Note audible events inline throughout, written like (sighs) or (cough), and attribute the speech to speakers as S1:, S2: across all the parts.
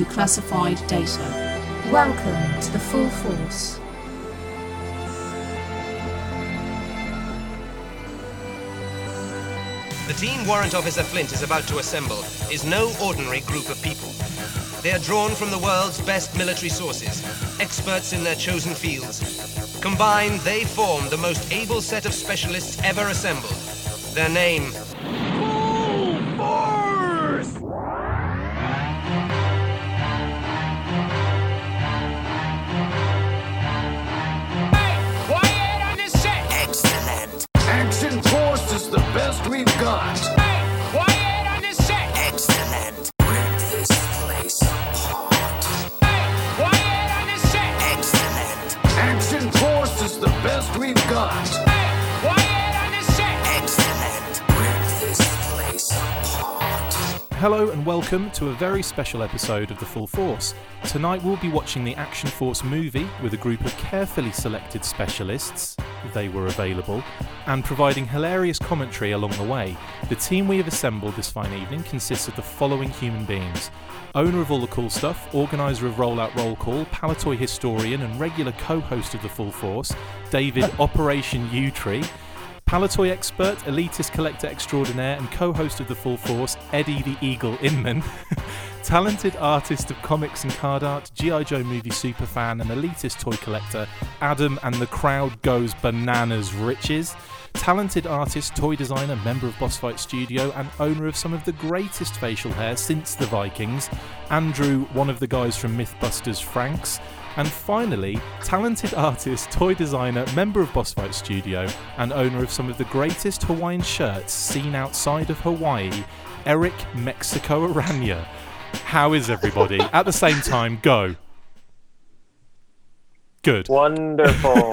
S1: to classified data. Welcome to the Full Force.
S2: The team Warrant Officer Flint is about to assemble is no ordinary group of people. They are drawn from the world's best military sources, experts in their chosen fields. Combined, they form the most able set of specialists ever assembled. Their name
S3: Hello and welcome to a very special episode of The Full Force. Tonight we'll be watching the Action Force movie with a group of carefully selected specialists, they were available, and providing hilarious commentary along the way. The team we have assembled this fine evening consists of the following human beings. Owner of all the cool stuff, organiser of Rollout Roll Call, Palitoy historian, and regular co host of The Full Force, David Operation U Tree. Palitoy expert, elitist collector extraordinaire, and co host of The Full Force, Eddie the Eagle Inman. (laughs) Talented artist of comics and card art, G.I. Joe movie superfan, and elitist toy collector, Adam and the Crowd Goes Bananas Riches. Talented artist, toy designer, member of Boss Fight Studio, and owner of some of the greatest facial hair since the Vikings, Andrew, one of the guys from Mythbusters Franks. And finally, talented artist, toy designer, member of Boss Fight Studio, and owner of some of the greatest Hawaiian shirts seen outside of Hawaii, Erik Mexico Arana. How is everybody? (laughs) At the same time, go. Good.
S4: Wonderful. (laughs) (laughs)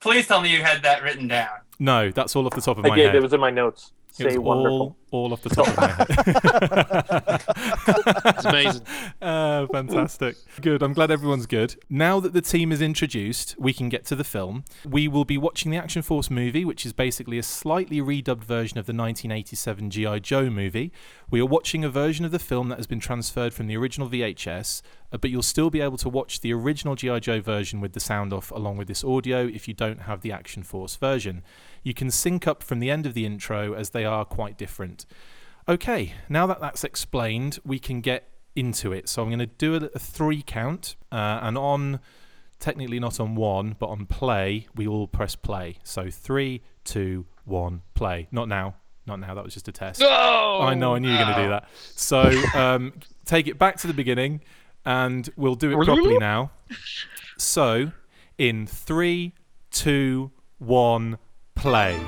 S5: Please tell me you had that written down.
S3: No, that's all off the top of
S4: I
S3: my
S4: did.
S3: head.
S4: It was in my notes.
S3: It was
S4: wonderful.
S3: all, all off the top of my head. (laughs)
S6: It's amazing. (laughs)
S3: Uh, fantastic. Good. I'm glad everyone's good. Now that the team is introduced, we can get to the film. We will be watching the Action Force movie, which is basically a slightly redubbed version of the 1987 G.I. Joe movie. We are watching a version of the film that has been transferred from the original VHS, uh, but you'll still be able to watch the original G.I. Joe version with the sound off along with this audio if you don't have the Action Force version. You can sync up from the end of the intro as they are quite different. Okay, now that that's explained, we can get into it. So I'm going to do a, a three count, uh, and on technically not on one, but on play, we all press play. So three, two, one, play. Not now. Not now. That was just a test.
S6: No!
S3: I know. I knew you were going to do that. So (laughs) um, take it back to the beginning, and we'll do it properly now. So in three, two, one, play.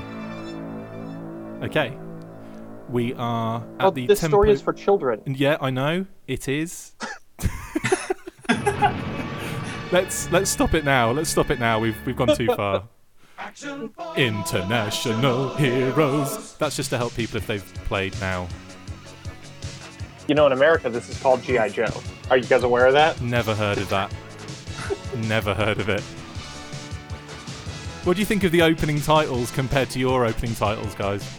S3: Okay. We are at
S4: Oh,
S3: the
S4: this
S3: tempo.
S4: story is for children.
S3: Yeah, I know it is. (laughs) (laughs) let's let's stop it now. Let's stop it now. We've we've gone too far. International heroes. That's just to help people if they've played now.
S4: You know, in America, this is called GI Joe. Are you guys aware of that?
S3: Never heard of that. Never heard of it. What do you think of the opening titles compared to your opening titles, guys?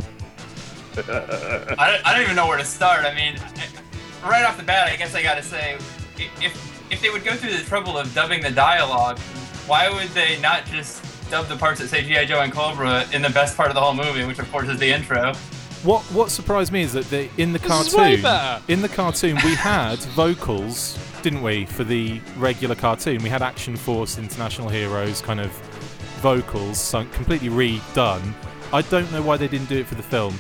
S5: I don't, I don't even know where to start. I mean, right off the bat, I guess I gotta say, if if they would go through the trouble of dubbing the dialogue, why would they not just dub the parts that say GI Joe and Cobra in the best part of the whole movie, which of course is the intro?
S3: What what surprised me is that the, in the
S6: This is way
S3: cartoon,
S6: better.
S3: in the cartoon, we had vocals, didn't we, for the regular cartoon? We had Action Force International Heroes kind of vocals, sung, completely redone. I don't know why they didn't do it for the film.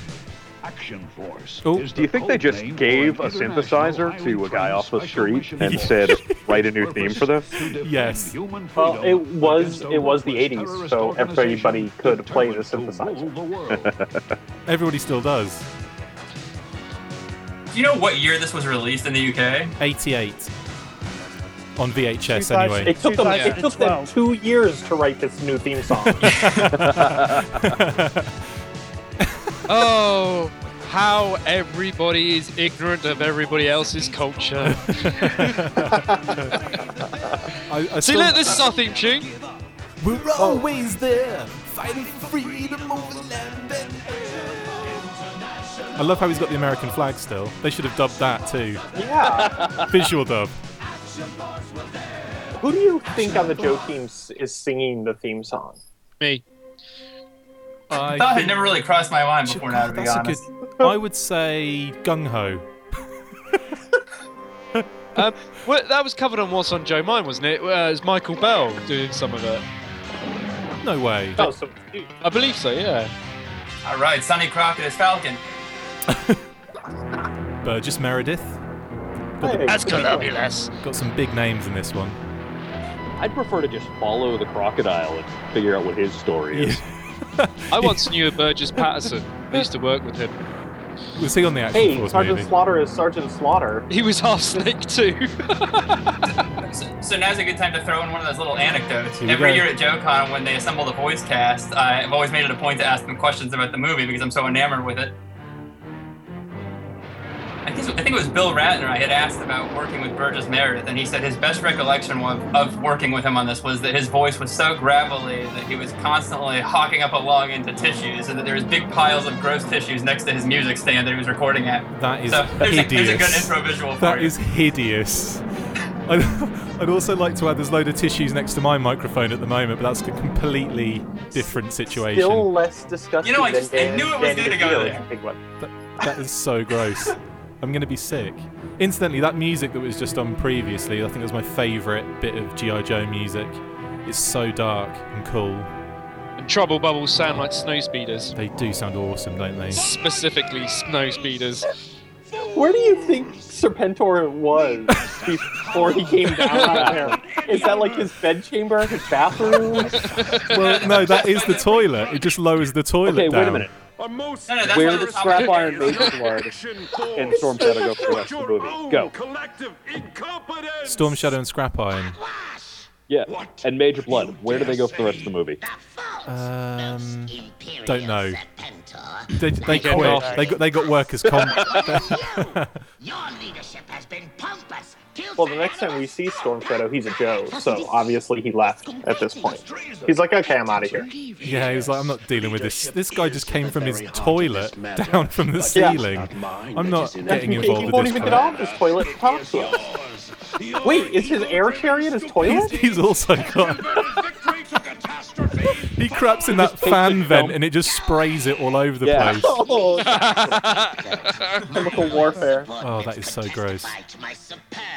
S7: Action Force.
S3: Oh.
S8: Do you think they just gave a synthesizer to a guy off the street and said, "Write a new theme for
S7: purpose
S8: this"?
S7: is to defend
S3: Yes.
S4: Well, it was it was the 80s, so everybody could play the synthesizer.
S7: rule the world. (laughs)
S3: Everybody still does.
S5: Do you know what year this was released in the UK?
S3: 88 on VHS
S9: 2000.
S3: anyway.
S4: It took them. It took them two years to write this new theme song. (laughs) (laughs) (laughs)
S6: Oh, how everybody is ignorant of everybody else's culture. (laughs)
S3: I, I
S6: See, look, this is our theme tune.
S3: We're always there, fighting for freedom over land and I love how he's got the American flag still. They should have dubbed that too.
S4: Yeah. (laughs)
S3: Visual dub.
S4: Who do you think on the Joe team is singing the theme song?
S6: Me.
S3: I
S5: thought (laughs) it
S3: think-
S5: never really crossed my mind before now, to be honest.
S3: good. I would say Gung Ho. (laughs)
S6: Um, well, that was covered on What's on Joe Mine, wasn't it? Uh, it was Michael Bell doing some of it.
S3: No way.
S4: So
S6: I believe so, yeah.
S5: All right, Sonny Crockett is Falcon. (laughs)
S3: Burgess Meredith. Got, the-
S4: Hey,
S6: That's
S4: good
S6: colonialist.
S3: got some big names in this one.
S9: I'd prefer to just follow the crocodile and figure out what his story is. (laughs)
S6: I once knew a Burgess Patterson. I used to work with him.
S3: Was he on the Action
S4: Hey,
S3: Force
S4: Sergeant
S3: movie?
S4: Slaughter is Sergeant Slaughter.
S6: He was half snake too.
S5: So, so now's a good time to throw in one of those little anecdotes.
S3: Here we
S5: Every
S3: go.
S5: year at JoeCon, when they assemble the voice cast, I've always made it a point to ask them questions about the movie because I'm so enamored with it. I, guess, I think it was Bill Ratner I had asked about working with Burgess Meredith, and he said his best recollection of, of working with him on this was that his voice was so gravelly that he was constantly hawking up a lung into tissues, and that there was big piles of gross tissues next to his music stand that he was recording at.
S3: That is
S5: so there's a,
S3: hideous.
S5: there's a good intro visual for
S3: That
S5: you.
S3: is hideous. I'd, I'd also like to add there's a load of tissues next to my microphone at the moment, but that's a completely different situation.
S4: Still less disgusting
S5: You know, I
S4: than
S5: just- I knew it was gonna go
S4: DeVito's
S5: there.
S4: big one.
S3: That is so gross. (laughs) I'm going to be sick. Incidentally, that music that was just on previously, I think it was my favourite bit of G.I. Joe music. It's so dark and cool.
S6: and trouble bubbles sound like snow speeders.
S3: They do sound awesome, don't they?
S6: Specifically, snow speeders.
S4: Where do you think Serpentor was before he came down out there? Is that like his bedchamber, his bathroom?
S3: well, no, that is the toilet. It just lowers the toilet
S9: Okay,
S3: down.
S9: wait a minute.
S5: No, no, that's
S9: Where
S5: what
S9: Scrap Iron
S5: about.
S9: Major Blood and Storm Shadow go for the rest of the movie? Go.
S3: Storm Shadow and Scrap Iron.
S9: Yeah. And Major Blood, where do they go for the rest of the movie?
S3: Um, don't know. They, they
S6: Get
S3: quit.
S6: off.
S3: They got they got workers comp. (laughs)
S4: Well, the next time we see Storm Shadow, he's a Joe, so obviously he left at this point. He's like, okay, I'm out of here.
S3: yeah, he's like, I'm not dealing with this. This guy just came from his toilet down from the
S4: Yeah.
S3: ceiling. I'm not getting
S4: he,
S3: involved
S4: he won't even get
S3: crap.
S4: off his toilet to talk to us. Wait, is his air chariot his toilet?
S3: He's, he's also got. He craps in that fan vent and it just sprays it all over the
S9: Yeah.
S3: place. (laughs)
S4: Oh, (laughs) chemical warfare.
S3: Oh, that is so gross.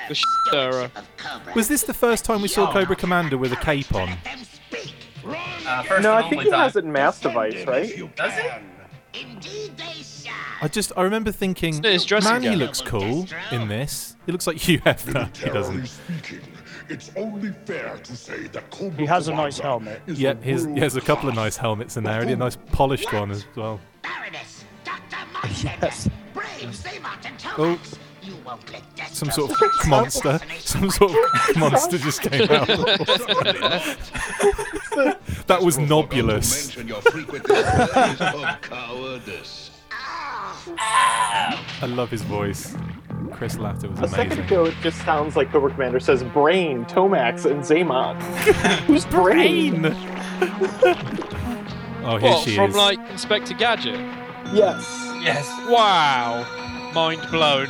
S6: The stirrer.
S3: Was this the first time we saw Cobra Commander with a cape on?
S5: Uh,
S4: No, I think he
S5: time.
S4: has it in Mass Device, right?
S5: Does he?
S3: I just I remember thinking,
S6: his dressing
S3: man, he looks cool in this. He looks like Hugh Hefner. (laughs) He doesn't.
S7: Speaking, it's only fair to say that Cobra
S10: He has a nice
S7: Commander
S10: helmet.
S7: is
S3: Yeah,
S7: the
S3: he's, he has a couple of nice helmets in there, and a nice polished one as well.
S10: Yes.
S3: Oh, some sort of monster. Some sort of (laughs) monster just came out. (laughs) that was Nobulus.
S7: mention your frequent displays of cowardice.
S3: I love his voice. Chris Latta was
S4: A second ago, it just sounds like Cobra Commander says Brain, Tomax, and Xamot. (laughs) Who's Brain?
S3: Oh, here
S6: What,
S3: she
S6: from
S3: is.
S6: like Inspector Gadget?
S4: Yes.
S5: Yes.
S6: Wow. Mind blown.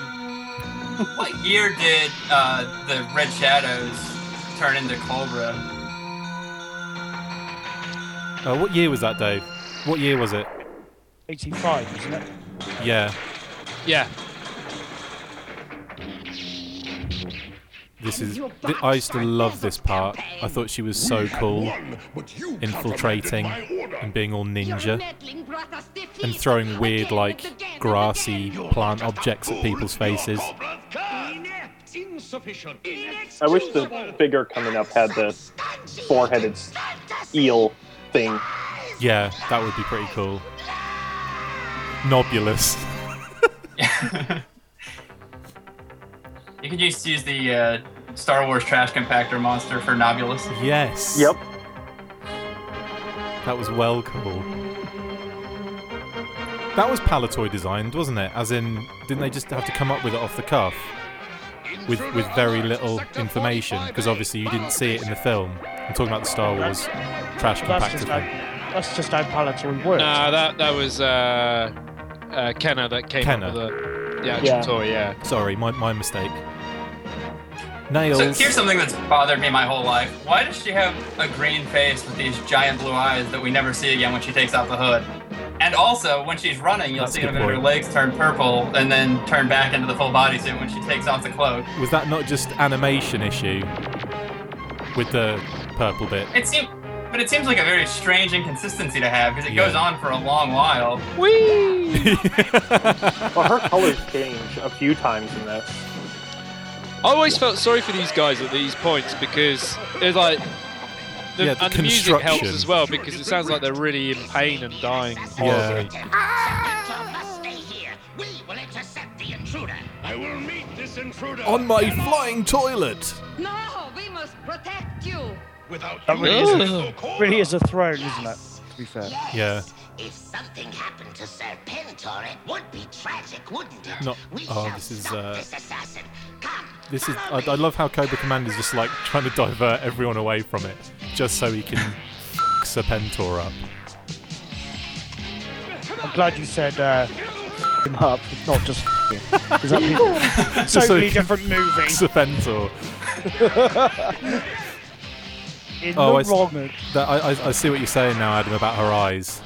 S5: What year did uh, the Red Shadows turn into Cobra?
S3: Uh, what year was that, Dave? What year was it?
S10: 85, isn't it?
S3: Yeah,
S6: Yeah.
S3: This is. Th- I used to love this part. I thought she was so cool,
S7: One,
S3: infiltrating
S7: countermanded my order.
S3: and being all ninja, and throwing weird, like, grassy plant objects at people's faces.
S4: I wish the figure coming up had the four-headed eel thing.
S3: Yeah, that would be pretty cool. Nobulus. (laughs) (laughs)
S5: You could just use the uh, Star Wars trash compactor monster for Nobulus.
S3: Yes.
S4: Yep.
S3: That was well cool. That was Palitoy designed, wasn't it? As in, didn't they just have to come up with it off the cuff? With, with very little information, because obviously you didn't see it in the film. I'm talking about the Star Wars trash compactor
S10: just how,
S3: thing.
S10: that's just how Palitoy works.
S6: Nah, that that was uh, uh, Kenner that came
S3: Kenner.
S6: up with the, the actual
S4: Yeah.
S6: toy. Yeah.
S3: Sorry, my, my mistake. Nails.
S5: So here's something that's bothered me my whole life. Why does she have a green face with these giant blue eyes that we never see again when she takes off the hood? And also, when she's running, you'll
S3: That's
S5: see
S3: a
S5: in a
S3: good
S5: minute her legs turn purple and then turn back into the full bodysuit when she takes off the cloak.
S3: Was that not just animation issue with the purple bit?
S5: It seems, but it seems like a very strange inconsistency to have because it
S3: Yeah.
S5: goes on for a long while.
S6: Whee!
S4: Well, her (laughs) colors change a few times in this.
S6: I always felt sorry for these guys at these points because it's like. The,
S3: Yeah, the
S6: and the music helps as well because it sounds like they're really in pain and dying horribly.
S7: I will meet this intruder
S3: On my flying toilet!
S11: No, we must protect you.
S7: without
S10: That really is, a, really is a throne, isn't it? To be fair.
S3: Yeah.
S12: If something happened to Serpentor, it would be tragic, wouldn't it?
S3: Not.
S12: We
S3: Oh,
S12: shall
S3: this is.
S12: stop
S3: Uh,
S12: this assassin. Come,
S3: this is. I, I love how Cobra Commander's just like trying to divert everyone away from it, just so he can f- Serpentor up.
S10: I'm glad you said uh, him up, not just him. Because that (laughs) means
S3: Just so
S10: totally
S3: he can
S10: different movie.
S3: Serpentor. (laughs)
S10: In
S3: Oh, I
S10: the
S3: s- That, I, I, I see what you're saying now, Adam, about her eyes.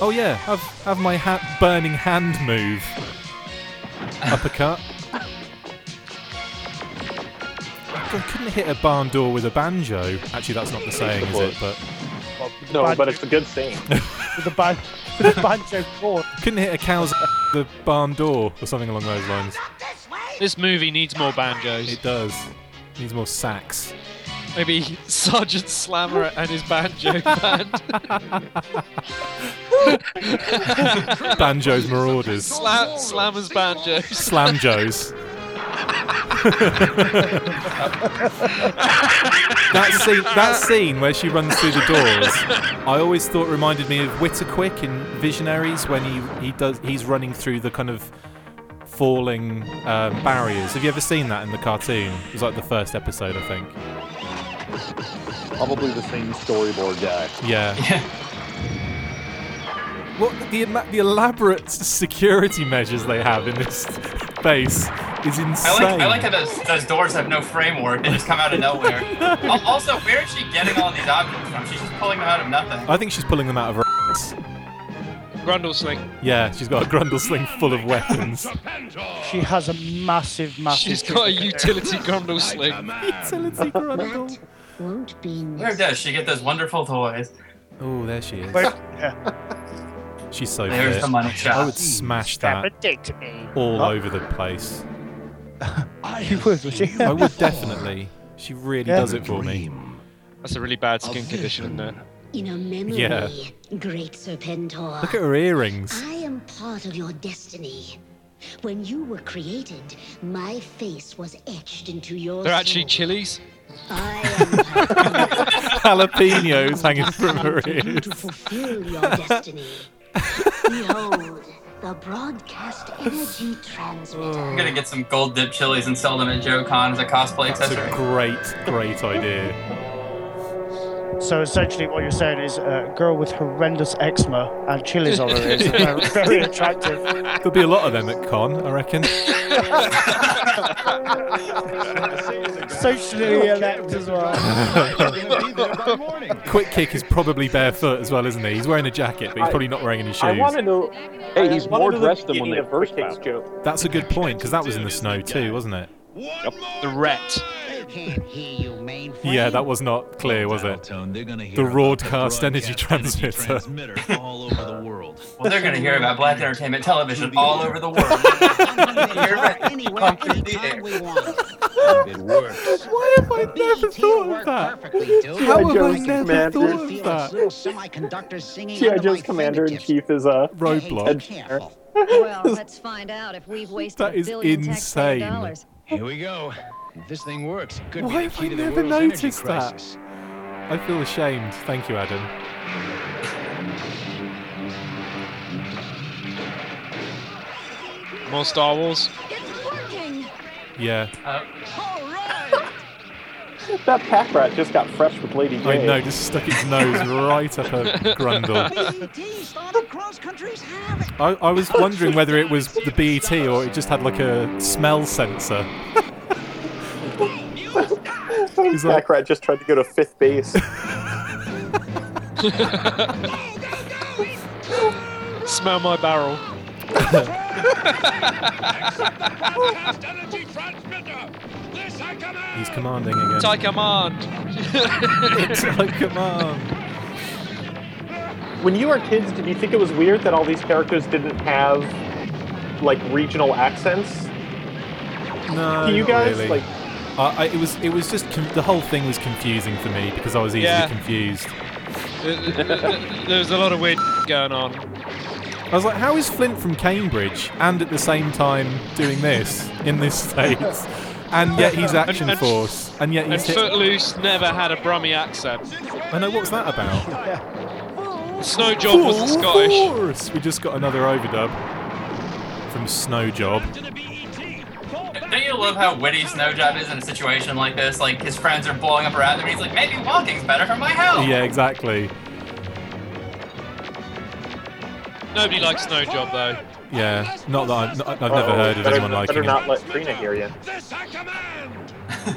S3: Oh yeah, have have my ha- burning hand move. Uppercut. I couldn't hit a barn door with a banjo. Actually, that's not the saying, is it? But
S4: No, but it's a good thing. (laughs) (laughs)
S10: With the, ban- with the banjo chord.
S3: couldn't hit a cow's (laughs) the barn door or something along those lines.
S6: This movie needs more banjos.
S3: It does. Needs more sax.
S6: Maybe Sergeant Slammer and his banjo (laughs) band. (laughs)
S3: Banjos Marauders.
S6: Sla- Slammer's banjos.
S3: Slam Joes. that scene, that scene where she runs through the doors, I always thought reminded me of Witterquick in Visionaries when he, he does he's running through the kind of falling um, barriers. Have you ever seen that in the cartoon? It was like the first episode, I think.
S9: Probably the same storyboard guy.
S3: Yeah. (laughs) Yeah. What the ema- the elaborate security measures they have in this base is insane.
S5: I like, I like how those, those doors have no framework; they just come out of nowhere. (laughs) Also, where is she getting all these objects from? She's just pulling them out of nothing.
S3: I think she's pulling them out of her ass.
S6: Grundle sling.
S3: Yeah, she's got a grundle sling full of weapons. (laughs)
S10: She has a massive, massive.
S6: She's got a utility Grundle sling.
S3: utility grundle.
S12: Won't be
S5: Where does she get those wonderful toys?
S3: Oh, there she is.
S10: Where- yeah. (laughs)
S3: She's so
S5: There's
S3: fit.
S5: the money shot.
S3: I would smash that all
S10: Oh.
S3: over the place. (laughs)
S10: You would, would (laughs) you?
S3: I would definitely. She really
S10: Yeah.
S3: does it for me.
S6: That's a really bad skin condition, isn't it?
S12: In a memory,
S3: Yeah.
S12: great Serpentor.
S3: Look at her earrings.
S12: I am part of your destiny. When you were created, my face was etched into your
S6: They're actually chilies.
S12: I (laughs)
S3: Jalapenos hanging from her
S12: you to
S3: ears.
S12: fulfill your destiny. Behold, the broadcast energy transmitter.
S5: I'm gonna get some gold dip chilies and sell them at Joe Con as a cosplay
S3: That's a great, great idea.
S10: So essentially, what you're saying is uh, a girl with horrendous eczema and chilies on her is (laughs) very, very attractive.
S3: There'll be a lot of them at con, I reckon. (laughs)
S10: Socially elect as well. (laughs)
S3: Quick Kick is probably barefoot as well, isn't he? He's wearing a jacket, but he's probably not wearing any shoes.
S4: I want to know.
S9: Hey, he's more dressed than when they first
S4: Quick Kick's joke.
S3: That's a good point because that was in the snow too, wasn't it?
S6: The ret.
S3: Yeah, that was not clear, was it? The broadcast energy transmitter. (laughs)
S5: Well, they're gonna hear about black entertainment television all over the (laughs) world. Hear about it come through the air.
S7: It works.
S3: Why have I never thought of that? How have I
S4: Joe's
S3: never
S4: commander.
S3: thought of that?
S12: Semiconductors singing
S4: G.I. Joe's commander in chief is a
S3: Roadblock. (laughs)
S11: Well, let's find out if we've wasted
S3: That
S11: a
S3: is
S11: billion taxpayer
S3: insane.
S11: dollars.
S7: Here we go. If this thing works, it could
S3: Why
S7: be the
S3: have
S7: key
S3: I
S7: to the
S3: never
S7: world's energy
S3: noticed that?
S7: crisis.
S3: I feel ashamed. Thank you, Adam.
S6: More Star Wars.
S11: It's working!
S3: Yeah.
S5: Uh,
S11: All right!
S4: That pack rat just got fresh with Lady Jaye.
S3: I know, just stuck its nose right up her (laughs) grundle. I, I was wondering whether it was the BET or it just had like a smell sensor. (laughs)
S4: He's pack rat just tried to go to fifth base. (laughs)
S6: Smell my barrel.
S3: He's commanding again.
S6: It's I command.
S3: it's I command.
S4: when you were kids, did you think it was weird that all these characters didn't have like regional accents?
S3: No,
S4: Do you
S3: not
S4: guys
S3: really.
S4: like?
S3: I, I, it was it was just com- the whole thing was confusing for me because I was easily
S6: Yeah.
S3: confused.
S6: There was a lot of weird going on.
S3: I was like, how is Flint from Cambridge and at the same time doing this in this state? And yet he's Action
S6: and-
S3: Force, and yet
S6: And
S3: he's hit-
S6: Footloose never had a Brummy accent.
S3: I know what was that about?
S6: Snowjob was the
S3: Full
S6: Scottish.
S3: Force! We just got another overdub from Snowjob.
S5: Don't you love how witty Snowjob is in a situation like this? Like his friends are blowing up around him, and he's like, maybe walking's better for my health.
S3: Yeah, exactly.
S6: Nobody likes Snowjob though.
S3: Yeah, not that I've, I've never
S4: Uh-oh,
S3: heard of
S4: better,
S3: anyone liking
S4: Better
S3: him.
S4: not let Trina hear you.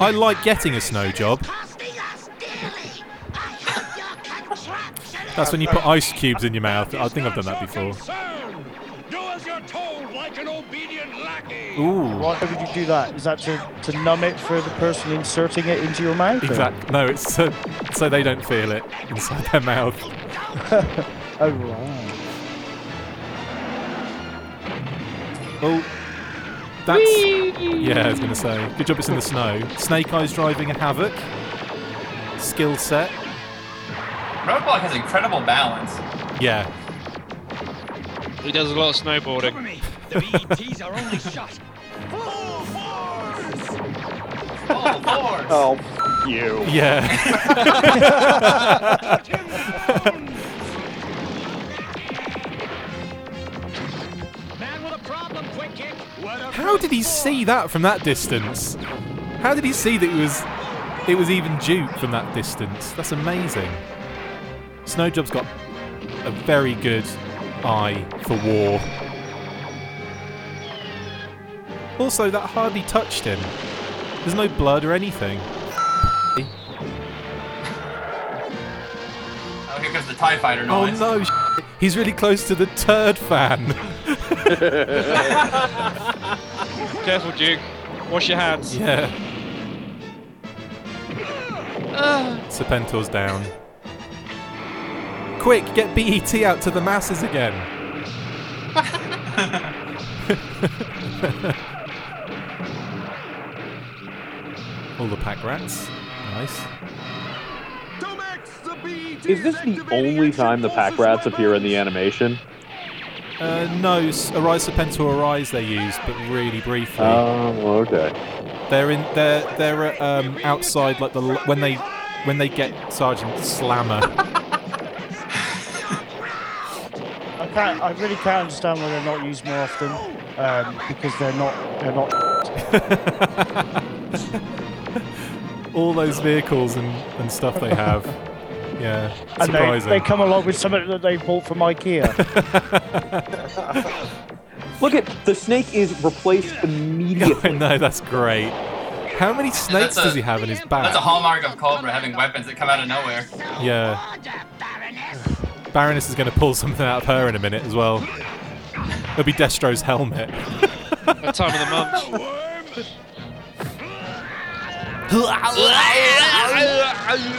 S4: (laughs)
S3: I like getting a snow job. That's when you put ice cubes in your mouth. I think I've done that before. Ooh.
S10: Why would you do that? Is that to, to numb it for the person inserting it into your mouth?
S3: Exactly. No, it's so, so they don't feel it inside their mouth. (laughs)
S10: oh, right.
S3: Oh, that's yeah. I was gonna say. Good job. It's in the snow. Snake Eyes driving a Havoc. Skill set.
S5: Roadblock has incredible balance.
S3: Yeah.
S6: He does a lot of snowboarding.
S13: The BETs are only shot. Full
S5: Full force.
S4: Oh, f- you.
S3: Yeah.
S13: Man with a problem, quick kick. What a
S3: How did he see that from that distance? How did he see that it was it was even Duke from that distance? That's amazing. Snowjob's got a very good eye for war. Also, that hardly touched him. There's no blood or anything.
S5: Oh, here comes the TIE fighter
S3: Oh no! sh- He's really close to the turd fan. (laughs)
S6: Careful, Duke. Wash your hands.
S3: Yeah. Ah. Serpentor's down. Quick, get BET out to the masses again. (laughs) All the pack rats. Nice.
S9: Is this the only time the pack rats appear in the animation?
S3: Uh, no, s- Arise Serpentor Arise they use, but really briefly.
S9: Oh, okay.
S3: They're in. They're they're uh, um, outside like the when they when they get Sergeant Slammer. (laughs)
S10: I can't. I really can't understand why they're not used more often. Um, because they're not. They're not. (laughs) (laughs)
S3: All those vehicles and, and stuff they have. (laughs) Yeah,
S10: And they,
S3: surprising.
S10: they come along with something that they bought from IKEA. (laughs)
S9: Look at the snake is replaced immediately. (laughs)
S3: I know that's great. How many snakes
S5: a-
S3: does he have in his back?
S5: That's a hallmark of Cobra having weapons that come out of nowhere.
S3: Yeah. (sighs) Baroness is going to pull something out of her in a minute as well. It'll be Destro's helmet.
S6: That time of the month.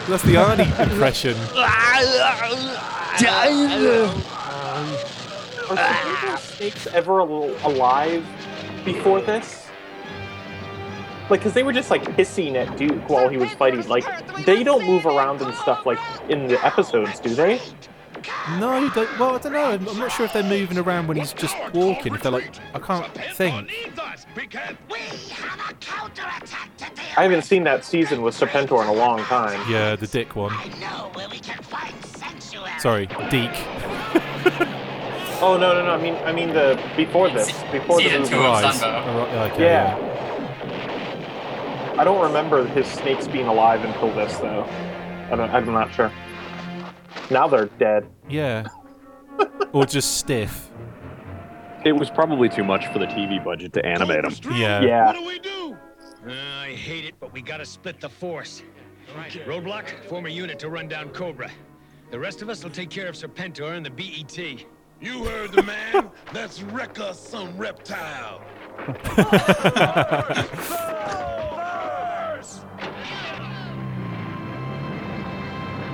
S3: That's the Arnie impression.
S4: Are snakes ever al- alive before this? Like, because they were just like hissing at Duke while he was fighting. Like, they don't move around and stuff like in the episodes, do they?
S3: No, they, well, I don't know. I'm, I'm not sure if they're moving around when he's just walking. If they're like, I can't think.
S4: I haven't seen that season with Serpentor in a long time.
S3: Yeah, the dick one. Sorry, Deek. (laughs)
S4: Oh no no no! I mean I mean the before this before the
S5: Season
S4: movie.
S5: two of oh,
S3: Rise.
S5: Sunbow.
S3: Oh, right, okay,
S4: Yeah. I don't remember his snakes being alive until this, though. I don't, I'm not sure. Now they're dead.
S3: Yeah. (laughs) or just stiff.
S9: It was probably too much for the TV budget to animate them.
S3: Yeah. Yeah.
S13: What do we do? Uh, I hate it, but we gotta split the force. All right, Roadblock, form a unit to run down Cobra. The rest of us will take care of Serpentor and the BET.
S8: You heard the man. Let's wreck us some reptile. (laughs)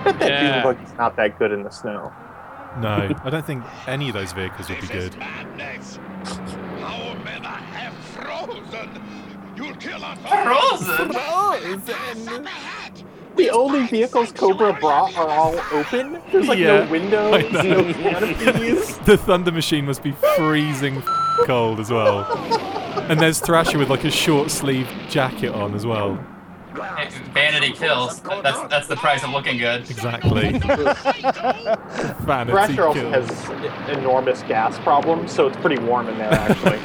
S8: (laughs)
S4: Bet that
S3: Yeah.
S4: Dune buggy's not that good in the snow.
S3: No, I don't think any of those vehicles would be good.
S8: Madness. Our men are half frozen. You'll kill us.
S5: Frozen?
S4: The only vehicles Cobra brought are all open. There's like
S3: Yeah,
S4: no windows, no canopies. (laughs)
S3: the Thunder Machine must be freezing cold as well. And there's Thrasher with like a short sleeve jacket on as well.
S5: Hey, Vanity kills. That's that's the price of looking good.
S3: Exactly. (laughs) Vanity
S4: Thrasher also
S3: kill.
S4: has enormous gas problems, so it's pretty warm in there actually.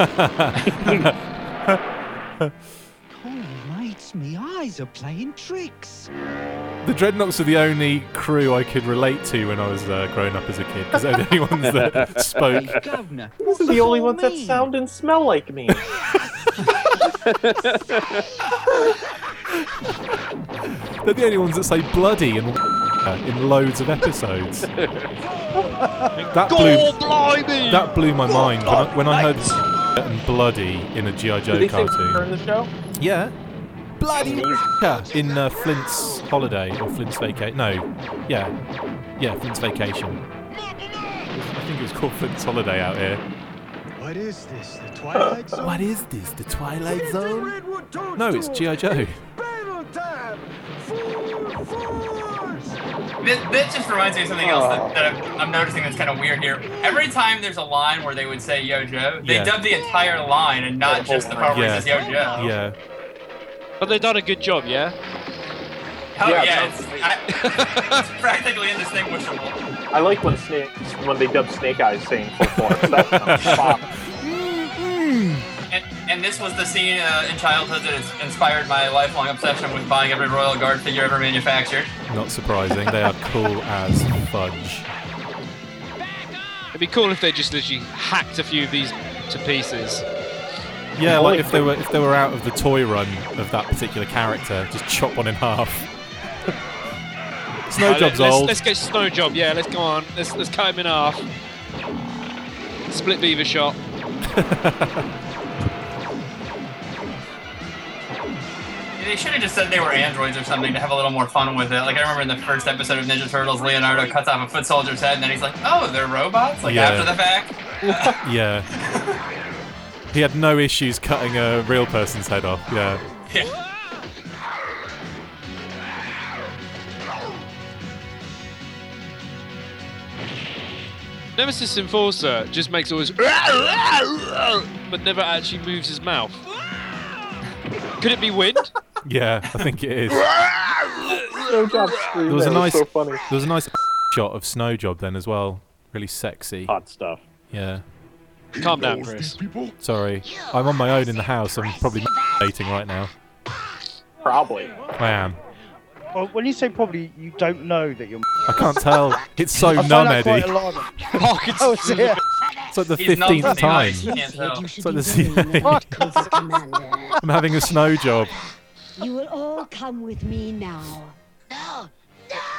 S4: (laughs)
S14: Almights, me eyes are playing tricks.
S3: The Dreadnoks are the only crew I could relate to when I was uh, growing up as a kid because they're the only ones that (laughs) spoke.
S14: Governor,
S4: These are the only ones that sound and smell like me.
S3: They're the only ones that say bloody and in loads of episodes. That blew,
S6: blimey!
S3: that blew my mind when I, when I heard and bloody in a G.I. Joe cartoon.
S4: in the show?
S3: Yeah. Bloody (laughs) in uh, Flint's holiday or Flint's vacation. No, yeah, yeah, Flint's vacation. I think it was called Flint's holiday out here.
S13: What is this? The Twilight Zone?
S3: What is this? The Twilight Zone? No, it's G.I. Joe.
S5: This, this just reminds me of something else that, that I'm, I'm noticing that's kind of weird here. Every time there's a line where they would say Yo Joe, they
S3: Yeah.
S5: dub the entire line and not just the part where
S3: Yeah.
S5: it says Yo Joe.
S3: Yeah.
S6: But they've done a good job, yeah?
S5: Oh
S4: Yeah,
S5: yeah, it's, I, (laughs) it's practically indistinguishable.
S4: I like when snake when they dub Snake Eyes saying full force. That sounds fun. (laughs)
S5: And, and this was the scene uh, in childhood that has inspired my lifelong obsession with buying every Royal Guard figure ever manufactured.
S3: Not surprising. They are cool as fudge.
S6: It'd be cool if they just literally hacked a few of these to pieces.
S3: Yeah, like if they were if they were out of the toy run of that particular character, just chop one in half. (laughs) Snow
S6: Right,
S3: Job's
S6: let's,
S3: old.
S6: Let's get Snow Job, yeah, let's go on. Let's, let's cut him in half. Split beaver shot.
S5: They should have just said they were androids or something to have a little more fun with it. Like I remember in the first episode of Ninja Turtles, Leonardo cuts off a foot soldier's head, and then he's like, "Oh, they're robots!" Like
S3: Yeah.
S5: after the fact. (laughs)
S3: yeah. (laughs) He had no issues cutting a real person's head off. Yeah.
S5: Yeah.
S6: Nemesis Enforcer just makes always (laughs) but never actually moves his mouth. Could it be wind? (laughs)
S3: Yeah, I think it is. (laughs)
S4: Snow Job scream
S3: There was a nice
S4: so funny.
S3: there was a nice shot of Snow Job then as well. Really sexy.
S9: Hot stuff.
S3: Yeah.
S6: Calm down, Chris.
S3: Sorry. I'm on my own in the house. I'm probably dating right now.
S4: Probably.
S3: I am.
S10: Well, when you say probably, you don't know that you're. (laughs)
S3: I can't tell. It's so
S10: I find
S3: numb,
S10: that
S3: Eddie.
S10: quite alarming. (laughs) (laughs) Oh, is it?
S3: It's like the fifteenth time.
S5: ice, you can't tell.
S3: It's like the I'm having a snow job.
S12: You will all come with me now. No!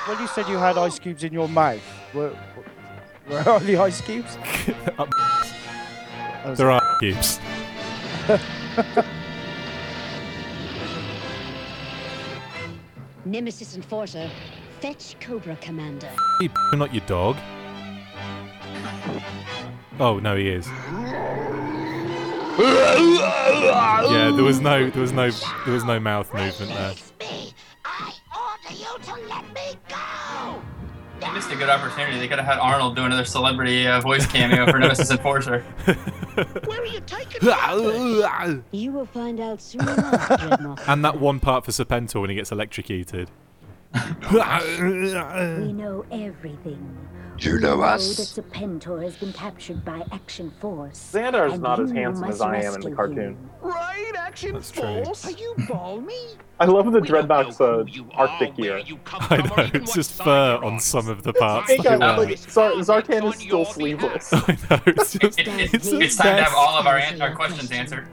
S10: When you said you had ice cubes in your mouth, where, where are the ice cubes?
S3: Up there are cubes.
S12: Nemesis Enforcer, fetch Cobra Commander.
S3: You're not your dog. Oh no, he is. Yeah, there was no, there was no, there was no mouth movement there.
S5: They missed a good opportunity. They could have had Arnold do another celebrity uh, voice cameo for Nemesis Enforcer. (laughs)
S12: Where are You taking (laughs) You will find out soon enough, Dreadnok.
S3: And that one part for Serpentor when he gets electrocuted.
S15: We (laughs) know everything.
S7: You know
S15: we
S7: us.
S15: that Serpentor has been captured by Action Force.
S4: Xandar's
S15: and
S4: not as handsome as I am in the cartoon.
S15: him.
S14: Right, Action
S3: That's true.
S14: Force? Are you balmy?
S4: I love the Dreadnok's uh, Arctic gear. (laughs)
S3: I know, it's just fur on some of the parts.
S4: Hey
S3: that
S4: guys,
S3: he
S4: like, Zar- Zartan is still sleeveless.
S3: I know, it's just.
S5: It, it,
S3: it's
S5: it's, time to have all of our, an- our questions answered.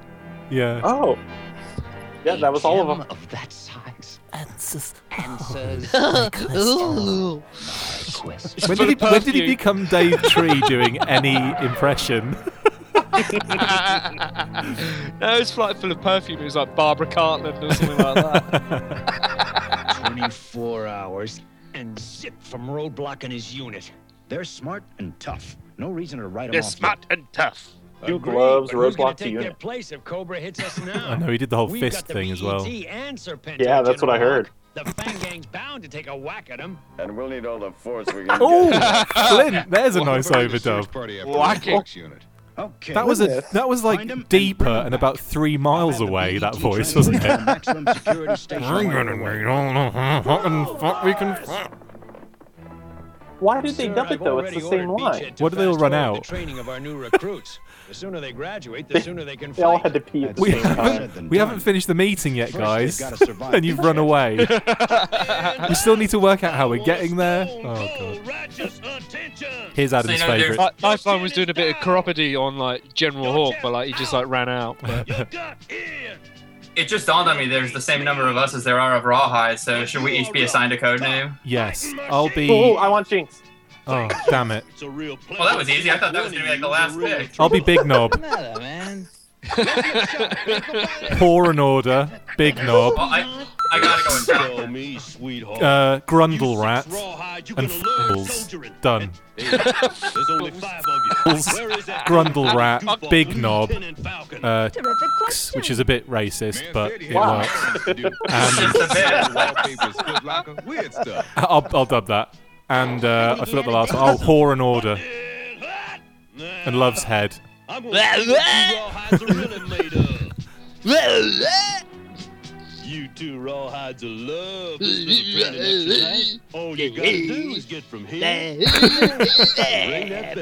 S3: Yeah.
S4: Oh. Yeah, that was all of them.
S14: Of that size.
S16: Answers.
S14: Answers. (laughs)
S16: Ooh.
S3: When did, he, when did he become Dave Tree doing any impression? (laughs)
S6: no, it's like full of perfume. It was like Barbara Cartland or something like that. (laughs)
S13: 24 hours and zip from Roadblock and his unit. They're smart and tough. No reason to write them off.
S6: They're
S13: off.
S6: smart and tough.
S4: Duke
S13: Agreed,
S4: loves
S13: but who's gonna
S4: Roadblock to
S13: take their
S4: unit.
S13: place if Cobra hits us (laughs) now?
S3: I know, he did the whole
S13: We've
S3: fist
S13: got the
S3: thing as well.
S13: And Serpentor
S4: Yeah, that's what I heard.
S13: The Fang Gang's bound to take a whack at him.
S7: And we'll need all the force we can (laughs)
S3: Oh,
S7: get.
S3: Flint! There's a nice overdub.
S7: unit.
S13: Okay.
S3: That was a that was like deeper and about three miles away. That voice wasn't it?
S13: Maximum security station
S3: I'm
S13: right
S3: gonna
S13: away.
S3: need all the fucking fuck we can. fuck.
S4: Why did they dub it though? It's the same line.
S3: What do they all run out?
S13: The training of our new recruits. The sooner they graduate, the sooner they can
S4: they all had to pee at the
S3: We
S4: same time.
S3: haven't, we haven't finished the meeting yet, guys,
S13: they've gotta survive (laughs)
S3: and you've run away. (laughs) we still need to work out how we're getting there. Oh god. Here's Adam's
S5: So, you know, there's-
S3: favourite.
S6: Like, Lifeline was doing a bit of chiropody on like General Hawk, but like he just like ran out. (laughs)
S5: It just dawned on me there's the same number of us as there are of Rawhide, so should we each be assigned a code name?
S3: Yes, I'll be.
S4: Oh, I want Jinx.
S3: Oh (laughs) damn it!
S5: Well, that was easy. I thought that was going to be like the last pick.
S3: I'll be Big Knob.
S14: matter, man? (laughs)
S3: Poor and order. Big Knob.
S5: Well, I, I gotta go with
S7: Tell me, sweetheart.
S3: Uh, Grundle Rat and
S7: gonna
S3: Fools. Done.
S7: Hey, there's only five of you. (laughs) Where is that
S3: Grundle Rat, Big Knob, uh,
S15: Terrific question.
S3: which is a bit racist, but it works.
S5: Just
S3: And.
S7: Wallpapers, Foot Locker, weird stuff.
S3: I'll, I'll dub that. And uh, I forgot the last one. Oh, Whore and Order. And Love's Head.
S7: I'm gonna see what you rawhides are really made of. You two rawhides of love this little training. All you gotta do is get from here. Ring that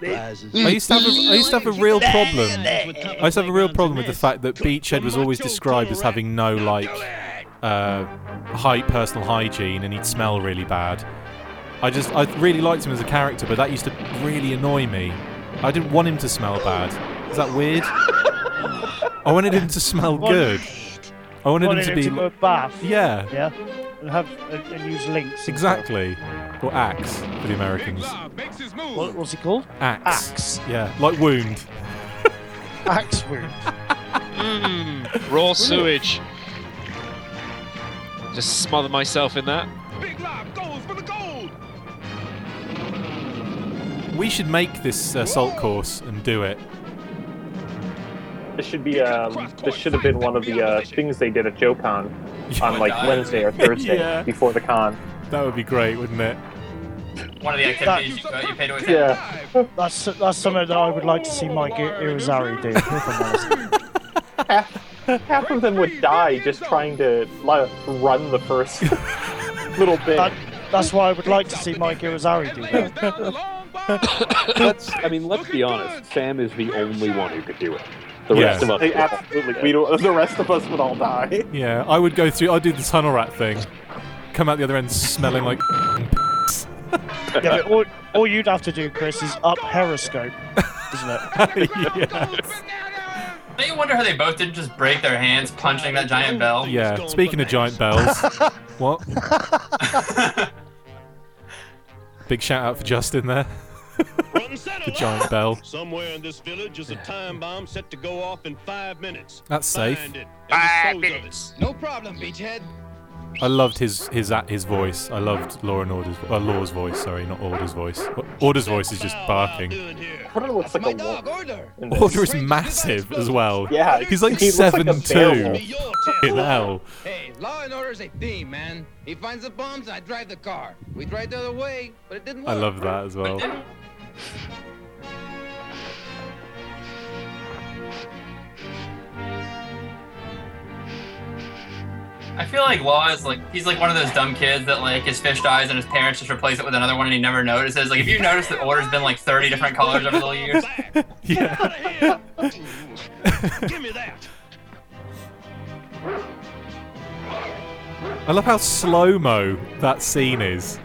S7: bell. (laughs)
S3: I used to have a, I used to have a real problem. I used to have a real problem with the fact that Beachhead was always described as having no like uh, high personal hygiene, and he'd smell really bad. I just I really liked him as a character, but that used to really annoy me. I didn't want him to smell bad. Is that weird? I wanted him to smell good. I wanted him to
S10: him
S3: be
S10: to go bath.
S3: yeah,
S10: Yeah. And have and, and use Lynx.
S3: exactly. Or axe for the Americans.
S10: What, what's it called?
S3: Axe.
S10: Axe.
S3: Yeah, like wound. (laughs)
S10: Axe wound. (laughs)
S6: mm, raw sewage. Just smother myself in that.
S8: Big Lob goes for the gold.
S3: We should make this uh, salt course and do it.
S4: This should be um. This should have been one of the uh, things they did at JoeCon (laughs) on like Wednesday or (laughs) Thursday
S3: Yeah.
S4: before the con.
S3: That would be great, wouldn't it?
S5: One of the activities you, uh, you pay to.
S4: Yeah.
S10: That's that's something that I would like to see Mike I- Irizarry do. If I'm honest.
S4: half, (laughs) (laughs) half of them would die just trying to like, run the first (laughs) little bit.
S10: That, that's why I would like to see Mike Irizarry do that. (laughs)
S9: let's, I mean, let's be honest. Sam is the only one who could do it. The
S3: Yeah.
S9: rest of us.
S4: They absolutely. We don't, the rest of us would all die.
S3: Yeah, I would go through. I'd do the tunnel rat thing. Come out the other end smelling like.
S10: yeah, but all, all you'd have to do, Chris, is up Periscope, isn't it?
S3: yes.
S5: Don't you wonder how they both didn't just break their hands punching that giant bell?
S3: Yeah. Speaking of giant bells, (laughs) what? (laughs) Big shout out for Justin there. (laughs) the giant bell.
S7: Somewhere in this village is a time bomb set to go off in five minutes.
S3: That's safe.
S7: Find it and dispose of it.
S14: No problem, Beachhead.
S3: I loved his his his voice. I loved Law and Order's uh, Law's voice. Sorry, not Order's voice. Order's voice is just barking.
S4: Order looks like
S14: My
S4: a
S14: dog. Order.
S3: Order is massive as well.
S4: Yeah,
S3: he's like
S4: he looks like
S3: seven two.
S4: werewolf.
S3: Hell.
S14: Hey, law and order is a theme, man. He finds the bombs, I drive the car. We tried the other way, but it didn't work.
S3: I love that as well. (laughs)
S5: I feel like Law is like he's like one of those dumb kids that like his fish dies and his parents just replace it with another one and he never notices. Like if you notice the order's been like 30 different colors over the (laughs) years.
S7: Yeah. (laughs) Give me that.
S3: I love how slow mo that scene is.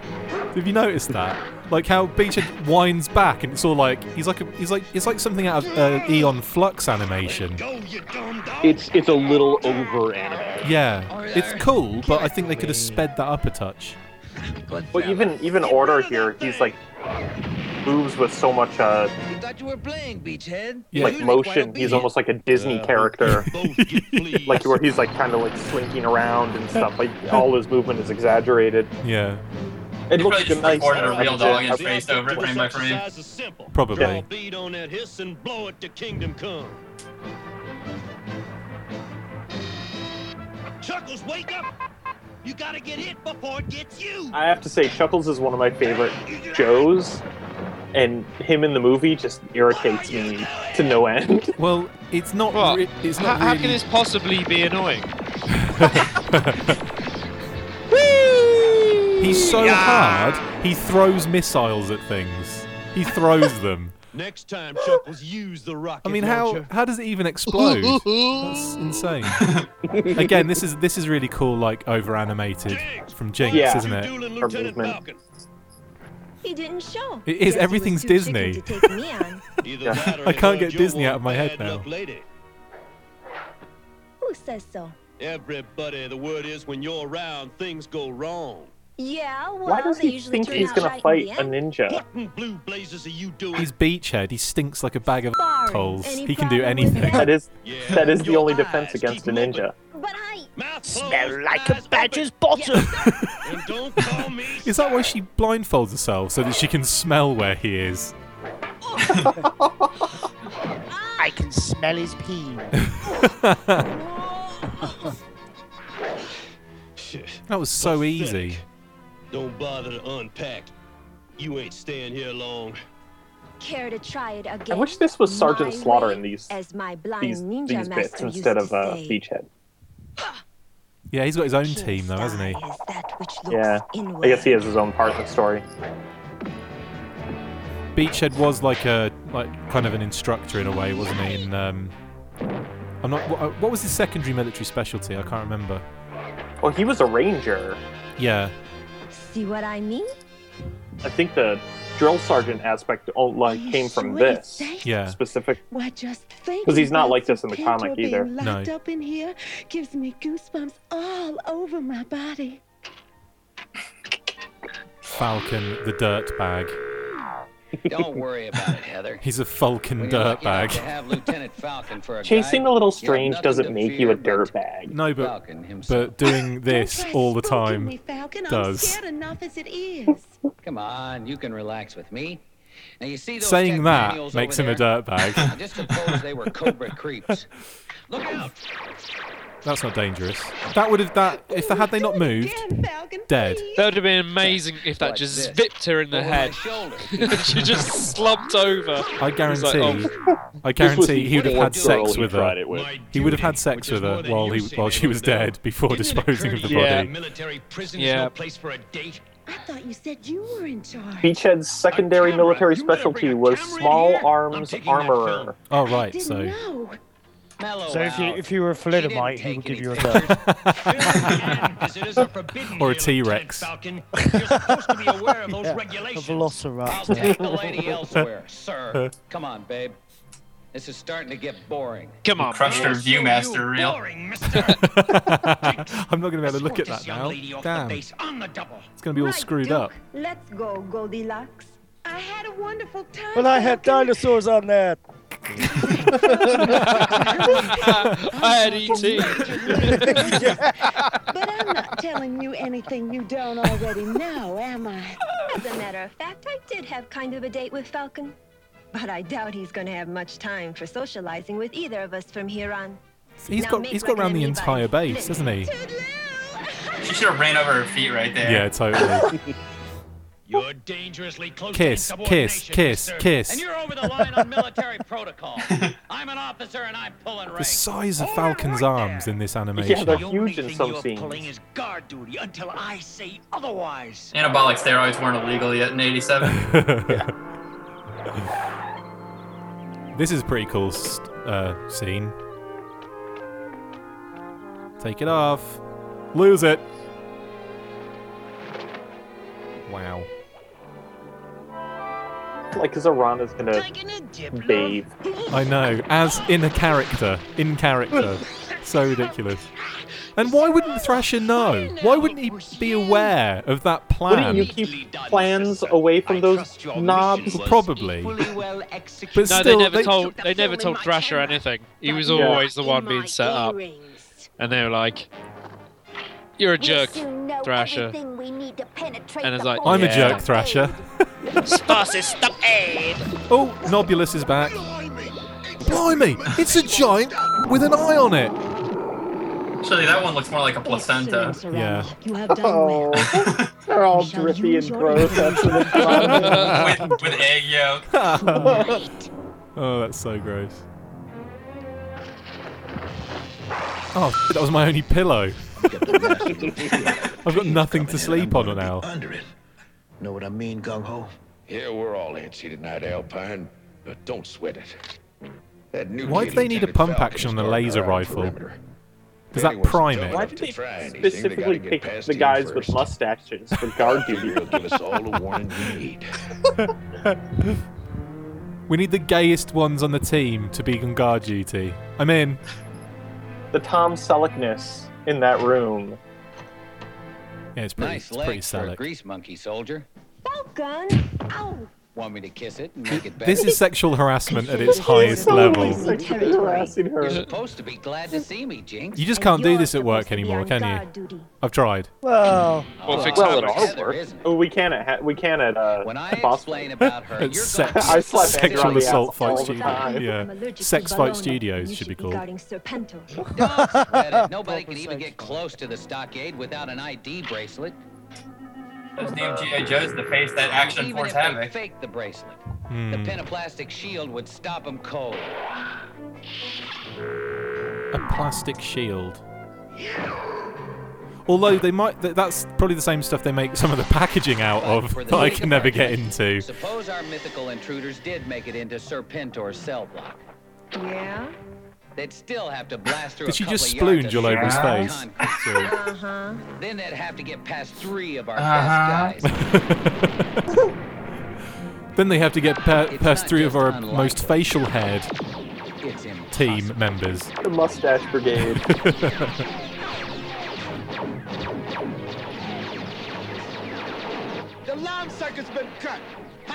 S3: Have you noticed that? Like how Beachhead winds back and it's all like he's like a, he's like it's like something out of uh, Aeon Flux animation.
S9: It's it's a little over animated.
S3: Yeah, it's cool, but I think they could have sped that up a touch.
S4: But even even Order here, he's like moves with so much uh
S14: We thought you were playing, Beachhead.
S3: Yeah.
S4: like motion. He's almost like a Disney character, (laughs) like where he's like kind of like slinking around and stuff. Like all his movement is exaggerated.
S3: Yeah,
S4: It
S5: He
S4: looks
S5: probably just
S4: nice.
S5: recorded a
S4: I
S5: real dog
S4: say.
S5: and spaced over it frame by frame.
S7: Exercise is simple.
S3: Probably.
S7: Draw bead on that hiss and blow it to kingdom come. Chuckles, wake up! You gotta get hit before it gets you.
S4: I have to say, Chuckles is one of my favorite Joes, and him in the movie just irritates me to no end. (laughs)
S3: Well, it's not.
S6: What?
S3: Re- it's
S6: how,
S3: not
S6: how
S3: really.
S6: can this possibly be annoying? (laughs) (laughs)
S3: He's so hard. He throws missiles at things. He throws (laughs) them.
S7: Next time, Chuckles, use the rocket
S3: I mean, how how does it even explode? That's (laughs) insane. Again, this is this is really cool, like over animated from Jinx,
S4: Yeah.
S3: isn't it?
S7: Lieutenant
S4: movement.
S7: Falcon.
S11: He didn't show.
S3: It is.
S11: Guess he was
S3: Everything's
S11: too
S3: Disney.
S11: to take me on. (laughs)
S7: Either
S4: Yeah.
S7: that or
S3: I can't get Disney out of my head now.
S7: lady.
S11: Who says so?
S7: Everybody, the word is when you're around, things go wrong.
S11: Yeah, well,
S4: Why does he think he's gonna
S11: right in
S4: fight a ninja?
S7: What in blue blazes are you doing?
S3: He's Beachhead. He stinks like a bag of
S11: Barring
S3: holes. He can do anything.
S11: that.
S4: That is
S7: Yeah,
S4: that is the only defense against a ninja.
S7: open.
S11: But I.
S7: Mouth
S10: Smell
S7: closed,
S10: like a badger's
S7: open.
S10: bottom. (laughs)
S7: And don't call me.
S3: Is that why she blindfolds herself so that she can smell where he is? (laughs)
S10: I can smell his pee. (laughs)
S3: That was so
S7: Pathetic.
S3: easy.
S7: Don't bother to unpack. You ain't staying here long.
S11: Care to try it again?
S4: I wish this was Sergeant
S11: My
S4: Slaughter in these
S11: as my blind
S4: these
S11: ninja
S4: these bits
S11: master used
S4: instead of uh. Beachhead.
S3: Yeah, he's got his own
S11: King's
S3: team though, hasn't he?
S11: eye is that which looks
S4: Yeah,
S11: inward.
S4: I guess he has his own part in the story.
S3: Beachhead was like a like kind of an instructor in a way, wasn't he? In um, I'm not. What, what was his secondary military specialty? I can't remember.
S4: Well, he was a ranger.
S3: Yeah,
S11: See what I mean?
S4: I think the drill sergeant aspect oh, like
S15: you
S4: came from
S15: sure you
S4: this
S15: say?
S3: yeah.
S4: specific.
S15: Why, just think.
S4: 'Cause he's not like this in the
S15: Pinto
S4: comic
S15: being
S4: either.
S15: Locked
S3: No.
S15: up in here gives me goosebumps all over my body.
S3: Falcon, the dirt bag.
S14: Don't worry about it, Heather.
S3: He's a Falcon
S14: When you're
S3: dirt
S14: lucky enough to
S3: bag.
S14: have Lieutenant Falcon for a (laughs)
S4: Chasing
S14: guide,
S4: a little strange doesn't make you a dirtbag.
S3: No, but
S14: Falcon
S3: but doing (laughs) this all the time
S15: Me, Falcon. I'm
S3: does.
S15: scared enough as it is. (laughs)
S14: Come on, you can relax with me. Now you see those
S3: Saying that makes him a
S14: there?
S3: dirt bag.
S14: Now, Just suppose they were Cobra creeps. Look out!
S3: That's not dangerous. That would have that if they had they not moved, dead.
S6: That would have been amazing if that
S14: Watch
S6: just
S14: this.
S6: zipped her in the
S14: Over
S6: head. (laughs) she just slumped over.
S3: I guarantee.
S6: Like, oh.
S3: I guarantee he would have had sex with her.
S9: it
S3: He would have had sex with her while he while she was
S7: to do.
S3: dead before
S7: Isn't
S3: disposing of the
S7: courteous
S3: body.
S7: that Military prison
S6: Yeah.
S7: no place for a date.
S15: I thought you said you were in charge.
S4: Beachhead's secondary military
S7: You
S4: specialty was small arms armorer.
S7: film.
S3: Oh
S15: I
S3: right,
S15: didn't
S3: so
S15: know.
S14: Mellow
S10: So if you if you were a
S14: She didn't
S10: thalidomide, he would give you a
S14: pictures.
S10: dirt.
S7: And visitors are forbidden
S3: Or a
S7: here,
S3: T-Rex.
S7: Falcon. You're supposed to be aware of those (laughs)
S10: Yeah, a
S7: regulations.
S14: I'll take the lady elsewhere, (laughs) sir. Come on, babe. This is starting to get boring.
S6: Come on,
S5: Crushed her Viewmaster
S7: you
S5: reel.
S7: boring, mister. (laughs)
S3: I'm not gonna be able to look at that
S7: this
S3: now.
S7: lady the
S3: Damn,
S7: on the double.
S3: it's gonna be all screwed
S11: Duke.
S3: up.
S11: Let's go, Goldilocks.
S15: I had a wonderful time.
S10: Well, I had dinosaurs on that. (laughs)
S6: I had ET. (laughs)
S15: But I'm not telling you anything you don't already know, am I?
S11: As a matter of fact, I did have kind of a date with Falcon. But I doubt he's going to have much time for socializing with either of us from here on.
S3: He's
S11: Now
S3: got he's got around the entire base,
S11: Flint.
S3: hasn't he?
S5: She should have ran over her feet right there.
S3: Yeah, totally. (laughs)
S13: You're dangerously close
S3: Kiss,
S13: to
S3: kiss,
S13: insubordination,
S3: kiss,
S13: mister.
S3: kiss.
S13: And you're over the line on military protocol. (laughs) I'm an officer and I'm pulling
S3: The size of Falcon's arms in this animation.
S4: Yeah, they're
S13: The only
S4: huge in some scenes.
S13: pulling is guard duty until I say otherwise.
S5: Anabolic steroids weren't illegal yet in '87. (laughs)
S3: This is a pretty cool st- uh, scene. Take it off. Lose it. Wow.
S4: Like, Zarana's gonna bathe.
S3: I know. As in a character. In character. so ridiculous. And why wouldn't Thrasher know? Why wouldn't he be aware of that plan?
S4: Wouldn't you keep plans away from those knobs?
S3: Probably. But
S6: no,
S3: still,
S6: they never
S3: they-
S6: told. They never told Thrasher anything. He was
S4: Yeah.
S6: always the one being set up, and they were like, "You're a jerk, Thrasher."
S15: we need
S6: And it's like,
S3: I'm a jerk, Thrasher.
S6: Sparsis, stop aid.
S3: Oh, Nobulus is back. Blimey! It's a giant with an eye on it!
S5: Actually, that one looks more like a placenta.
S3: Yeah.
S15: You have done
S4: Oh, (laughs) they're all drippy and gross after the drama.
S5: with, with egg yolk. (laughs)
S3: oh, that's so gross. Oh, that was my only pillow. (laughs) I've got nothing to sleep on now.
S8: Under it. Know what I mean, Gung Ho? Yeah, we're all antsy tonight, Alpine, but don't sweat it. That new
S3: Why do they need a pump action on a laser rifle? Does that prime it?
S4: Why
S3: it?
S4: did they specifically pick the guys with mustaches for guard (laughs) duty?
S8: give us all the warning we need. (laughs)
S3: We need the gayest ones on the team to be on guard duty. I'm in.
S4: The Tom Selleckness in that room.
S3: Yeah, it's pretty,
S14: nice
S3: it's pretty
S14: legs for a grease monkey soldier.
S11: Falcon! Ow!
S14: Oh, Want me to kiss it and make it better?
S3: This is sexual harassment at its (laughs) highest level.
S4: harassing her.
S14: You're supposed to be glad to see me, Jinx.
S3: You just can't do this at work anymore, can you? I've tried.
S10: Well,
S6: Well, fix
S4: well, at
S6: habits.
S4: our work. Oh, we can at ha- we can at uh,
S14: When I
S4: Boss
S14: explain about her, (laughs) you're
S3: sex,
S14: going
S4: I slap Andrew
S3: sexual
S4: on the
S3: assault
S4: ass
S3: fight
S4: the
S3: studio.
S4: time.
S3: Yeah,
S11: I'm allergic to
S3: sex fight studios should be
S11: be
S3: called.
S11: guarding Serpentor.
S14: Don't sweat it. (laughs) Nobody can even get close to the stockade without an ID bracelet.
S5: Those damn GI Joes to face that action
S14: even
S5: force
S14: if they
S5: havoc.
S14: fake the bracelet,
S3: Hmm.
S14: the penaplastic shield would stop them cold.
S3: A plastic shield. Although they might, th- that's probably the same stuff they make some of the packaging out of
S14: For the
S3: that I can never get
S14: argument,
S3: into.
S14: Suppose our mythical intruders did make it into Serpentor's cell block.
S11: Yeah?
S14: They'd still have to blast through
S3: Did
S14: a
S3: she just
S14: of yards
S3: splunge
S14: of
S3: all over his face?
S11: Uh-huh.
S14: Then they'd have to get past three of our
S5: Uh-huh.
S14: best guys. (laughs)
S3: Then they have to get pa- past three of our
S14: unlikely.
S3: most facial haired team members.
S4: The Mustache Brigade. (laughs)
S8: The lamb circuit's been cut.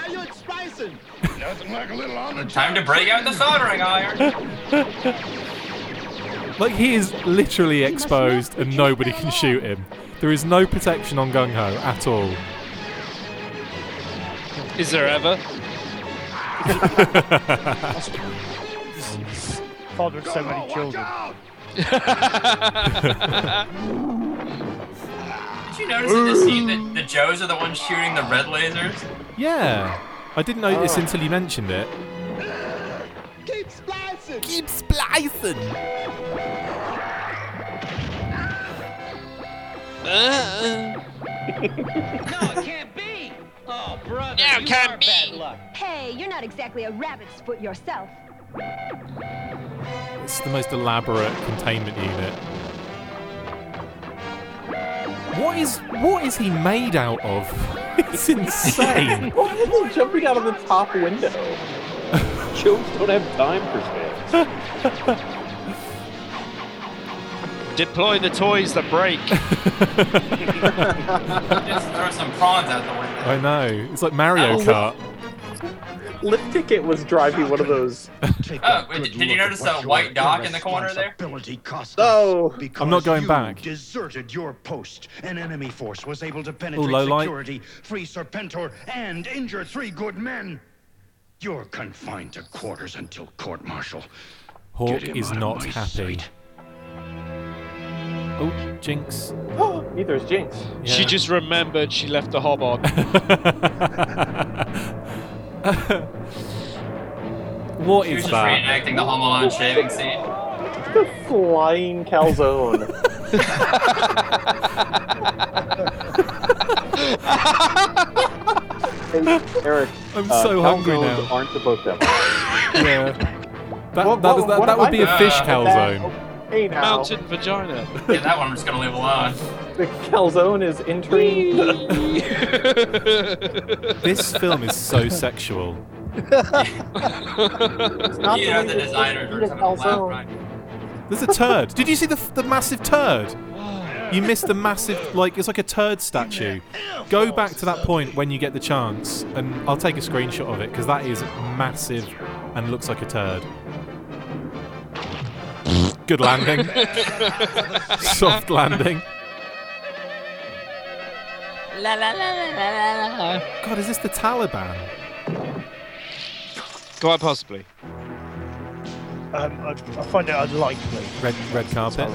S8: How you spicing? Nothing like a little on the
S5: Time to break out the soldering iron. (laughs)
S3: Like he is literally exposed and nobody can shoot him. There is no protection on Gung Ho at all.
S6: Is there ever? (laughs)
S10: Father of so many children. (laughs)
S5: Did you notice in this scene that the Joes are the ones shooting the red lasers?
S3: Yeah, I didn't know this until you mentioned it.
S8: Keep splicing.
S3: Keep splicing.
S6: Uh,
S14: No, it can't be! Oh, brother,
S6: Yeah, it
S14: you
S6: can't
S14: are
S6: be.
S14: bad luck.
S11: Hey, you're not exactly a rabbit's foot yourself.
S3: It's the most elaborate containment unit. What is what is he made out of? It's insane.
S4: Why are they jumping out of the top window?
S9: Joes don't have time for space. (laughs)
S6: Deploy the toys that break. (laughs)
S5: Just throw some prawns out the window.
S3: I know. It's like Mario. Kart.
S4: Lift Ticket was driving one of those. (laughs)
S5: Oh, wait, did you notice that white dock in the corner there?
S4: Oh,
S3: I'm not going
S8: you
S3: back.
S8: deserted your post. An enemy force was able to
S3: Oh,
S8: penetrate
S3: low light.
S8: security, free Serpentor, and injure three good men. You're confined to quarters until court-martial.
S3: Hawk is not
S8: my
S3: happy.
S8: sight.
S3: Oh, Jinx. (gasps)
S4: Neither is Jinx.
S6: She just remembered she left the hob on. (laughs) (laughs)
S3: What
S5: He was
S3: is
S5: just
S3: that?
S5: reenacting the Home Alone shaving scene.
S4: The flying calzone. (laughs) hey, Erik.
S3: I'm
S9: Uh,
S3: so hungry now.
S9: Aren't supposed to have.
S3: Yeah. That,
S4: What-
S3: that,
S4: what-
S3: that,
S4: what
S3: that would
S4: I
S3: be a
S4: doing?
S3: fish
S4: Uh,
S3: calzone.
S4: Hey now.
S6: Mountain vagina.
S5: Yeah, that one I'm just gonna leave alone.
S4: The calzone is entering. (laughs)
S3: This film is so sexual.
S4: not
S5: you know the
S4: way to
S5: designers
S4: eat
S5: are
S4: a
S5: some of the
S4: calzone.
S5: right.
S3: There's a turd. Did you see the, the massive turd? You missed the massive, like, it's like a turd statue. Go back to that point when you get the chance, and I'll take a screenshot of it, because that is massive and looks like a turd. Good landing. (laughs) Soft landing.
S16: La la la la la la.
S3: God, is this the Taliban?
S6: Quite possibly.
S10: Um, I, I find it unlikely.
S3: Red red carpet.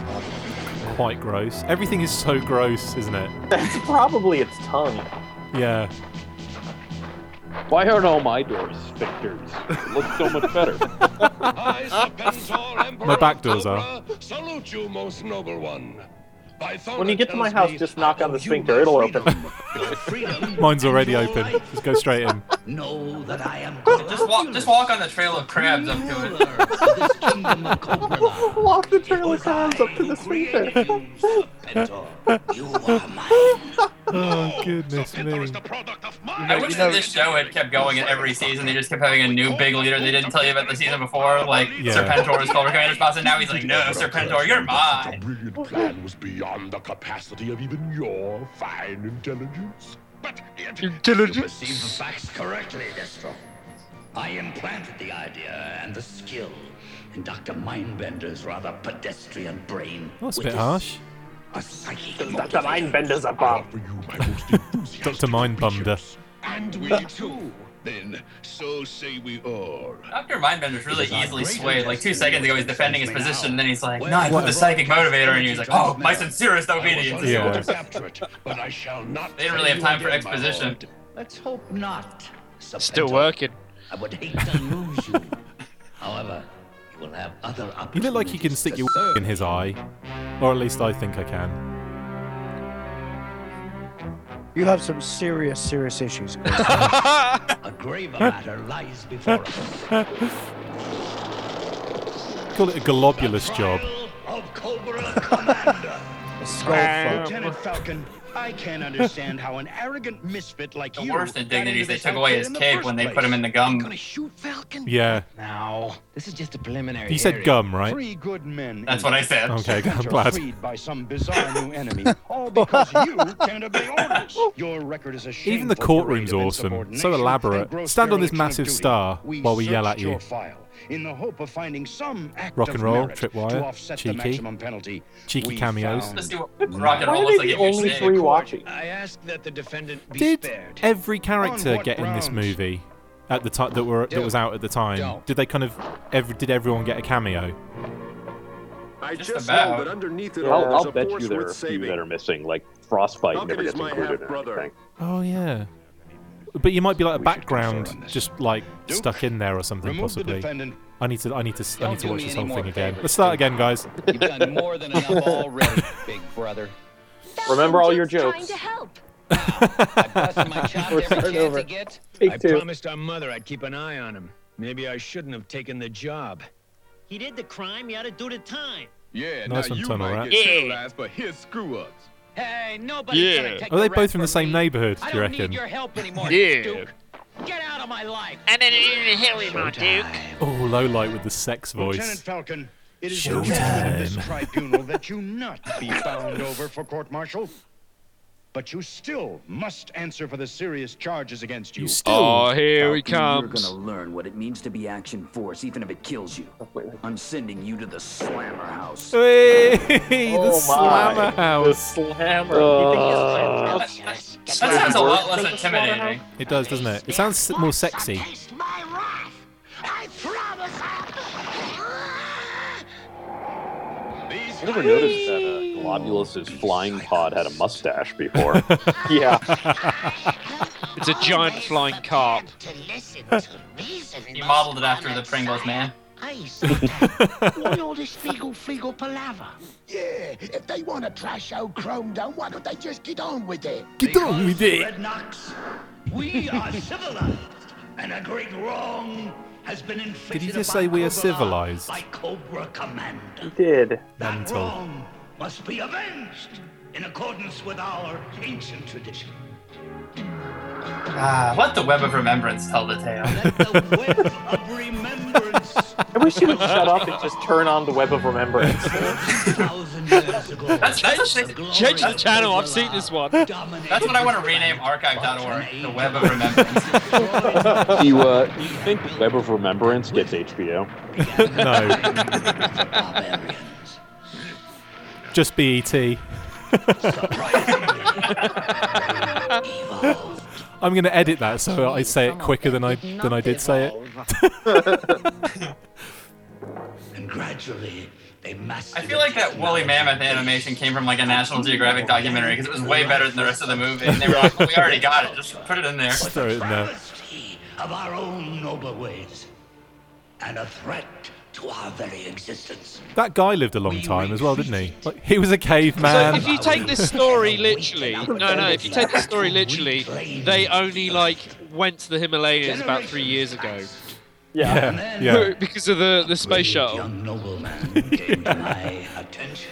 S3: Quite gross. Everything is so gross, isn't it?
S4: That's (laughs) probably its tongue.
S3: Yeah.
S9: Why aren't all my doors sphincters? Looks so much better. (laughs)
S3: My back doors are.
S8: Salute you, most noble one.
S4: When you get to my house, just knock on the sphincter. It'll open. (laughs)
S3: Mine's already open. Just go straight in. (laughs)
S17: Know that I am
S5: Just walk, just walk on the trail of crabs up to it. (laughs)
S4: Walk the trail of crabs up to the sphincter.
S3: Oh goodness me.
S5: I wish that this show had kept going in every season. They just kept having a new big leader they didn't tell you about the season before. Like
S3: Yeah.
S5: Serpentor was Cobra Commander's boss, and now he's like, no, Serpentor, you're mine.
S8: Brilliant plan was beyond the capacity of even your fine intelligence. But yet,
S6: Intelligence?
S17: You perceive the facts correctly, Destro. I implanted the idea and the skill in Dr. Mindbender's rather pedestrian brain.
S3: That's a
S17: with
S3: bit
S17: this-
S3: harsh.
S17: A psychic
S4: Dr. Mindbender's a bomb.
S3: Dr. Mindbumder.
S8: And we (laughs) too, then, so say we all.
S5: Dr. Mindbender's really easily swayed. Like two seconds ago, he's defending his position, and then he's like, no, I put the psychic motivator, and he was like, oh, my sincerest obedience.
S3: Yeah.
S8: It, but I shall not.
S5: They didn't really have time for exposition.
S17: Let's hope not.
S6: Still working.
S17: I would hate to lose you. (laughs) However, you will have other opportunities.
S3: You look like you can stick your in his eye. Or at least I think I can.
S10: You have some serious, serious issues. (laughs)
S17: A graver matter lies before us.
S3: Call it a globulous job.
S17: Of Cobra Commander. (laughs)
S10: Skull
S18: Falcon, I can't understand how an arrogant misfit like you.
S5: The
S18: you.
S5: worst
S18: got
S5: indignities,
S18: into
S5: they took away his
S18: in the
S5: cape when they
S18: place.
S5: put him in the gum.
S18: Gonna shoot Falcon?
S3: Yeah.
S18: Now, this is just a preliminary.
S3: You said
S18: area.
S3: gum, right?
S18: Three good men.
S5: That's what I said.
S3: Okay, I'm glad.
S18: freed by some bizarre new enemy, all because you can't obey orders. (laughs) Your record is a
S3: Even the courtroom's awesome. So elaborate. Stand on this massive star
S18: We
S3: while we yell at you.
S18: Your file in the hope of finding some act
S3: Rock
S18: of
S3: and roll,
S18: merit
S3: tripwire,
S18: to offset the
S3: cheeky.
S18: maximum penalty.
S3: Cheeky cameos.
S5: Let's see what rock and
S4: Why
S5: roll
S4: are
S5: looks
S4: they
S5: like
S4: the only three watching?
S14: I ask that the defendant be
S3: Did
S14: spared.
S3: every character
S18: On what
S3: get in this movie at the time that were that was out at the time?
S14: Don't.
S3: Did they kind of every, did everyone get a cameo?
S19: I
S5: Just
S19: just know that underneath it
S9: I'll,
S19: all,
S9: I'll
S19: a
S9: bet you there are a few
S19: saving.
S9: that are missing, like Frostbite
S19: Falcon
S9: never gets included in anything.
S3: Oh yeah. But you might be like a
S18: We should confer
S3: background, just like
S18: Duke,
S3: stuck in there or something, possibly. I need to, I need to, I
S14: Don't
S3: need to watch this whole
S14: more
S3: thing again. Let's start again, guys.
S14: You've done more than enough (laughs) already, big brother.
S4: Remember all your jokes.
S11: to. (laughs)
S14: I bust my chops
S4: We're
S14: every chance
S4: over.
S14: I get.
S4: Take
S13: I
S4: two.
S13: promised our mother I'd keep an eye on him. Maybe I shouldn't have taken the job.
S20: He did the crime, you had to do the time.
S19: Yeah,
S3: Nice
S19: now
S3: one,
S19: you
S3: Tunnel
S19: might
S3: Rat.
S19: get
S20: Yeah.
S19: penalized for his screw-ups.
S20: Hey, nobody's
S6: Yeah.
S20: gonna take
S3: Are they
S20: the
S3: both from the same
S20: me.
S3: neighborhood?
S20: I
S3: Do you
S20: don't
S3: reckon?
S20: need your help anymore,
S6: Yeah.
S20: Duke. Get out of my life.
S16: And then in the hell with Duke.
S3: Oh, Low-Light with the sex voice. Lieutenant.
S18: Falcon, it is
S3: Showtime.
S18: the judgment of this tribunal that you not be bound over for court-martial. But you still must answer for the serious charges against you.
S3: You still.
S6: Oh, here he
S17: Falcon,
S6: comes.
S17: You're gonna learn what it means to be Action Force, even if it kills you. I'm sending you to the Slammer House.
S3: Hey, (laughs) the
S4: Oh my.
S3: Slammer
S4: The
S3: House.
S4: slammer.
S3: Uh,
S4: you think it's
S5: That sounds a lot less intimidating.
S3: It does, doesn't it? It sounds more sexy.
S17: I promise.
S9: Never noticed that uh, Globulus's flying pod had a mustache before. (laughs)
S4: yeah.
S6: It's a giant flying carp.
S5: He modeled it after the Pringles man. (laughs)
S17: Why all this legal flegal palaver? Yeah, if they want to trash out Chrome Dome, why don't they just get on with it?
S3: Get on with it.
S17: Dreadnoks, we are civilized, and a great wrong has been inflicted
S3: Did he just say we are civilized?
S17: by Cobra Commander.
S4: He did.
S17: That
S3: Mental.
S17: wrong must be avenged in accordance with our ancient tradition.
S5: Ah, let the web of remembrance tell the tale.
S17: Let the web Of remembrance.
S4: I wish he would shut up and just turn on the web of remembrance.
S5: That's, that's a,
S6: Change the channel. I've seen this one.
S5: That's what I want to rename archive.org. The web of remembrance.
S9: do you, uh, do you think Web of Remembrance gets HBO?
S3: no. (laughs) Just E BET. I'm going to edit that so I say it quicker than I than I did say it. (laughs)
S17: and gradually, they mastered
S5: I feel like that woolly mammoth animation came from like a National Geographic documentary because it was way better than the rest of the movie. And they were like, well, we already got it. Just put it in there.
S3: Throw it in there.
S17: of our own noble ways, and a threat to our very existence.
S3: That guy lived a long time as well, didn't he? Like, he was a caveman.
S6: So
S3: caveman.
S6: if you take this story literally, no, no, if you take this story literally, they only like went to the Himalayas about three years ago.
S3: Yeah, Yeah, yeah. (laughs)
S6: because of the the space shuttle.
S17: Young nobleman came to my attention.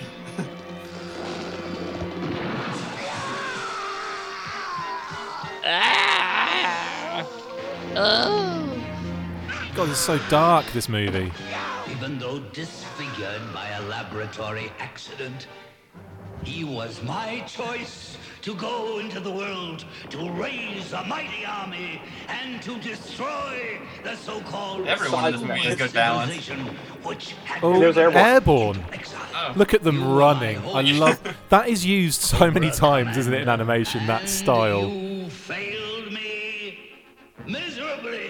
S16: Oh.
S3: God, it's so dark. This movie.
S17: Even though disfigured by a laboratory accident, he was my choice to go into the world to raise a mighty army and to destroy the so-called
S5: Everyone in this movie has good balance.
S17: civilization which had
S3: Oh,
S4: There's
S3: airborne.
S5: Oh.
S3: Look at them running. I love that. Is used so many times, isn't it, in animation? That style.
S17: You failed me miserably.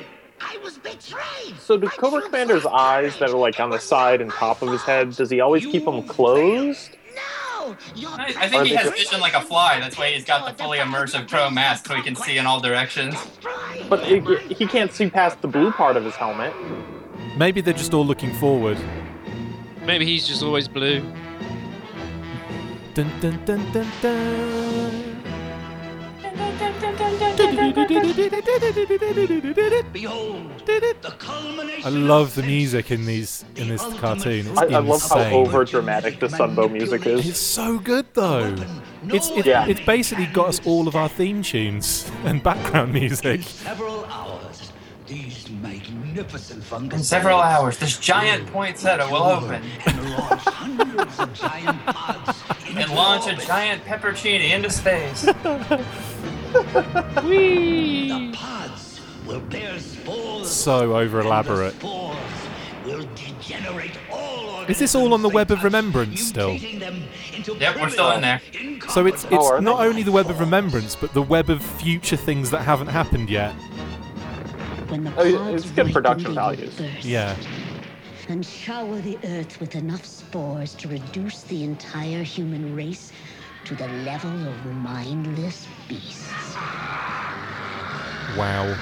S17: I was betrayed.
S4: So do Cobra Commander's eyes that are like on the side and top of his head, does he always keep them closed?
S5: I, I think he has vision like a fly. That's why he's got the fully immersive pro mask so he can see in all directions.
S4: But he, he can't see past the blue part of his helmet.
S3: Maybe they're just all looking forward.
S6: Maybe he's just always blue.
S3: Dun, dun, dun, dun, dun.
S17: Behold, the culmination
S3: I love the music in these in this cartoon. It's
S4: I, I love how
S3: insane.
S4: over dramatic the Sunbow music is.
S3: It's so good though. It's it,
S4: Yeah.
S3: it's basically got us all of our theme tunes and background music.
S17: several hours. These magnificent
S5: In several hours, this giant poinsettia will open (laughs) And launch
S17: hundreds of giant pods (laughs)
S5: and launch a giant peppercini into space. (laughs)
S17: The pods will bear spores.
S3: So over elaborate.
S17: Spores will degenerate all
S3: Is this all on the web of remembrance still?
S5: Yep, we're still in there.
S3: So it's it's
S4: are
S3: not only the web of remembrance, but the web of future things that haven't happened yet.
S15: When the
S4: Oh, it's good production
S15: ripen, they will
S4: values.
S15: burst
S3: Yeah.
S15: And shower the earth with enough spores to reduce the entire human race to the level of mindless beasts.
S3: Wow.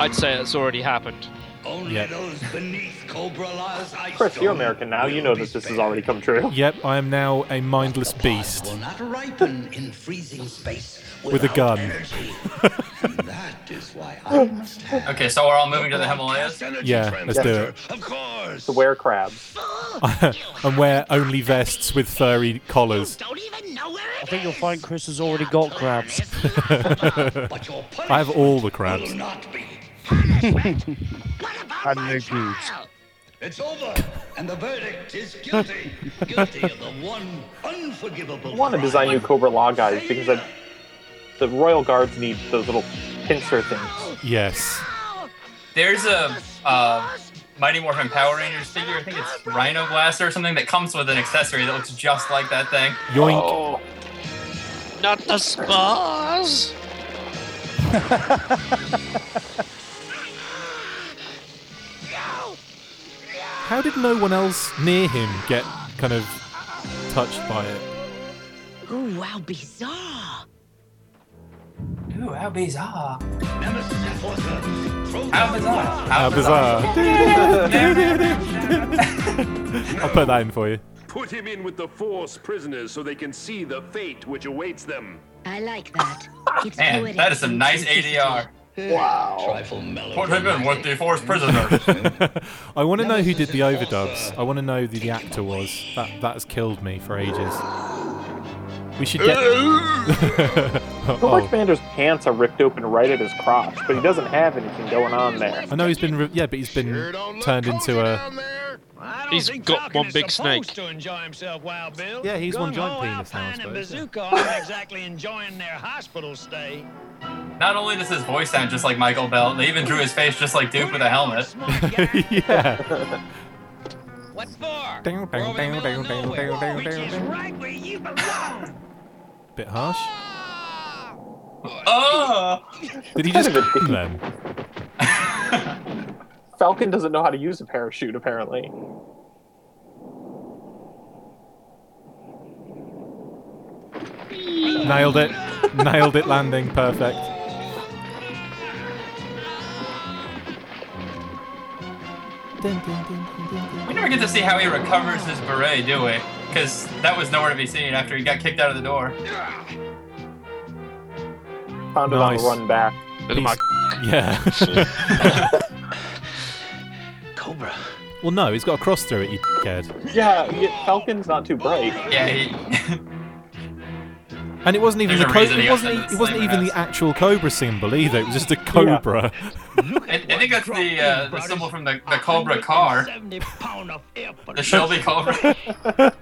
S6: I'd say it's already happened.
S17: Only
S3: Yep.
S17: those beneath Cobra La's ice
S4: Chris, you're American now. You know that this has already come true.
S3: Yep, I am now a mindless beast
S17: will not ripen in freezing space
S3: with a gun. (laughs)
S17: That is why I must have
S5: Okay, so we're all moving to the Himalayas.
S3: Yeah, let's do it.
S17: Of course.
S4: To wear crabs. (laughs)
S3: and wear only vests with furry collars.
S10: I think you'll find Chris has already got crabs. (laughs)
S3: I have all the crabs.
S10: and no pubes.
S17: It's over, and the verdict is guilty. guilty of the one unforgivable
S4: I want to design new Cobra La guys because the, the Royal Guards need those little pincer things.
S3: Yes.
S5: There's a uh, Mighty Morphin Power Rangers figure. I think it's Rhino Blaster or something that comes with an accessory that looks just like that thing.
S3: Yoink.
S4: Oh,
S16: Not the spars. (laughs)
S3: How did no one else near him get kind of touched by it.
S12: Oh, how bizarre.
S5: Ooh, how bizarre. How bizarre.
S3: How bizarre. (laughs) I'll put that in for you.
S19: Put him in with the Force prisoners so they can see the fate which awaits them.
S12: I like that. It's
S5: Man,
S12: poetic
S5: that is some nice. ADR.
S4: Wow.
S5: Put him in with the force prisoners. (laughs)
S3: I want to know who did the overdubs. I want to know who the actor was. That that has killed me for ages. We should get. (laughs) (laughs)
S4: Cobra
S3: oh,
S4: Commander's pants are ripped open right at his crotch, but he doesn't have anything going on there.
S3: I know he's been. Re- yeah, but he's been turned into a.
S6: He's got one big snake.
S20: to enjoy himself, Wild Bill.
S3: Yeah, he's one giant
S20: Gung-Ho,
S3: penis now, I
S20: Alpine, and
S3: suppose, yeah.
S20: Bazooka (laughs) aren't exactly enjoying their hospital stay.
S5: Not only does his voice sound just like Michael Bell, they even drew his face just like Duke with a helmet. (laughs)
S3: yeah.
S20: What for?
S3: Ding,
S20: We're
S3: ding,
S20: over in the
S3: ding,
S20: middle of
S3: ding,
S20: nowhere,
S3: ding, ding,
S20: which
S3: ding,
S20: is
S3: ding.
S20: right where you belong.
S3: Bit harsh. Ah!
S5: Oh!
S3: Did he just come then? (laughs)
S4: Falcon doesn't know how to use a parachute, apparently.
S3: Nailed it. Nailed it landing. Perfect.
S5: We never get to see how he recovers his beret, do we? Because that was nowhere to be seen after he got kicked out of the door.
S4: Found it on
S3: Nice.
S4: the run back.
S3: He's- yeah. (laughs)
S17: Cobra.
S3: well, no, he's got a cross through it, you dickhead.
S4: Yeah, yeah, Falcon's not too bright.
S5: Yeah, he. (laughs)
S3: And it wasn't even
S5: There's
S3: the
S5: a
S3: co- it wasn't. e- It wasn't even the actual cobra symbol either. It was just a cobra.
S5: I, I think that's the uh, the symbol from the, the Cobra car. The Shelby Cobra. (laughs)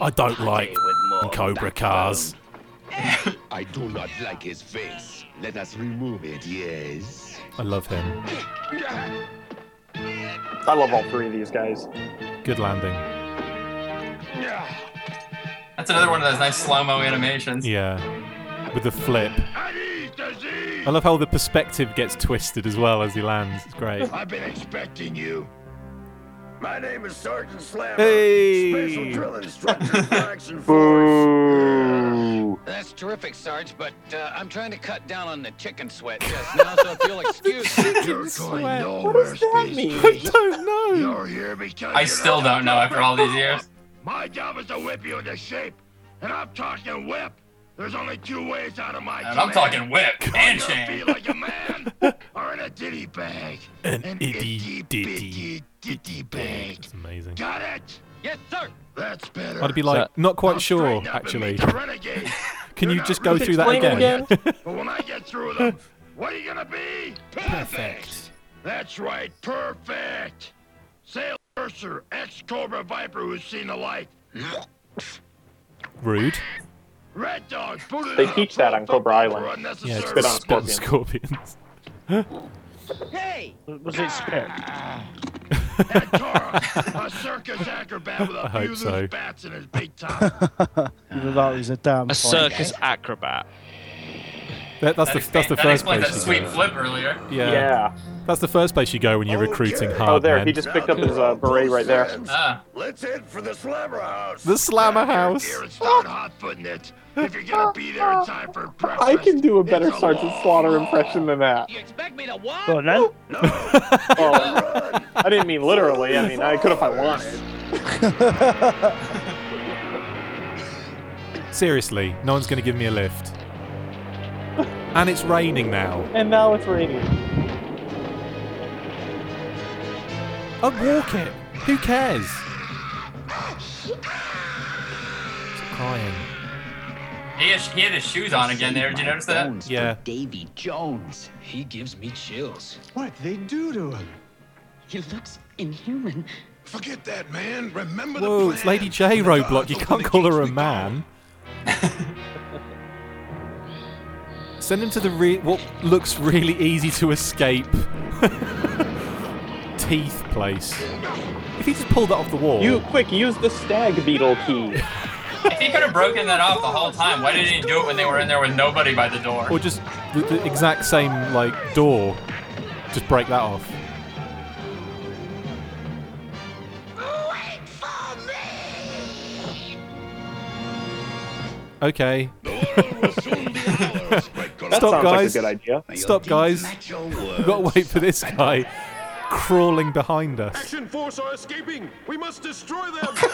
S3: I don't like cobra cars. (laughs)
S8: I do not like his face. Let us remove it, yes.
S3: I love him.
S4: I love all three of these guys.
S3: Good landing.
S5: That's another one of those nice slow mo animations.
S3: Yeah, with the flip. I love how the perspective gets twisted as well as he lands. It's great.
S8: I've been expecting you. My name is Sergeant Slammer.
S3: Hey!
S8: Special drill instructor (laughs) for Action
S4: Boo!
S14: That's terrific, Sarge, but uh, I'm trying to cut down on the chicken sweat just now, so if you'll excuse me.
S8: You're going
S4: Sweat.
S8: nowhere,
S4: What does that mean?
S8: Beast.
S3: I don't know.
S8: You're here because
S5: I still don't know after all these years.
S8: My job is to whip you into shape, and I'm talking whip. There's only two ways out of my
S5: And I'm talking whip and
S8: Either
S5: chain.
S8: Be like a man, (laughs) or in a ditty bag.
S3: An
S8: An
S3: itty ditty
S8: bitty ditty bag.
S3: It's amazing.
S8: Got it?
S20: Yes, sir.
S8: That's better.
S3: I'd be like, not quite
S8: Now
S3: sure,
S8: straighten up and
S3: actually.
S8: meet the renegade. (laughs)
S3: Can
S8: You're
S3: you just go through that again?
S4: again.
S8: But when I get through them, (laughs) what are you gonna be?
S3: Perfect.
S8: That's right, perfect. Sailor Mercer, ex-Cobra Viper who's seen the light.
S3: Rude.
S8: Red Dog, boot it
S4: They
S8: up,
S4: teach that on Cobra Island.
S8: unnecessary
S3: Yeah,
S4: Spit on
S3: spit on
S4: scorpions.
S3: scorpions. (laughs)
S20: Hey!
S10: Was it spit? (laughs)
S8: And Tara, a circus acrobat (laughs) with
S3: I
S8: a
S3: hope
S8: few
S3: so.
S8: loose bats in his big top.
S10: Either that was a damn.
S6: A circus acrobat.
S3: That, that's
S5: That
S3: the that's the
S5: explain- that
S3: first
S5: explains
S3: place
S5: that
S3: you
S5: sweet
S3: go.
S5: flip earlier.
S3: Yeah.
S4: Yeah.
S3: That's the first place you go when you're recruiting hard
S4: Oh, there.
S3: men.
S4: He just picked up his uh, beret right there.
S5: Ah.
S8: Let's head for the Slammer House.
S3: The Slammer
S8: Grab your
S3: House.
S8: gear and start hot-footing it. If you're gonna be there in time for breakfast.
S4: I can do a better
S8: a
S4: Sergeant
S8: long
S4: Slaughter
S8: haul.
S4: impression than that.
S20: You expect me to what?
S10: Go on then.
S8: No, (laughs)
S4: Oh, I didn't mean literally. I mean, I could if I wanted.
S3: Seriously, no one's going to give me a lift. And it's raining now.
S4: And now it's raining.
S3: I'd walk it. Who cares? It's crying.
S5: He, has, he had his shoes on again there. Did you notice that?
S3: Yeah.
S17: Davy Jones.
S20: He gives me chills.
S18: What they do to him?
S12: He looks inhuman.
S8: Forget that, man. Remember
S3: Whoa,
S8: the
S3: it's. Lady Jaye
S8: The
S3: Roadblock. You can't call her a man. (laughs) Send him to the re- what looks really easy to escape (laughs) teeth place. If he just pulled that off the wall,
S4: You quick use the stag beetle key.
S5: If he could have broken that off the whole time, why didn't he do it when they were in there with nobody by the door?
S3: or just the, the exact same like door, just break that off.
S12: Wait for me!
S3: Okay. (laughs)
S4: That
S3: Stop,
S4: sounds like a
S3: guys.
S4: good idea.
S3: Stop, guys. (laughs) We've got to wait for this guy crawling behind us.
S19: Action Force are escaping! We must destroy them! (laughs)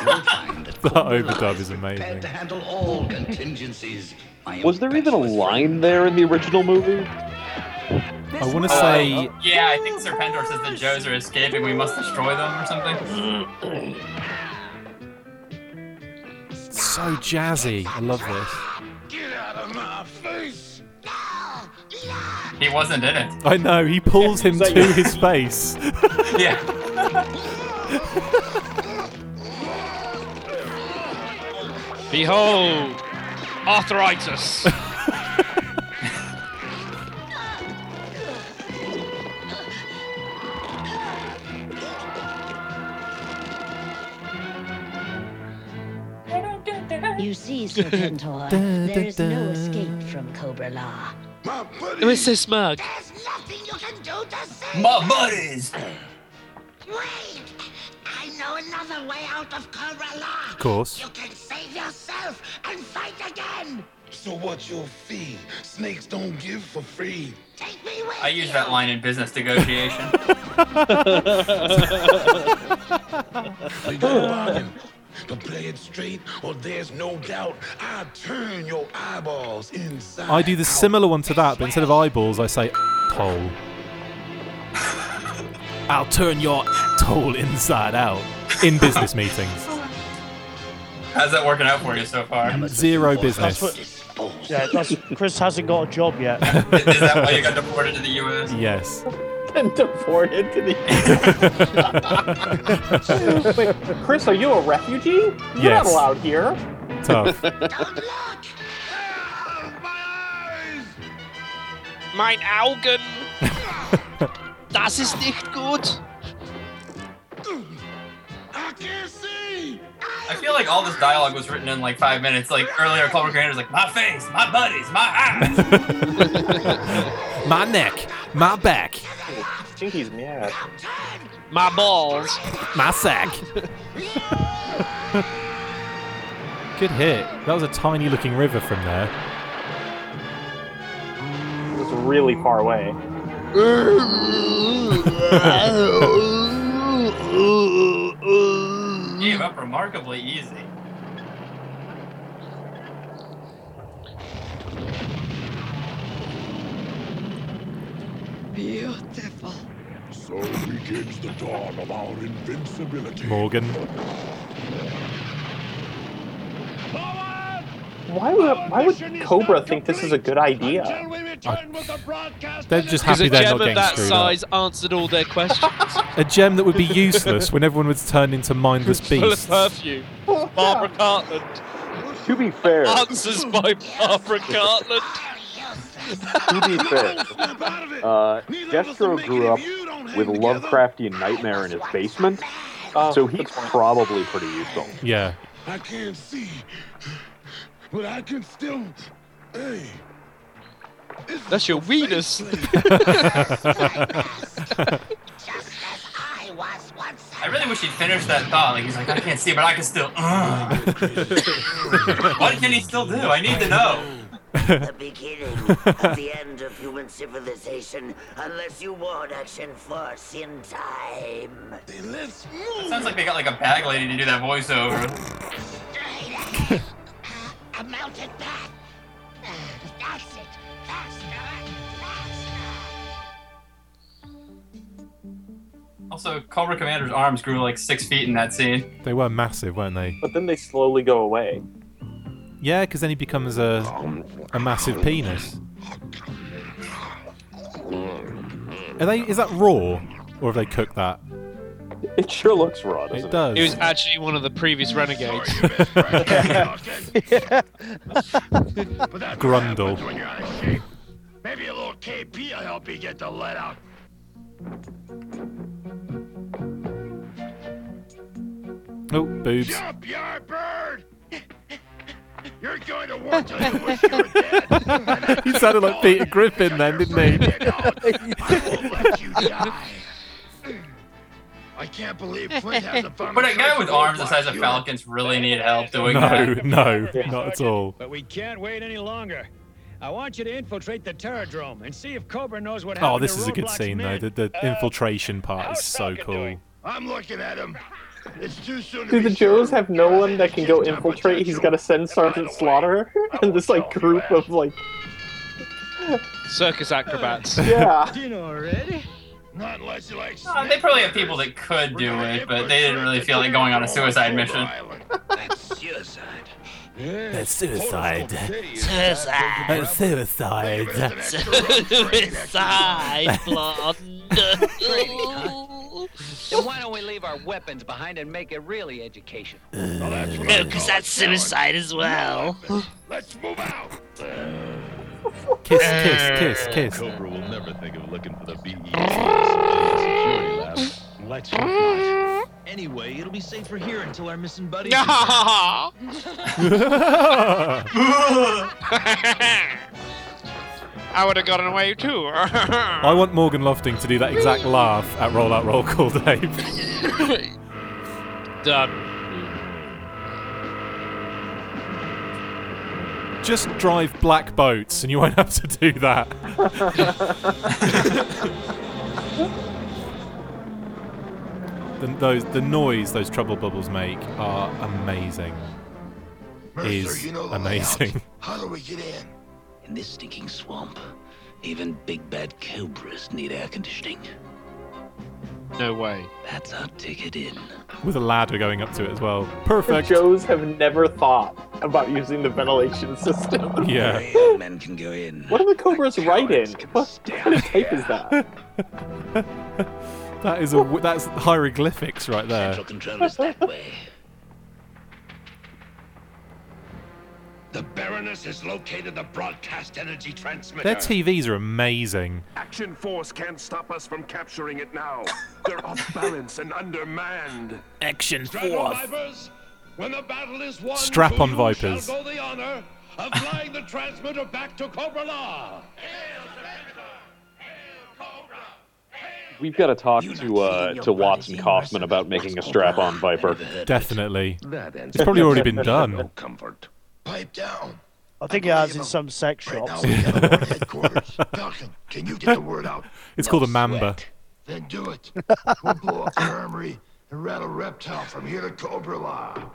S19: (laughs)
S3: That overdub is amazing.
S17: To handle all contingencies.
S9: Was there even a line there in the original movie?
S3: I want to say
S5: Yeah, I think Serpentor says the Joes are escaping. We must destroy them or something.
S3: so jazzy. I love this.
S8: Get out of my face!
S5: He wasn't in it.
S3: I know. He pulls him
S5: Is
S3: to
S5: you?
S3: his face. (laughs)
S5: Yeah.
S6: Behold, arthritis.
S15: You see, Serpentor, (laughs) there is no escape from Cobra La.
S6: Who is this mug?
S5: My buddies.
S12: Wait! I know another way out of Cobra La.
S3: Of course.
S12: You can save yourself and fight again.
S8: So what's your fee? Snakes don't give for free.
S12: Take me with
S5: I use that line in business negotiation.
S8: We got a bargain. But play it straight, or there's no doubt I'll turn your eyeballs inside.
S3: I do the similar one to that, but instead of eyeballs, I say hole. (laughs) I'll turn your hole inside out in business meetings.
S5: How's that working out for you so far?
S3: Zero business.
S10: That's what, yeah, that's Chris hasn't got a job yet. (laughs)
S5: Is that why you got deported to the U.S.?
S3: Yes.
S4: And deported to the. (laughs) Wait, Chris, are you a refugee? You're
S3: Yes.
S4: not allowed here.
S3: Tough. (laughs)
S16: Mein Augen. (laughs) Das ist nicht gut.
S5: I feel like all this dialogue was written in like five minutes. Like earlier, Cobra Commander was like, "My face, my buddies, my eyes." (laughs) (laughs)
S3: my neck, my back,
S4: Stinky's mad.
S16: My balls.
S3: my sack. Good hit. That was a tiny looking river from there.
S4: It was really far away. (laughs)
S5: Gave up remarkably easy.
S12: Beautiful.
S8: So begins the dawn of our invincibility.
S3: Morgan.
S4: Why would why would Cobra think this is a good idea?
S3: They're just happy
S6: a
S3: they're
S6: gem
S3: not getting
S6: of that
S3: screwed
S6: size answered all their questions.
S3: A gem that would be useless when everyone was turned into mindless
S6: Full of
S3: beasts.
S6: perfume. Barbara Cartland.
S9: To be fair,
S6: Answers by Barbara Cartland.
S9: to be fair, uh, Destro grew up with Lovecraftian nightmare in his basement, so he's probably pretty useful.
S3: Yeah.
S8: I can't see, but I can still. Hey.
S6: That's your weenus. (laughs)
S5: I really wish he'd finish that thought. Like he's like, I can't see, but I can still. Uh. what can he still do? I need to know.
S12: the beginning of the end of human civilization unless you warn Action Force in time.
S8: Then let's
S5: It sounds like they got like a bag lady to do that voiceover.
S12: A mounted path. That's it.
S5: Also, Cobra Commander's arms grew like six feet in that scene.
S3: They were massive, weren't they?
S4: But then they slowly go away.
S3: Yeah, because then he becomes a a massive penis. Are they? Is that raw, or have they cooked that? (laughs)
S4: It sure looks raw.
S3: It does.
S6: He was actually one of the previous renegades. (laughs) (laughs)
S3: Grundle.
S8: when you're out of shape. Maybe a little KP will help you get the let out.
S3: Oh, boobs.
S8: Jump, Yardbird! You're going to war till you wish you were dead.
S3: he sounded like Peter Griffin then, didn't he?
S8: I won't let you die. I can't believe (laughs) Flint hasn't found
S5: But
S8: a
S5: a guy with arms the size of. Falcons really need help (laughs) doing
S3: No,
S5: that.
S3: no, (laughs) no, not at all.
S13: But we can't wait any longer. I want you to infiltrate the Terror Drome and see if Cobra knows what
S3: oh,
S13: happened.
S3: Oh, this
S13: to
S3: is a good
S13: Roadblock's
S3: scene though.
S13: men.
S3: The, the uh, infiltration part is so cool.
S8: I'm looking at him. It's too soon
S4: Do
S8: be
S4: the Joes have no one that can go infiltrate? He's got to send Sergeant Slaughter and this like group of like
S6: Circus acrobats.
S4: yeah.
S13: Do you know already?
S8: Not unless you like
S5: Uh, they probably have people that could do it, but they didn't really feel like going on a suicide mission.
S17: That's suicide.
S3: That's suicide.
S16: Suicide.
S3: That's suicide.
S16: Suicide, (laughs) (laughs) blonde.
S20: Then why don't we leave our weapons behind and make it really educational?
S16: No, because that's suicide as well.
S8: Let's move out.
S3: Eh, kiss, kiss, kiss, kiss.
S7: Cobra will never think of looking for the BET security lab.
S18: Let's hope not. Anyway, it'll be safer here until our missing buddies. (laughs)
S6: I would have gotten away too.
S3: I want Morgan Lofting to do that exact laugh at Roll Out Roll Call Dave. (laughs)
S6: Done.
S3: Just drive black boats and you won't have to do that. (laughs) the, those, the noise those trouble bubbles make are amazing. Is
S8: you know the
S3: amazing.
S8: layout. (laughs) How do we get in?
S17: In this stinking swamp, even big bad cobras need air conditioning.
S6: No way.
S17: That's our ticket in.
S3: With a ladder going up to it as well. Perfect.
S4: The
S3: Perfect.
S4: Joes have never thought about using the ventilation system. (laughs)
S3: Yeah.
S17: Men can go in.
S4: What are the Cobras write in? What kind of type is that? (laughs)
S3: that is a that's hieroglyphics right there.
S17: Central control is that way.
S8: The Baroness has located the broadcast energy transmitter.
S3: Their TVs are amazing.
S19: Action Force can't stop us from capturing it now. (laughs) They're off balance and undermanned.
S3: Action
S8: Strap-on Vipers, when the battle is won,
S3: Strap
S8: to
S3: on Vipers.
S8: shall go the honor of flying the transmitter back to Cobra La.
S9: We've got to talk to uh, to Watson Kaufman about making a strap-on Viper.
S3: Definitely. It's probably already been done.
S8: No comfort. Pipe down.
S10: I think it has in some sex
S8: Right now
S10: shops.
S8: we got (laughs) headquarters. Falcon, can you get the word out? (laughs)
S3: It's called a mamba.
S8: Then do it. We'll blow up the armory and rattle Reptile from here to Cobra La.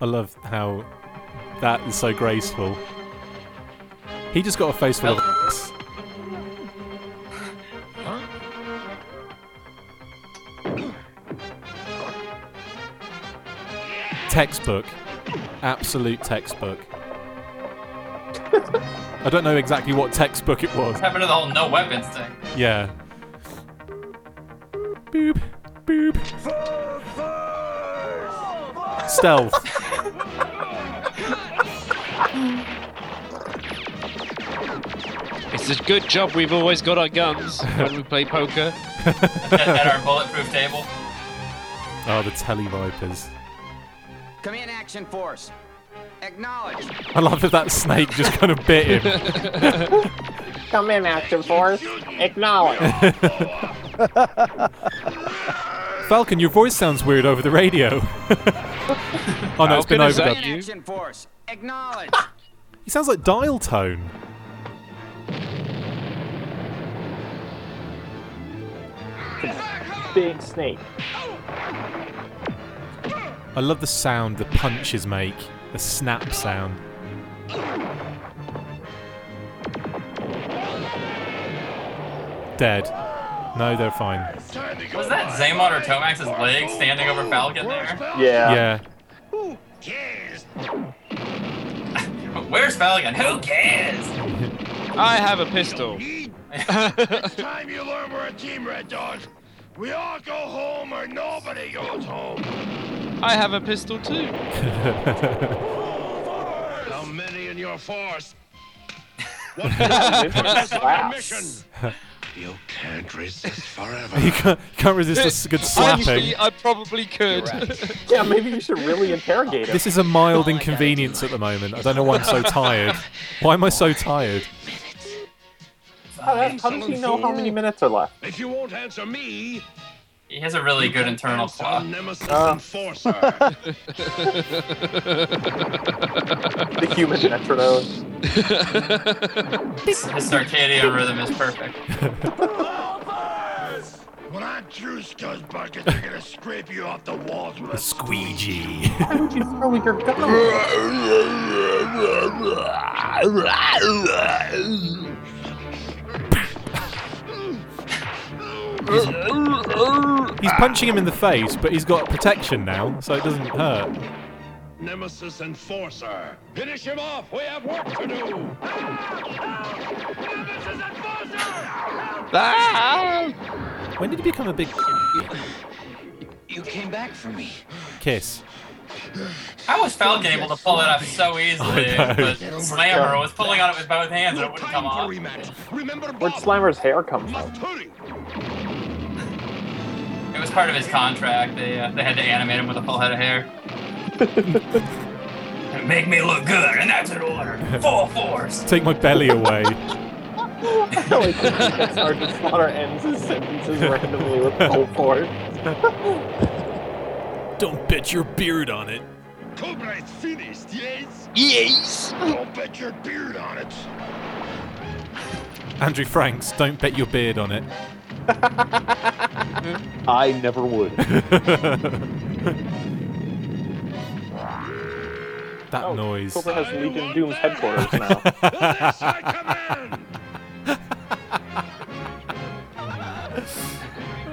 S3: I love how that is so graceful. He just got a face full of ass. Textbook. Absolute textbook. I don't know exactly what textbook it was.
S5: What happened to the whole no weapons thing?
S3: Yeah. Boop. Boop. Stealth.
S6: It's a good job we've always got our guns when we play poker.
S5: at, (laughs) at our bulletproof table.
S3: Oh, the Telly Vipers.
S14: Come in, Action Force. Acknowledge.
S3: I love that that snake just kind of bit him. (laughs)
S4: Come in, Action Force. Acknowledge. (laughs)
S3: Falcon, your voice sounds weird over the radio. (laughs) oh no, it's been
S6: Falcon, is that
S3: overdubbed.
S6: you?
S14: Action Force. Acknowledge.
S3: He sounds like dial tone.
S4: Big snake.
S3: I love the sound the punches make, the snap sound. Dead. No, they're fine.
S5: Was that Xamot or Tomax's leg standing over Falcon there?
S4: Yeah.
S3: Yeah. (laughs)
S5: Where's Falcon? Who cares?
S6: I have a pistol.
S8: it's (laughs) time you learn we're a team, Red Dog. We all go home or nobody goes home.
S6: I have a pistol too. (laughs)
S8: How many in your force? (laughs) What's our mission? (laughs) You can't resist forever.
S3: you can't, can't resist a good slapping.
S6: Actually, I probably could.
S4: Yeah, maybe you should really interrogate him.
S3: This is a mild oh inconvenience at the moment. I don't know why I'm so tired. Why am I so tired?
S4: How, how does he know how many minutes are left?
S8: If you won't answer me,
S5: He has a really good internal claw. Uh. (laughs)
S4: the human metronome.
S5: His circadian rhythm is perfect.
S8: When I juice those buckets, they're gonna scrape you off the walls with a
S3: squeegee.
S4: Why would you throw your gun? (laughs) (laughs)
S3: He's punching him in the face, but he's got protection now, so it doesn't hurt.
S8: Nemesis Enforcer. Finish him off. We have work to do. Ah!
S3: When did he become a big
S20: You came back for me.
S3: kiss?
S5: How was Falcon able to pull it off so easily?
S3: I know.
S5: But Slammer was pulling on it with both hands and it wouldn't come off.
S4: Where'd Slammer's hair come from?
S5: It was part of his contract. They uh, they had to animate him with a full head of hair. (laughs) Make me look good, and that's an order. Full force.
S3: Take my belly away.
S4: I feel like Sergeant Slaughter ends his sentences randomly with full force.
S3: Don't bet your beard on it.
S8: Cobra is finished, yes?
S16: Yes.
S8: Don't bet your beard on it.
S3: Andrew Franks, don't bet your beard on it.
S9: I never would. (laughs)
S3: that noise.
S4: Cobra has Legion Doom's headquarters now. (laughs)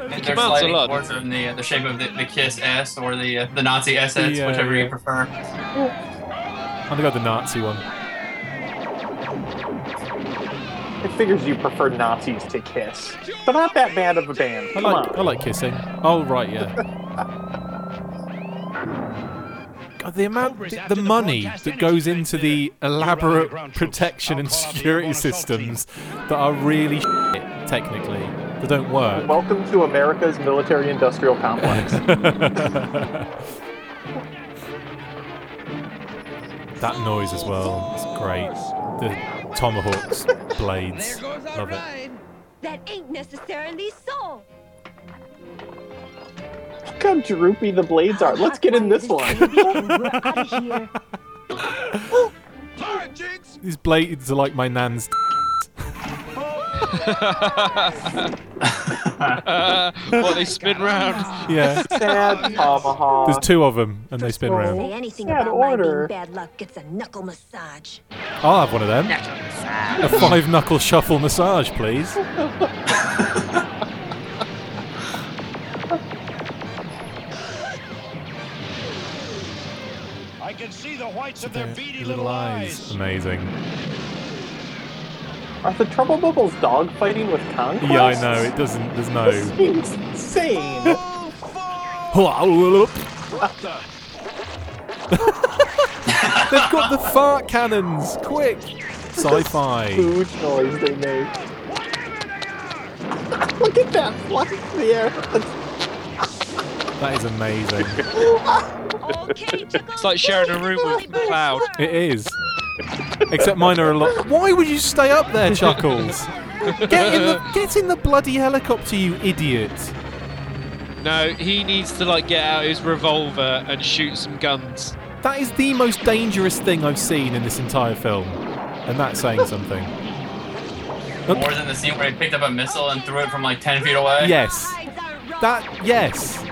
S5: And
S6: He
S5: their
S6: commands a
S5: sliding
S6: lot.
S5: boards in the, uh, the shape of the, the Kiss S or the uh, the Nazi SS,
S3: Yeah,
S5: whichever
S3: yeah.
S5: you prefer.
S3: I'm gonna go the Nazi one.
S4: It figures you prefer Nazis to Kiss. They're not that bad of a band.
S3: I
S4: Come
S3: like
S4: on.
S3: I like kissing. Oh right, yeah. (laughs) God, the amount, the, the money that goes into the elaborate protection and security systems that are really shit, technically, that don't work.
S4: Welcome to America's military-industrial complex. (laughs) (laughs)
S3: that noise as well. It's great. The tomahawks, blades. Love it.
S11: That ain't necessarily so.
S4: Look how droopy the blades are. Let's get in this one.
S3: These blades are like my nan's. (laughs) (laughs) (laughs)
S6: Uh, what they spin round?
S3: Yeah.
S4: Sad tomahawk.
S3: There's two of them, and they spin
S11: Say
S3: round.
S11: anything
S4: Bad
S11: about my
S4: order.
S11: bad luck gets a knuckle massage.
S3: I'll have one of them. A five knuckle shuffle massage, please.
S18: I can see the whites of their beady
S3: Little eyes. Amazing.
S4: Are the Trouble Bubbles dog fighting with conquest?
S3: Yeah, I know. It doesn't. There's no.
S4: This seems insane.
S3: They've got the fart cannons. Quick. Sci-fi.
S4: Huge noise they make. Look at that flying in the air.
S3: That is amazing. (laughs)
S6: It's like sharing a room with the Cloud.
S3: It is. Except mine are a lot. Why would you stay up there, (laughs) Chuckles? Get in the get in the bloody helicopter, you idiot!
S6: No, he needs to like get out his revolver and shoot some guns.
S3: That is the most dangerous thing I've seen in this entire film, and that's saying (laughs) something.
S5: More than the scene where he picked up a missile and threw it from like 10 feet away.
S3: Yes. That yes.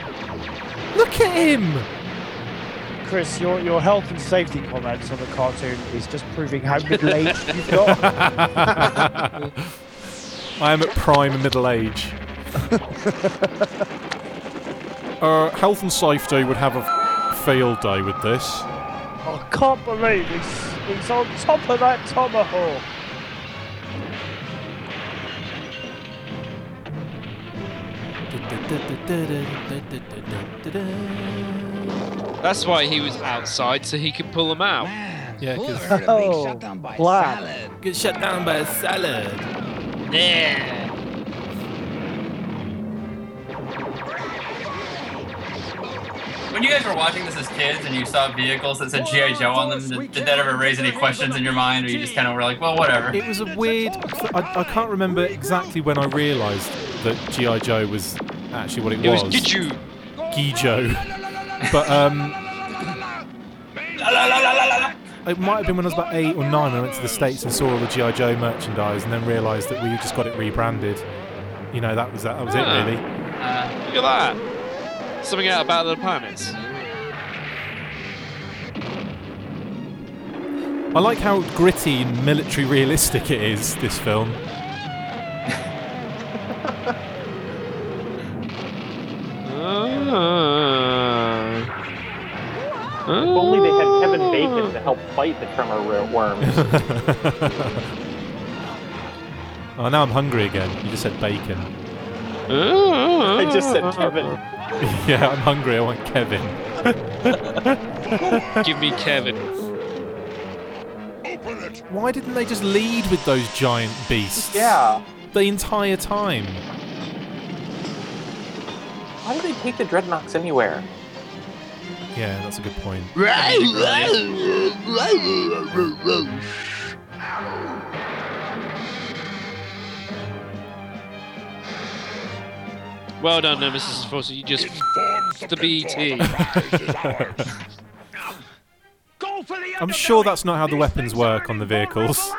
S3: Look at him.
S10: Chris, your, your health and safety comments on the cartoon is just proving how middle-aged (laughs) you've got. (laughs)
S3: I am at prime middle age. (laughs) uh, health and safety would have a f- field day with this.
S10: I can't believe he's, he's on top of that tomahawk.
S6: That's why he was outside, so he could pull them out.
S3: Yeah, because
S10: Oh, black.
S3: Get shut down by a salad.
S6: Yeah.
S5: When you guys were watching this as kids and you saw vehicles that said G.I. Joe on them, did, did that ever raise any questions in your mind, or you just kind of were like, well, whatever?
S3: It was a weird. I, I can't remember exactly when I realised that GI Joe was actually what it,
S6: It was It
S3: was.
S6: Giju.
S3: Gijo. But um, it might have been when I was about eight or nine I went to the States and saw all the G.I. Joe merchandise and then realised that we just got it rebranded. You know, that was that, that was
S6: Ah.
S3: it really.
S6: Look at that. Something out about the planets.
S3: I like how gritty and military realistic it is, this film. (laughs)
S4: If only they had Kevin ah. Bacon to help fight the tremor ro- worms. (laughs)
S3: oh, now I'm hungry again. You just said bacon. Ah.
S4: I just said Kevin. (laughs)
S3: yeah, I'm hungry. I want Kevin. (laughs)
S6: Give me Kevin.
S3: Why didn't they just lead with those giant beasts?
S4: Yeah.
S3: The entire time.
S4: Why do they take the Dreadnoks anywhere?
S3: Yeah, that's a good point.
S6: Well done, Nemesis Force. You just f- the BT. (laughs)
S3: I'm sure that's not how the weapons work on the vehicles.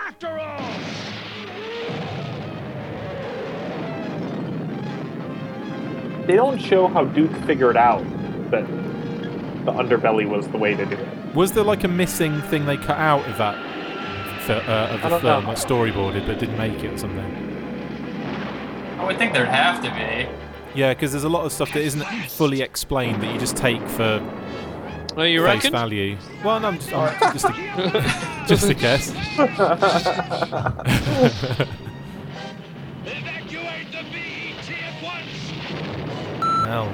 S4: They don't show how Duke figured out that the underbelly was the way to do it.
S3: Was there like a missing thing they cut out of that fi- uh, of the film,
S4: know.
S3: like storyboarded, but didn't make it or something?
S5: I would think there'd have to be.
S3: Yeah, because there's a lot of stuff that isn't fully explained that you just take for
S6: Oh, you
S3: face
S6: reckon?
S3: value. Well, no, I'm just, I'm just, a, (laughs) just a (laughs) guess. Hell.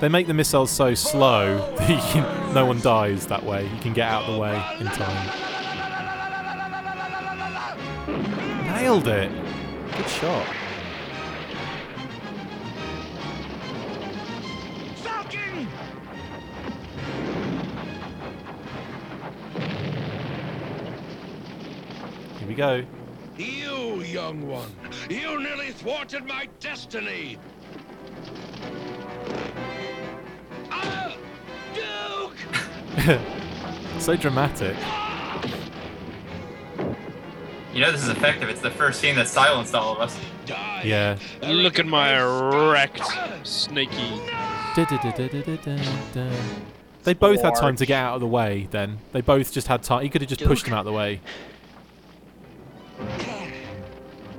S3: They make the missiles so slow (laughs) that can, no one dies that way. You can get out of the way in time. Nailed it. Good shot. Here we go.
S8: You, young one, you nearly thwarted my destiny. Duke! (laughs)
S3: so dramatic.
S5: You know this is effective. It's the first scene that silenced all of us.
S3: Yeah.
S6: Look at my erect, snaky.
S3: They both had time to get out of the way then. They both just had time. He could have just pushed him out of the way.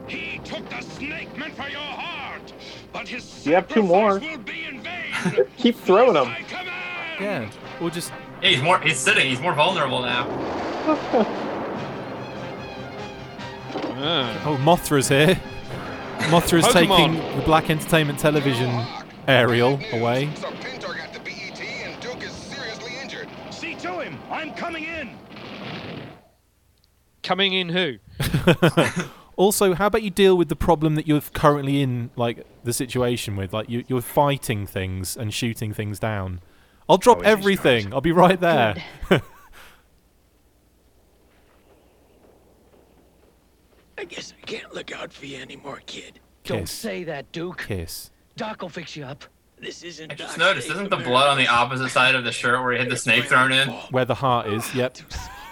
S8: He took the snake meant for your heart, but his
S4: You have two more.
S8: will be in vain. (laughs)
S4: Keep throwing them.
S3: Yeah. Or just.
S5: Yeah, he's more. He's sitting. He's more vulnerable now. (laughs)
S3: Oh, Mothra's here. Mothra's
S6: Pokemon.
S3: taking the Black Entertainment Television aerial away.
S18: See to him. I'm coming in.
S6: Coming in who? (laughs)
S3: Also, how about you deal with the problem that you're currently in, like the situation with, like you, you're fighting things and shooting things down. I'll drop
S8: Oh,
S3: everything. I'll be right there.
S14: I guess I can't look out for you anymore, kid.
S3: Don't
S14: Don't say that, Duke.
S3: Kiss.
S14: Doc will fix you up. This isn't
S5: I just
S14: Doc's
S5: noticed, isn't the blood on the opposite side of the shirt where he had the snake thrown in?
S3: Where the heart is. Yep. (laughs)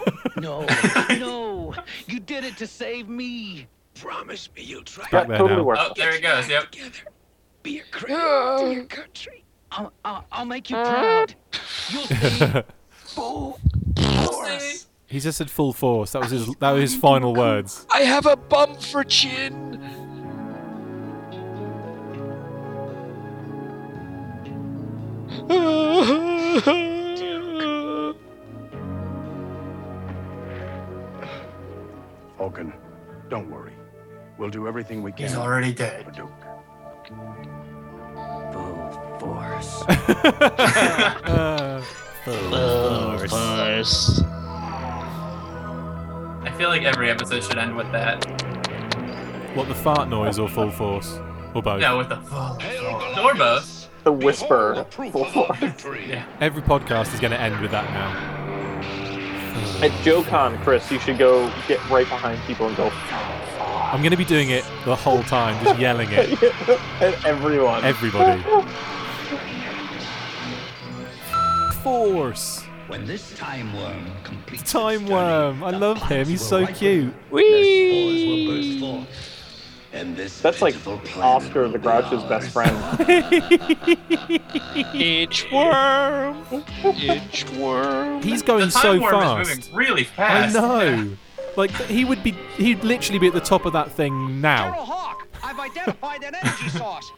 S3: (laughs)
S14: No, no. You did it to save me. Promise me you'll try.
S3: Back there now.
S5: Oh, there he goes. Yep. Together.
S14: Be a credit to your country. I'll, I'll, I'll make you mm. proud. You'll see. (laughs) Full force.
S3: He just said full force. That was his. That was his final words.
S6: I have a bump for chin.
S18: Falcon, don't worry. We'll do everything we can.
S5: He's already dead.
S18: for Duke.
S14: Full force.
S3: Uh, (laughs)
S16: Force.
S5: I feel like every episode should end with that.
S3: what the fart noise or full force or both?
S5: Yeah, with the full. Or both.
S4: The whisper.
S5: Yeah.
S3: Every podcast is going to end with that now.
S4: At JoeCon, Chris, you should go get right behind people and go.
S3: I'm going to be doing it the whole time, just yelling it. (laughs)
S4: And everyone.
S3: Everybody. (laughs) Force.
S17: When this time worm completes
S3: Time worm. I love him. He's so cute.
S17: Whee! And this
S4: That's like Oscar the Grouch's best friend. (laughs)
S6: Inchworm. Inchworm.
S3: He's going
S5: The
S3: so
S5: time worm
S3: fast.
S5: is moving really
S3: I
S5: fast.
S3: know. Like he would be, he'd literally be at the top of that thing
S20: General
S3: now.
S20: Hawk, I've identified that energy (laughs) source.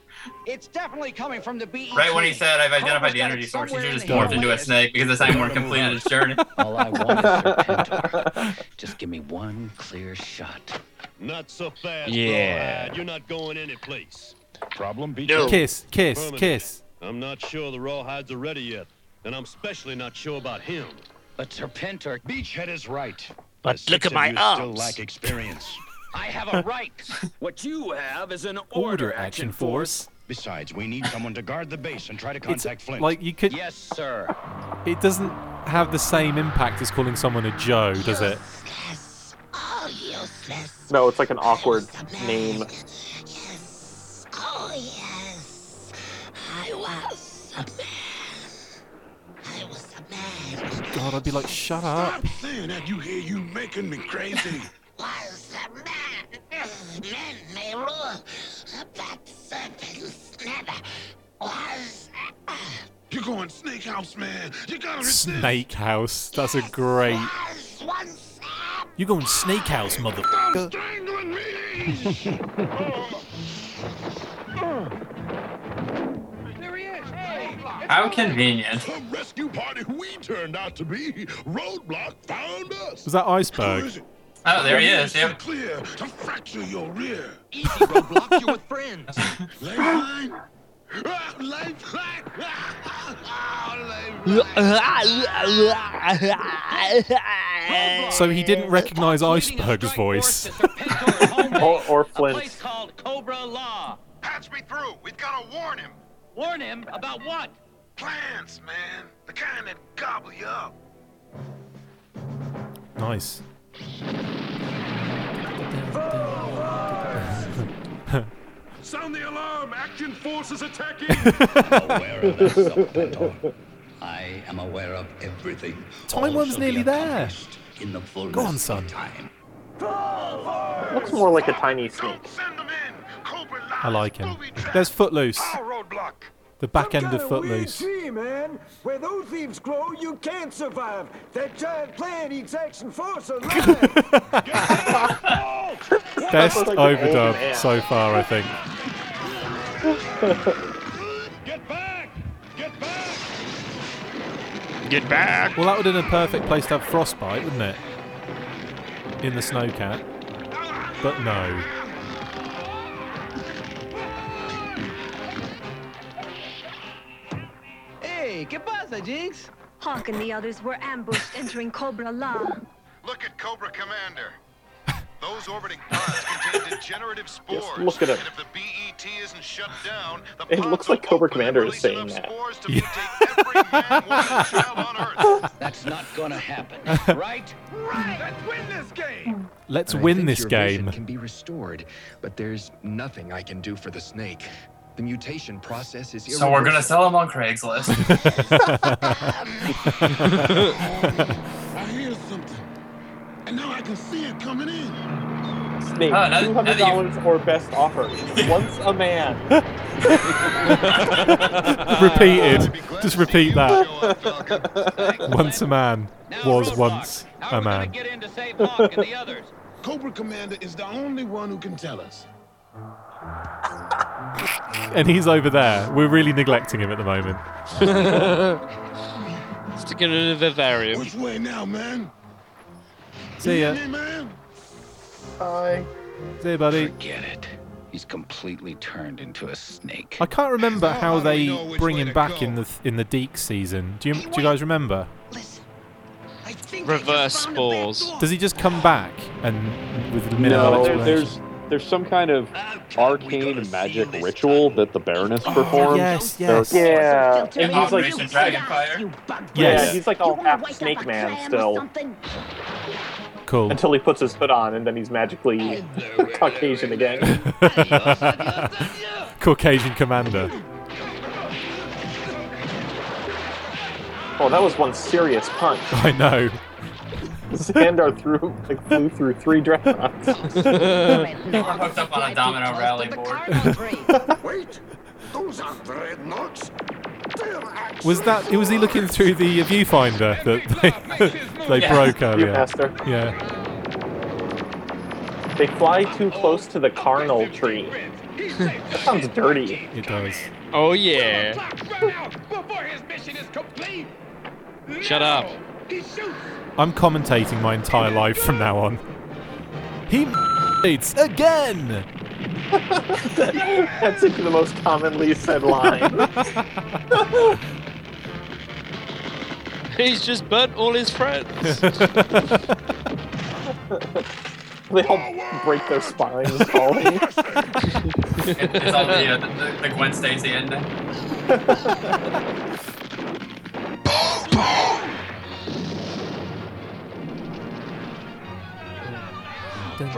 S20: It's definitely coming from the BET.
S5: Right when he said, "I've identified the energy source," he just morphed into a snake because the time worm completed its (laughs) journey.
S20: All I want is Serpentor. Just give me one clear shot.
S7: Not so fast,
S20: Yeah.
S7: Rawhide. You're not going any place.
S18: Problem be
S3: Kiss, kiss, kiss.
S7: I'm not sure the Rawhides are ready yet, and I'm especially not sure about him.
S20: But Serpentor.
S18: Beachhead is right.
S16: But
S18: The
S16: look
S18: six
S16: at my
S18: you still lack experience.
S20: I have a right.
S14: What you have is an
S3: Order action force.
S18: Besides, we need someone to guard the base and try to
S3: It's
S18: contact Flint.
S3: like you could.
S20: Yes, sir.
S3: It doesn't have the same impact as calling someone a Joe, does it?
S12: Oh, useless.
S4: No, it's like an awkward name. Yes.
S12: Oh, yes. I was a man. I was a man.
S3: God, I'd be like, shut up.
S8: Stop saying that. You hear you making me crazy.
S12: Was a man. Men may rule, but serpents never. Was.
S8: Uh, You're going snake house, man. You gotta resist.
S3: Snake House. That's a great. You're going Snake House, motherfucker.
S8: Strangling me.
S20: There he is. Hey,
S5: How convenient.
S8: The rescue party we turned out to be. Roadblock found us.
S3: Was that Iceberg?
S5: Oh, there he is. Yep.
S8: Clear to fracture your rear.
S20: easy, Roadblock. You're with friends. (laughs)
S8: Lifeline. (laughs) Lifeline. (laughs)
S3: So he didn't recognize Iceberg's voice.
S4: Or, or
S20: A
S4: Flint.
S20: place called Cobra La.
S8: Patch me through. We've got to warn him.
S20: Warn him about what?
S8: Plants, man. The kind that gobble you up.
S3: Nice. (laughs)
S19: Sound the alarm! Action force is attacking! (laughs)
S17: aware of that, Serpentor. I am aware of everything.
S3: Time
S17: All
S3: Worm's nearly there.
S17: In the fullness
S3: Go on,
S17: of
S3: son.
S17: time.
S4: Looks more like a tiny snake.
S3: I like him. There's Footloose. The back end of Footloose.
S14: tree, man. Where those leaves grow, you can't survive. That giant plant eats action force alive. (laughs)
S3: Best
S14: like an old
S3: overdub so far, I think.
S6: Get back! Get back! Get back!
S3: Well, that would have been a perfect place to have frostbite, wouldn't it? In the snowcat. But no.
S20: Hey, ¿qué pasa, Jinx?
S11: Hawk and the others were ambushed entering Cobra La.
S21: Look at Cobra Commander. Those orbiting pods contain degenerative (laughs) spores.
S4: Just look at it.
S21: And if the BET isn't shut down, the
S4: It looks like Cobra Commander is saying that. Yeah. (laughs)
S20: That's not gonna happen, (laughs) right?
S14: right. Let's win this game.
S3: Let's
S22: I
S3: win
S22: think
S3: this
S22: your vision
S3: game.
S22: can be restored, but there's nothing I can do for the snake. The mutation process is
S5: So we're gonna sell him on Craigslist. (laughs)
S8: I hear something. And now I can see it coming in.
S4: Snake,
S5: Oh, now-
S4: two
S5: now
S4: hundred
S5: that
S4: dollars or best offer. (laughs) Once a man. (laughs)
S3: Repeated. Just repeat that. Once a man was once a man.
S20: Get in to save Hawk and the others.
S8: Cobra Commander is the only one who can tell us.
S3: And he's over there. We're really neglecting him at the moment.
S6: Sticking in a vivarium.
S8: Which way now, man?
S3: See ya.
S8: Hey, man.
S4: Bye.
S3: See ya, buddy.
S20: Forget it. He's completely turned into a snake.
S3: I can't remember how they bring him back in the in the DiC season. Do you do you guys remember?
S6: Reverse spores.
S3: Does he just come back and with the minimal
S9: No,
S3: explanation?
S9: there's there's some kind of arcane magic ritual that the Baroness oh, performs.
S3: yes,
S9: There-
S3: yes.
S4: Yeah, and he's like,
S5: Operation Dragonfire.
S4: yeah,
S3: Yes.
S4: he's like all half snake man still.
S3: Cool.
S4: Until he puts his hood on, and then he's magically (laughs) Caucasian again. (laughs)
S3: Caucasian commander.
S4: Oh, that was one serious punch.
S3: I know. (laughs)
S4: Xandar threw like flew through three Dreadnoks.
S5: We're hooked up on a domino rally board.
S19: Wait, those aren't Dreadnoks.
S3: Was that? Was he looking through the viewfinder that they, (laughs) they
S4: Yeah.
S3: broke earlier?
S4: Viewmaster.
S3: Yeah.
S4: They fly too close to the carnal tree. That sounds dirty.
S3: It does.
S6: Oh yeah.
S14: Before his mission is complete.
S6: Shut up.
S14: He shoots.
S3: I'm commentating my entire life from now on. He it's again. (laughs)
S4: That's like the most commonly said line.
S6: He's just burnt all his friends. (laughs)
S4: they all break their spines falling.
S5: it's all the, uh, the, the Gwen Stacy ending. (laughs)
S3: Footloose.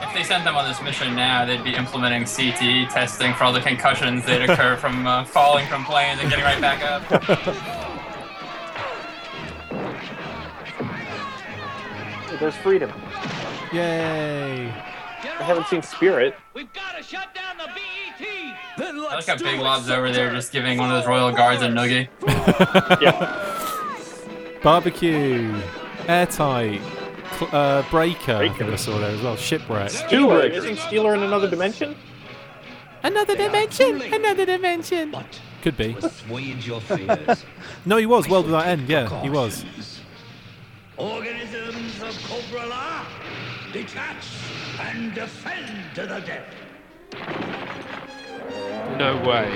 S5: If they sent them on this mission now, they'd be implementing CTE testing for all the concussions that occur (laughs) from uh, falling from planes and getting right back up. (laughs)
S4: There's freedom.
S3: Yay!
S4: I haven't seen Spirit.
S5: I like how Big Lob's over there just giving one of those Royal Guards a noogie. (laughs)
S3: Barbecue. Airtight. Cl- uh, breaker. I think I saw there as well. Shipwreck.
S4: Steeler. Isn't Steeler in another dimension?
S3: Another dimension. Another dimension. Could be.
S17: Your fears. (laughs)
S3: No, he was. World Without End. Yeah, he was.
S17: Organisms of Cobra La, detach and defend to the death.
S6: No way.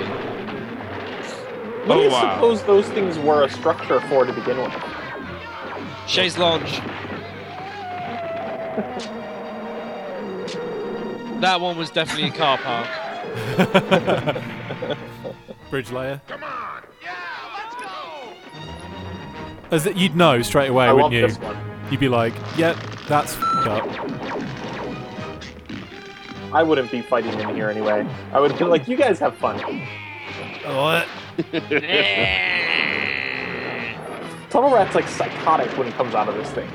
S4: What do
S6: Oh
S4: you
S6: wow.
S4: suppose those things were a structure for to begin with?
S6: Chaise Lounge. (laughs) That one was definitely a car park. (laughs)
S3: Bridge layer. come As it, you'd know straight away,
S4: I
S3: wouldn't
S4: love
S3: you?
S4: this one.
S3: You'd be like, "Yep, that's f***ed up."
S4: I wouldn't be fighting in here anyway. I would be like, you guys have fun.
S3: What? (laughs)
S4: Tunnel Rat's like psychotic when he comes out of this thing.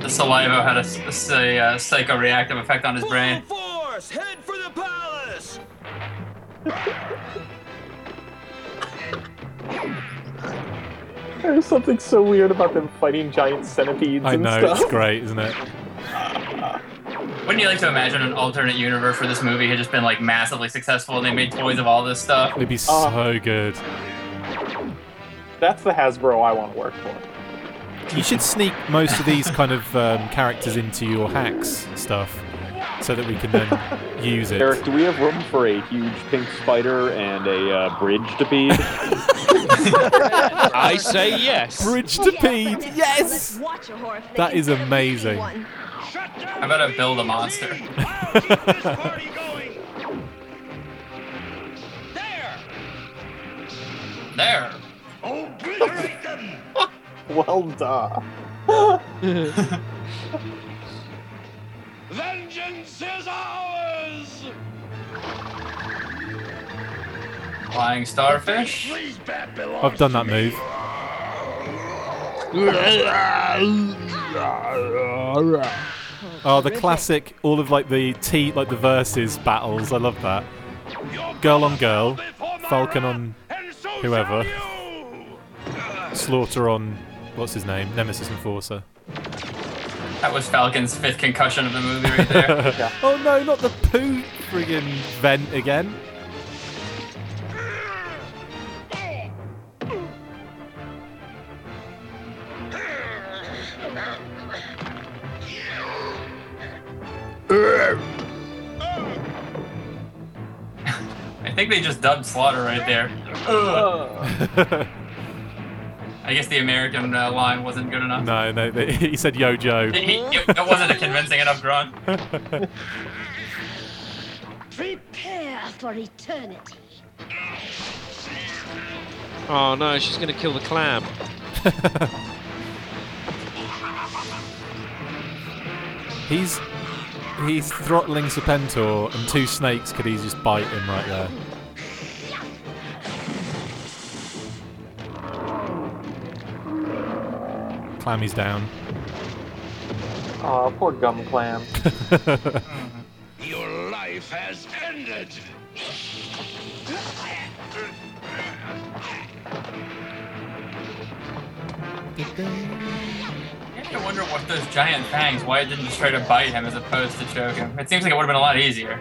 S5: The saliva had a uh, psychoreactive effect on his brain.
S14: Force, head for the palace.
S4: There's something so weird about them fighting giant centipedes
S3: I
S4: and
S3: know
S4: stuff.
S3: it's great, isn't it?
S5: Wouldn't you like to imagine an alternate universe where this movie had just been like massively successful and they made toys of all this stuff?
S3: It'd be
S4: Uh,
S3: so good.
S4: That's the Hasbro I want to work for.
S3: You should sneak most of these kind of um, characters into your hacks and stuff, so that we can then (laughs) use it.
S9: Erik, do we have room for a huge pink spider and a uh, bridge to bead? (laughs)
S6: I say yes.
S3: Bridge to Pede, yes!
S11: Watch a horror if they
S3: That
S11: can
S3: is
S11: set up
S3: amazing.
S11: Anyone.
S5: How about I build a monster? There.
S17: Obliterate them! (laughs)
S4: Well done. (laughs)
S14: Vengeance is ours.
S5: Flying starfish.
S3: I've done that move. (laughs) Oh, the classic, all of like the T, like the verses battles. I love that. Girl on girl, Falcon on whoever, Slaughter on what's his name, Nemesis Enforcer.
S5: That was Falcon's fifth concussion of the movie right there. (laughs)
S3: oh no, not the poo friggin' vent again.
S5: Think they just dubbed Slaughter right there. Ugh. I guess the American uh, line wasn't good enough.
S3: no, no, they- he said Yo Joe.
S5: It, it- it wasn't a convincing enough grunt. (laughs)
S15: Prepare for eternity.
S6: Oh no, she's gonna kill the clam. (laughs)
S3: He's he's throttling Serpentor, and two snakes could easily just bite him right there. Clammy's down.
S4: Aw, poor gum clam. (laughs)
S8: Your life has ended.
S5: I have to wonder what those giant fangs, why it didn't just try to bite him as opposed to choke him. It seems like it would have been a lot easier.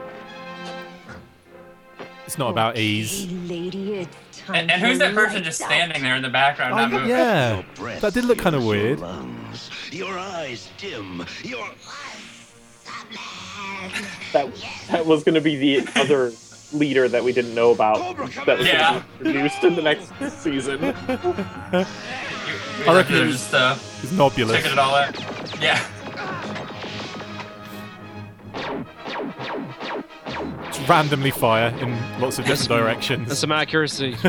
S3: It's not about ease.
S11: Lady, it's time
S5: And, and who's that person just standing there in the background not moving?
S3: Yeah, that did look kind of weird.
S8: Your eyes dim. Your
S4: That that was going to be the (laughs) other leader that we didn't know about that was
S5: Yeah.
S4: going to be introduced in the next season.
S3: I reckon
S5: They're
S3: it was,
S5: just uh,
S3: it's Nobulus.
S5: checking it all out. Yeah.
S3: Just randomly fire in lots of different directions.
S6: That's some accuracy. (laughs)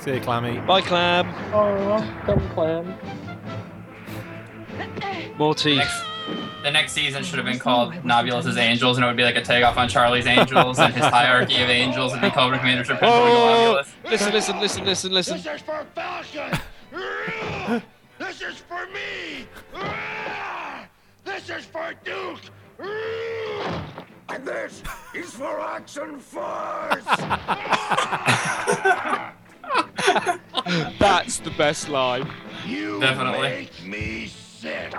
S3: See you, Clammy.
S6: Bye, clam.
S4: Oh, gum clam.
S6: More teeth.
S5: Next, the next season should have been called Nobulus's Angels, and it would be like a takeoff on Charlie's Angels, and his hierarchy of angels would be Cobra Commander Serpentor
S6: Oh,
S5: Globulus.
S6: listen, listen, listen, listen, listen.
S8: This is for Falcon. (laughs) this is for me. (laughs) This is for Duke. (laughs) And this is for Action Force.
S6: That's the best line.
S8: You
S5: Definitely.
S8: make me sick.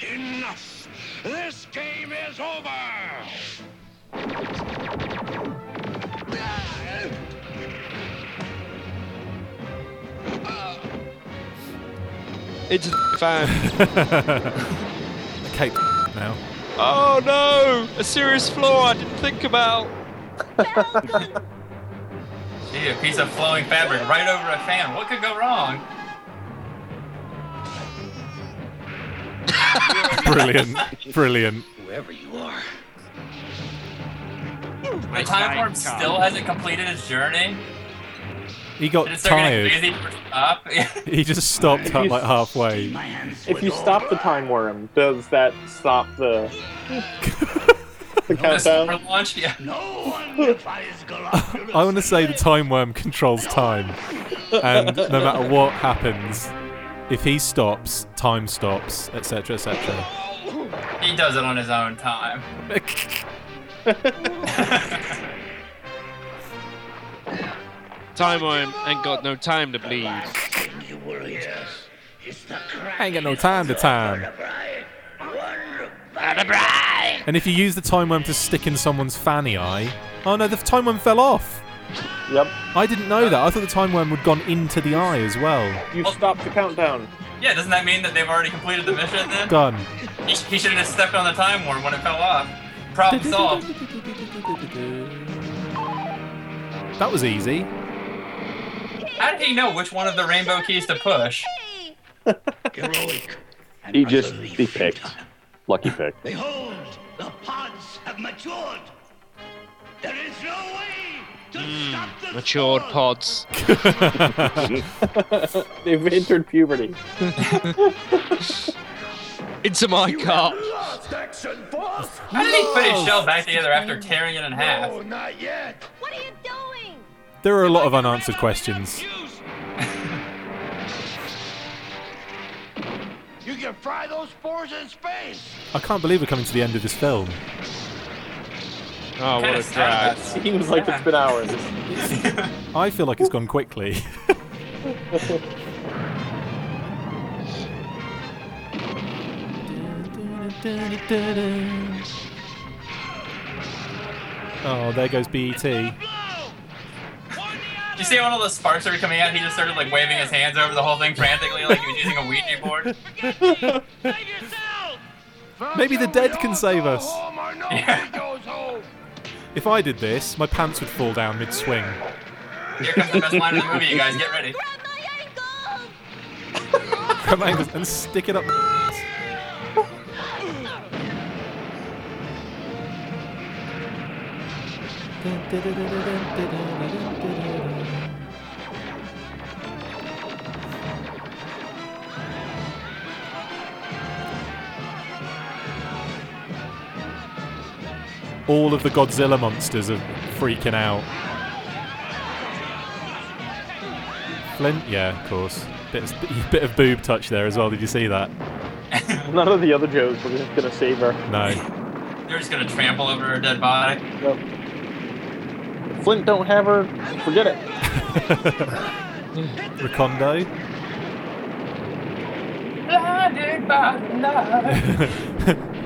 S8: Enough. This game is over.
S6: Into the (laughs) fan.
S3: Cape now.
S6: Oh no! A serious flaw I didn't think about. (laughs)
S5: Gee, a piece of flowing fabric right over a fan. What could go wrong? (laughs)
S3: Brilliant. Brilliant.
S17: Whoever you are.
S5: The time worm still hasn't completed its journey.
S3: He got
S5: Did it start getting
S3: tired.
S5: crazy? (laughs)
S3: He just stopped at, like halfway.
S4: If you stop the time worm, does that stop the (laughs) the countdown?
S5: launch? Yeah.
S8: No one defies
S3: I want to say the time worm controls time, and no matter what happens, if he stops, time stops, etc., etc.
S5: He does it on his own time. (laughs)
S6: Time worm ain't got no time to bleed.
S8: You worried us.
S3: I ain't got no time to time. And if you use the time worm to stick in someone's fanny eye, oh no, the time worm fell off.
S4: Yep.
S3: I didn't know that. I thought the time worm had gone into the eye as well.
S4: You stopped the countdown.
S5: Yeah, doesn't that mean that they've already completed the mission then?
S3: Done.
S5: He, he should have just stepped on the time worm when it fell off. Problem (laughs) solved.
S3: That was easy.
S5: How did he know which one of the rainbow keys to push?
S8: Heroic. (laughs)
S9: He just he picked. Lucky pick.
S8: Behold, the pods have matured. There is no way to stop the
S6: Matured pods. (laughs)
S4: They've entered puberty. (laughs)
S6: Into my car.
S8: lost Action Force.
S5: How did he put his shell back together after tearing it in half?
S8: Oh, not yet.
S11: What are you doing?
S3: There are a lot of unanswered questions. (laughs)
S8: You can fry those spores in space.
S3: I can't believe we're coming to the end of this film.
S6: Oh, what a drag.
S4: Seems (laughs) like it's been hours. (laughs)
S3: I feel like it's gone quickly. (laughs) oh, there goes BET.
S5: You see when all the sparks are coming out, he just started like waving his hands over the whole thing frantically like he was using a Ouija board.
S3: Maybe the dead can save us.
S8: Home or nobody goes home.
S3: If I did this, my pants would fall down mid-swing.
S5: Here comes the best line of the movie, you guys. Get ready.
S3: Grab my ankles and stick it up. (laughs) All of the Godzilla monsters are freaking out. Flint, yeah, of course. Bit of, (laughs) bit of boob touch there as well. Did you see that? (laughs)
S4: None of the other Joes were just gonna save her.
S3: No.
S5: They're just gonna trample over her dead body.
S4: Flint don't have her. Forget it. (laughs)
S3: Recondo.
S5: Blinded by the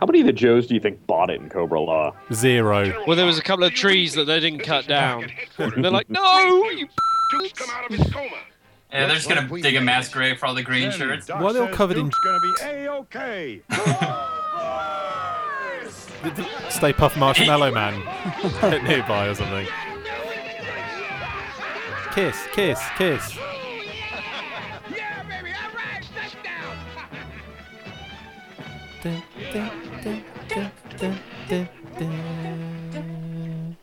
S9: How many of the Joes do you think bought it in Cobra La?
S3: Zero.
S6: Well, there was a couple of trees that they didn't cut down. And they're like, no! You come out of his coma.
S5: Yeah, they're just gonna dig a mass grave for all the green shirts.
S3: Why are they all covered in?
S18: gonna be a-okay.
S3: Stay Puft Marshmallow (laughs) Man (laughs) nearby or something. Kiss, kiss, kiss. Dun, dun, dun, dun, dun, dun, dun.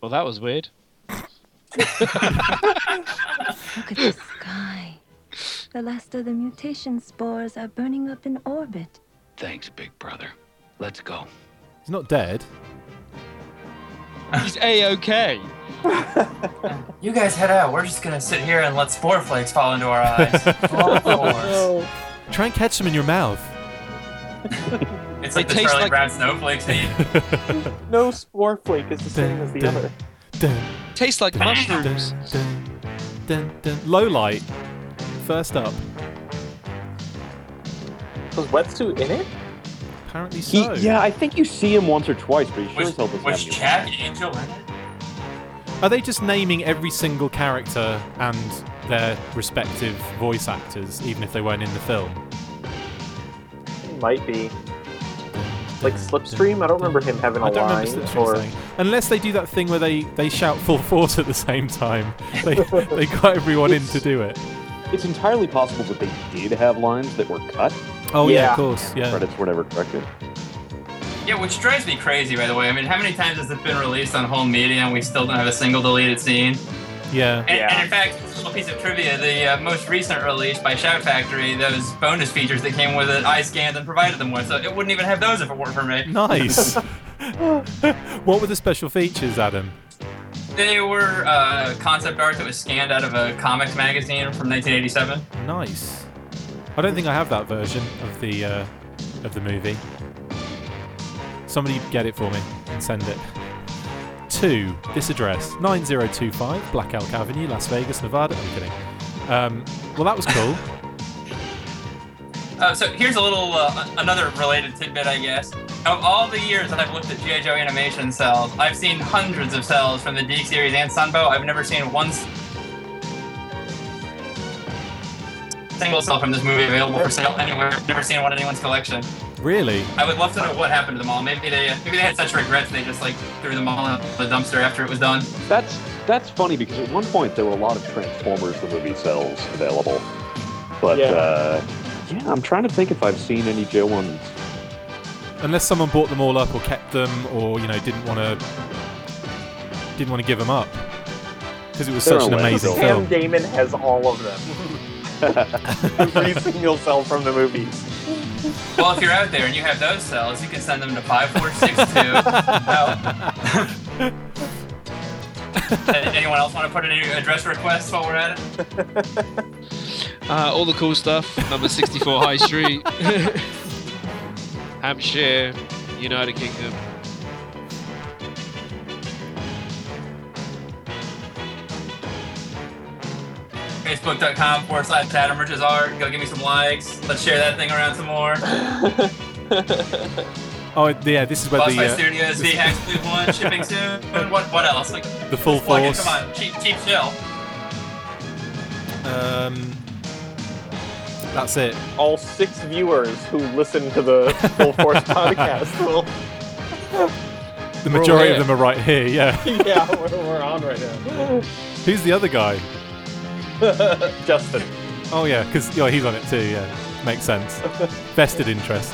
S6: Well, that was weird.
S11: Look at the sky. The last of the mutation spores are burning up in orbit.
S20: Thanks, big brother. Let's go.
S3: He's not dead.
S6: He's a-okay. (laughs)
S5: You guys head out. We're just gonna sit here and let spore flakes fall into our eyes. (laughs) Fall forwards.
S3: Try and catch some in your mouth.
S5: It's
S6: They
S5: like the
S6: taste
S5: Charlie
S6: like-
S5: Brown snowflakes (laughs) they eat.
S4: No spore flake is the same as the
S3: dun,
S4: other.
S3: Dun,
S6: Tastes like
S3: dun,
S6: mushrooms.
S3: dun, dun, dun. Low-Light. First up.
S4: Was wetsuit in it?
S3: Apparently
S9: He,
S3: so.
S9: yeah, I think you see him once or twice, but he sure
S5: Was,
S9: as hell doesn't
S5: was
S9: have any
S5: Chad Angel in it?
S3: Are they just naming every single character and their respective voice actors, even if they weren't in the film?
S4: Might be. Like Slipstream? I don't remember him having a
S3: I don't
S4: line.
S3: remember Slipstream
S4: or
S3: saying. Unless they do that thing where they, they shout full force at the same time. (laughs) They, they got everyone in to do it.
S9: It's entirely possible that they did have lines that were cut.
S3: Oh, yeah,
S4: Yeah.
S3: of course. Yeah.
S9: Credits were never corrected.
S5: Yeah, which drives me crazy, by the way. I mean, how many times has it been released on home media and we still don't have a single deleted scene?
S3: Yeah.
S5: And, and in fact, a little piece of trivia: the uh, most recent release by Shout Factory, those bonus features that came with it, I scanned and provided them with, so it wouldn't even have those if it weren't for me.
S3: Nice. (laughs) what were the special features, Adam?
S5: They were uh, concept art that was scanned out of a comics magazine from 1987.
S3: Nice. I don't think I have that version of the uh, of the movie. Somebody get it for me and send it. To this address, 9025 Black Elk Avenue, Las Vegas, Nevada. I'm kidding. Um, well, that was cool. (laughs)
S5: Uh, so here's a little, uh, another related tidbit, I guess. Of all the years that I've looked at G.I. Joe animation cells, I've seen hundreds of cells from the DiC series and Sunbow. I've never seen one single cell from this movie available for sale anywhere. I've never seen one in anyone's collection.
S3: Really?
S5: I would love to know what happened to them all. Maybe they, uh, maybe they had such regrets they just like threw them all in the dumpster after it was done.
S9: That's that's funny because at one point there were a lot of Transformers the movie cells available, but
S4: Yeah.
S9: uh, yeah, I'm trying to think if I've seen any Joe ones.
S3: Unless someone bought them all up or kept them, or you know didn't want to didn't want to give them up because it was
S9: They're
S3: such an amazing
S9: landfill.
S3: film.
S4: Sam Damon has all of them. (laughs) (laughs) Every single cell from the movies.
S5: Well, if you're out there and you have those cells, you can send them to 5462. no. (laughs) Anyone else want to put in any address requests while we're at it?
S6: Uh, all the cool stuff. Number 64 High Street, (laughs) Hampshire, United Kingdom.
S5: Facebook.com forward slash Adam Riches art. Go give me some likes. Let's share that thing around some more. (laughs)
S3: Oh yeah, this is where
S5: Boss
S3: the
S5: Fight
S3: uh,
S5: Studios,
S3: this-
S5: V Blue One, shipping (laughs) soon. What what else? Like
S3: The full
S5: plug it,
S3: force.
S5: Come on, cheap cheap shell.
S3: um, That's it.
S4: All six viewers who listen to the Full Force (laughs) podcast will.
S3: The majority of them are right here. Yeah.
S4: yeah, we're, we're on right now.
S3: Who's the other guy? (laughs)
S4: Justin.
S3: Oh yeah, because yeah, he's on it too. Yeah, makes sense. (laughs) Vested interest.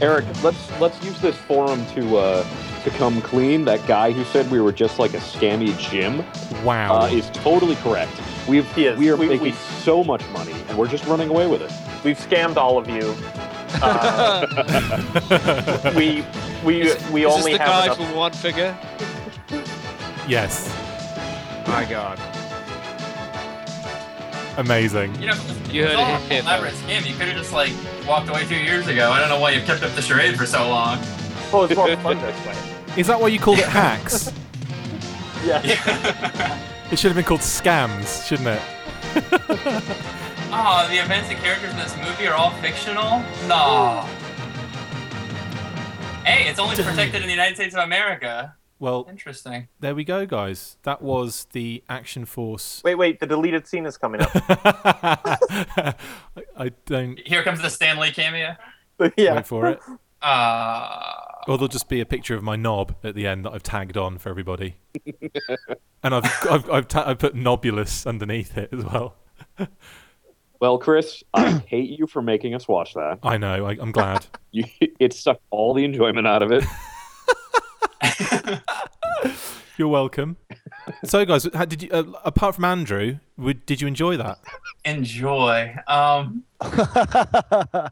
S9: Erik, let's let's use this forum to uh, to come clean. That guy who said we were just like a scammy gym,
S3: Wow.
S9: uh, is totally correct. We've
S4: He is.
S9: we are
S4: We-
S9: making
S4: we-
S9: so much money, and we're just running away with it.
S4: We've scammed all of you. Uh, we (laughs) we we
S6: Is
S4: only
S6: this the
S4: have
S6: guy
S4: enough.
S6: from one figure?
S3: Yes.
S6: My God.
S3: Amazing.
S5: You know,
S6: You heard it here,
S5: an elaborate scam. You could have just like walked away two years ago. I don't know why you've kept up the charade for so long.
S4: Oh, it's more fun this way.
S3: Is that why you called it hacks? (laughs)
S4: Yeah. (laughs)
S3: it should have been called scams, shouldn't it? (laughs)
S5: Oh, the events and characters in this movie are all fictional? No. Hey, it's only protected in the United States of America.
S3: Well,
S5: Interesting.
S3: there we go, guys. That was the Action Force.
S4: Wait, wait. The deleted scene is coming up. (laughs)
S3: I don't
S5: Here comes the Stanley cameo. (laughs)
S4: yeah.
S3: wait for it.
S5: Uh,
S3: Or there'll just be a picture of my knob at the end that I've tagged on for everybody. (laughs) and I've I've I've, ta- I've put Nobulus underneath it as well.
S9: Well, Chris, I hate you for making us watch that.
S3: I know. I, I'm glad.
S9: You, it sucked all the enjoyment out of it. (laughs)
S3: You're welcome. So, guys, how did you? Uh, apart from Andrew, would, did you enjoy that?
S5: enjoy. Um, (laughs) at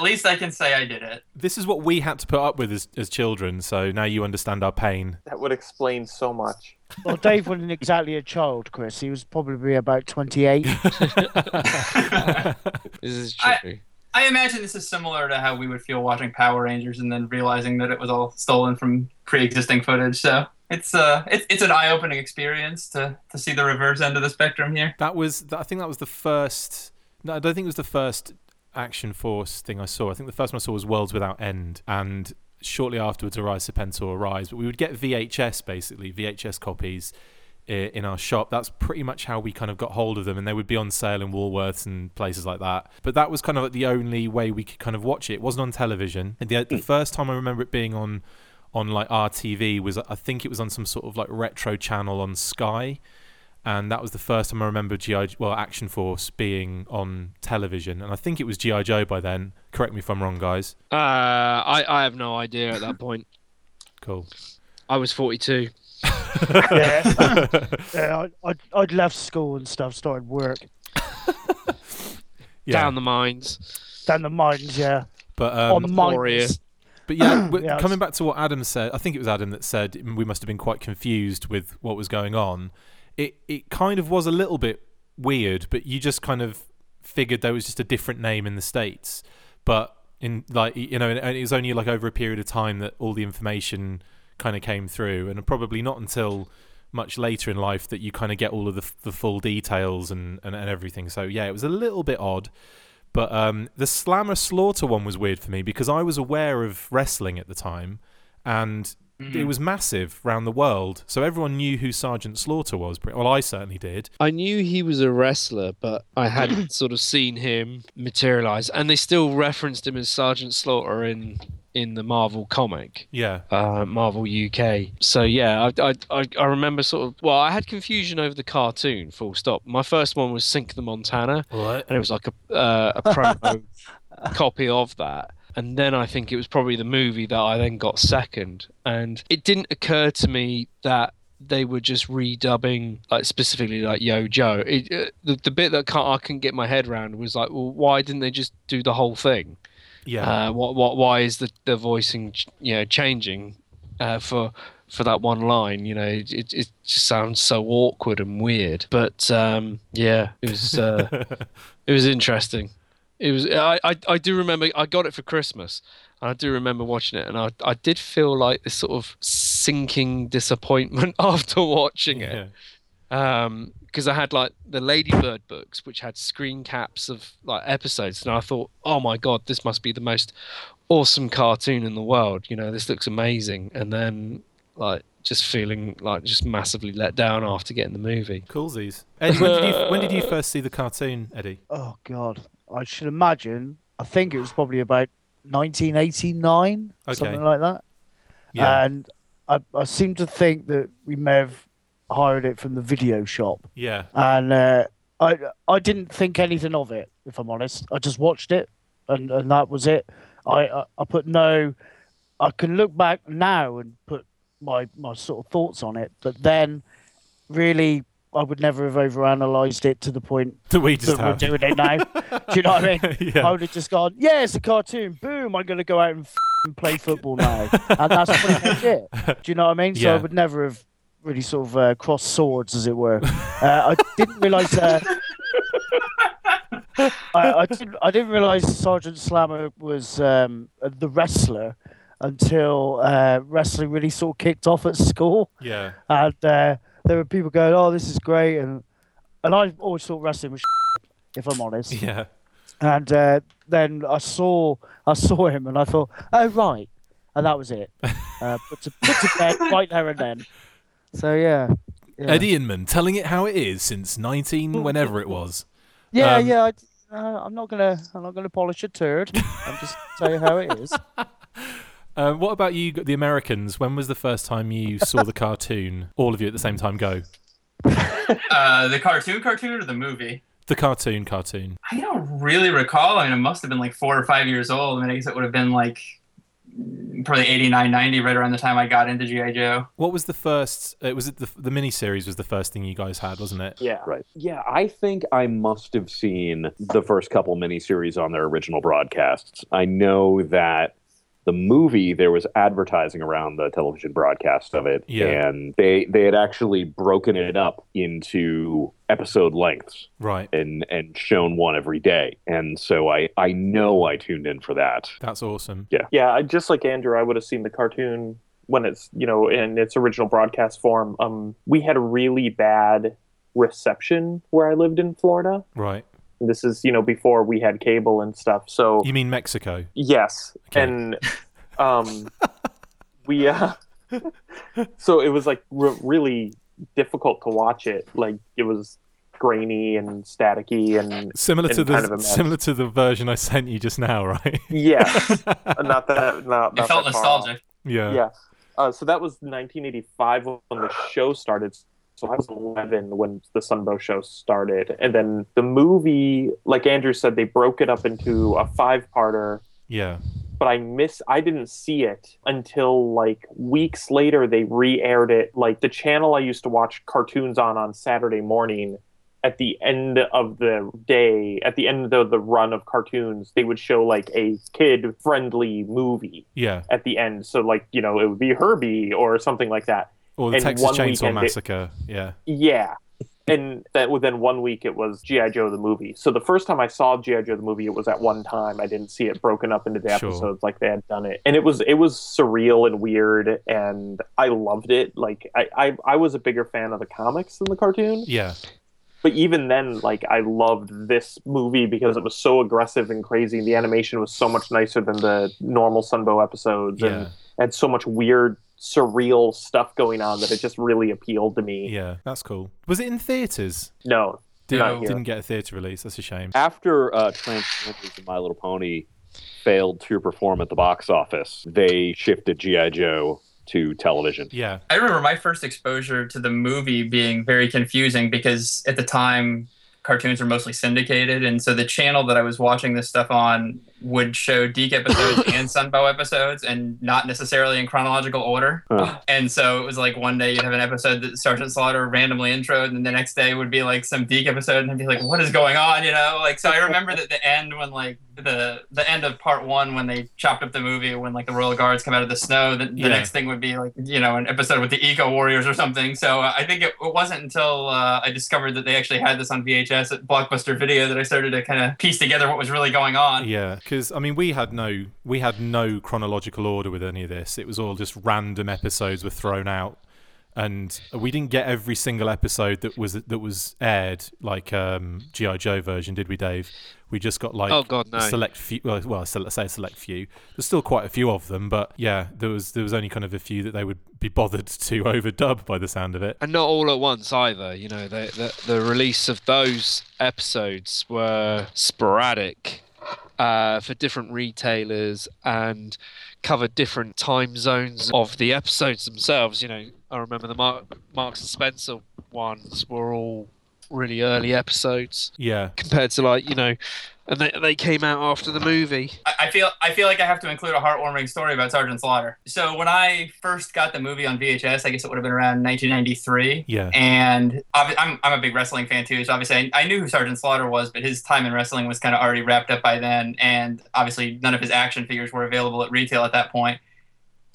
S5: least I can say I did it.
S3: This is what we had to put up with as, as children. So now you understand our pain.
S4: That would explain so much.
S10: Well, Dave wasn't exactly a child, Chris. He was probably about 28. (laughs)
S6: This is true.
S5: I imagine this is similar to how we would feel watching Power Rangers and then realizing that it was all stolen from pre-existing footage. So it's uh, it's, it's an eye-opening experience to to see the reverse end of the spectrum here.
S3: That was. I think that was the first. No, I don't think it was the first Action Force thing I saw. I think the first one I saw was Worlds Without End, and shortly afterwards, Arise Serpentor Arise. But we would get VHS basically, VHS copies i- in our shop. That's pretty much how we kind of got hold of them, and they would be on sale in Woolworths and places like that. But that was kind of like the only way we could kind of watch it. It wasn't on television. And the, the first time I remember it being on on like RTV was I think it was on some sort of like retro channel on Sky and that was the first time I remember GI well Action Force being on television, and I think it was GI Joe by then. Correct me if I'm wrong, guys.
S6: Uh, I, I have no idea at that (laughs) point.
S3: Cool.
S6: I was 42.
S10: Yeah, (laughs) yeah I'd, I'd, I'd left school and stuff, started work. (laughs)
S3: Yeah.
S6: Down the mines.
S10: Down the mines, yeah.
S3: But um,
S10: On mines.
S3: But yeah, (clears throat)
S10: Yeah,
S3: coming back to what Adam said, I think it was Adam that said we must have been quite confused with what was going on. It it kind of was a little bit weird, but you just kind of figured there was just a different name in the states. But in like you know, and it was only like over a period of time that all the information kind of came through, and probably not until much later in life that you kind of get all of the, the full details and, and, and everything. So yeah, it was a little bit odd. But um, the Slammer Slaughter one was weird for me because I was aware of wrestling at the time, and it
S6: Mhm.
S3: was massive around the world. So everyone knew who Sergeant Slaughter was. Well, I certainly did.
S6: I knew he was a wrestler, but I hadn't (clears throat) sort of seen him materialize. And they still referenced him as Sergeant Slaughter in in the Marvel comic.
S3: Yeah.
S6: Uh, Marvel UK. So yeah, I, I I I remember sort of. Well, I had confusion over the cartoon. Full stop. My first one was Sink the Montana,
S3: What?
S6: and it was like a uh, a promo (laughs) copy of that. And then I think it was probably the movie that I then got second. And it didn't occur to me that they were just redubbing, like specifically like Yo Joe. It, uh, the, the bit that can't, I couldn't get my head around was like, well, why didn't they just do the whole thing?
S3: Yeah.
S6: Uh, what, what, why is the, the voicing, you know, changing uh, for for that one line? You know, it, it, just sounds so awkward and weird. But um, yeah, it was uh, (laughs) it was interesting. It was I, I I do remember I got it for Christmas. And I do remember watching it, and I I did feel like this sort of sinking disappointment (laughs) after watching it because I had like the Ladybird books, which had screen caps of like episodes, and I thought, oh my god, this must be the most awesome cartoon in the world. You know, this looks amazing. And then like just feeling like just massively let down after getting the movie.
S3: Coolsies. Eddie, when did, you, (laughs) when did you first see the cartoon, Eddie?
S10: Oh God, I should imagine. I think it was probably about 1989,
S3: Okay.
S10: something like that.
S3: Yeah.
S10: And I, I seem to think that we may have hired it from the video shop.
S3: Yeah.
S10: And uh, I I didn't think anything of it, if I'm honest. I just watched it, and, and that was it. I, I I put no. I can look back now and put my my sort of thoughts on it, but then really. I would never have overanalyzed it to the point (laughs)
S3: That we just
S10: we're doing it now. (laughs) Do you know what I mean?
S3: Yeah.
S10: I would have just gone, yeah, it's a cartoon. Boom, I'm going to go out and f***ing play football now. and that's pretty much it. Do you know what I mean? So I would never have really sort of uh, crossed swords, as it were. Uh, I didn't realise. Uh, (laughs) I, I didn't. I didn't realise Sergeant Slammer was um, the wrestler until uh, wrestling really sort of kicked off at school.
S3: Yeah.
S10: And uh, there were people going, "Oh, this is great," and and I always thought wrestling was, (laughs) if I'm honest.
S3: Yeah.
S10: And uh, then I saw I saw him, and I thought, "Oh right," and that was it. (laughs) Uh, put to put to bed right there and then. So yeah. yeah.
S3: Eddie Inman telling it how it is since 19 whenever it was.
S10: Yeah,
S3: Um,
S10: yeah. I, uh, I'm not gonna I'm not gonna polish a turd. I'm just tell you how it is. (laughs)
S3: Uh, what about you, the Americans? When was the first time you saw the cartoon? All of you at the same time go. (laughs)
S5: Uh, the cartoon, cartoon, or the movie?
S3: The cartoon, cartoon.
S5: I don't really recall. I mean, it must have been like four or five years old. I mean, I guess it would have been like probably 89, 90, right around the time I got into GI Joe.
S3: What was the first? Uh, was it the the mini series? Was the first thing you guys had, wasn't it?
S4: Yeah.
S9: Right. Yeah, I think I must have seen the first couple miniseries on their original broadcasts. I know that the movie there was advertising around the television broadcast of it,
S3: Yeah.
S9: and they they had actually broken it up into episode lengths,
S3: Right.
S9: and and shown one every day. And so I I know I tuned in for that.
S3: That's awesome.
S9: Yeah.
S4: Yeah, I- just like Andrew, I would have seen the cartoon when it's you know in its original broadcast form. Um, we had a really bad reception where I lived in Florida.
S3: Right.
S4: This is you know before we had cable and stuff. So
S3: You mean Mexico?
S4: Yes, and um, (laughs) we uh, so it was like re- really difficult to watch it. Like it was grainy and staticky and
S3: Similar
S4: and
S3: to the
S4: kind of a mess.
S3: similar to the version I sent you just now, (laughs) right?
S4: yeah, (laughs) not that not,
S5: It felt
S4: that far
S5: nostalgic.
S3: Yeah.
S4: Yeah. Uh, so that was 1985 when the show started. So I was 11 when the Sunbow show started. And then the movie, like Andrew said, they broke it up into a five parter,
S3: Yeah.
S4: but I miss I didn't see it until like weeks later they re-aired it. Like the channel I used to watch cartoons on on Saturday morning at the end of the day, at the end of the run of cartoons, they would show like a kid friendly movie
S3: Yeah.
S4: at the end. So like you know it would be Herbie or something like that.
S3: Or the
S4: And
S3: Texas Chainsaw
S4: weekend it-
S3: Massacre. yeah.
S4: yeah. And that within one week it was GI Joe the movie. So the first time I saw GI Joe the movie, it was at one time. I didn't see it broken up into the
S3: Sure.
S4: episodes like they had done it, and it was it was surreal and weird, and I loved it. Like I I, I was a bigger fan of the comics than the cartoon,
S3: Yeah.
S4: but even then, like I loved this movie because it was so aggressive and crazy. The animation was so much nicer than the normal Sunbow episodes,
S3: Yeah.
S4: and had so much weird, surreal stuff going on that it just really appealed to me.
S3: Yeah. That's cool. Was it in theaters?
S4: No,
S3: Did,
S4: not here.
S3: Didn't get a theater release. That's a shame.
S9: After uh, Transformers and My Little Pony failed to perform at the box office, they shifted GI Joe to television.
S3: Yeah.
S5: I remember my first exposure to the movie being very confusing because at the time cartoons were mostly syndicated and so the channel that I was watching this stuff on would show DiC episodes (laughs) and Sunbow episodes and not necessarily in chronological order.
S9: Huh.
S5: And so it was like one day you'd have an episode that Sergeant Slaughter randomly introed, and then the next day would be like some DiC episode, and I'd be like, "What is going on?" You know, like so. I remember that the end when like the the end of part one when they chopped up the movie when like the Royal Guards come out of the snow. The, the
S3: Yeah.
S5: next thing would be like you know an episode with the Eco Warriors or something. So uh, I think it, it wasn't until uh, I discovered that they actually had this on VHS at Blockbuster Video that I started to kind of piece together what was really going on.
S3: Yeah, because I mean, we had no we had no chronological order with any of this. It was all just random episodes were thrown out. and we didn't get every single episode that was that was aired like um, GI Joe version, did we, Dave? We just got like
S6: Oh, God, no.
S3: a select few. Well, well, let's say a select few. There's still quite a few of them, but yeah, there was there was only kind of a few that they would be bothered (laughs) to overdub by the sound of it.
S6: and not all at once either. You know, the the, the release of those episodes were sporadic uh, for different retailers and cover different time zones of the episodes themselves. You know, I remember the Mark, Marks and Spencer ones were all really early episodes
S3: Yeah.
S6: compared to like you know, and they they came out after the movie.
S5: I I feel I feel like I have to include a heartwarming story about Sergeant Slaughter. So when I first got the movie on VHS, I guess it would have been around 1993.
S3: Yeah.
S5: And I'm I'm a big wrestling fan too, so obviously I, I knew who Sergeant Slaughter was, but his time in wrestling was kind of already wrapped up by then, and obviously none of his action figures were available at retail at that point.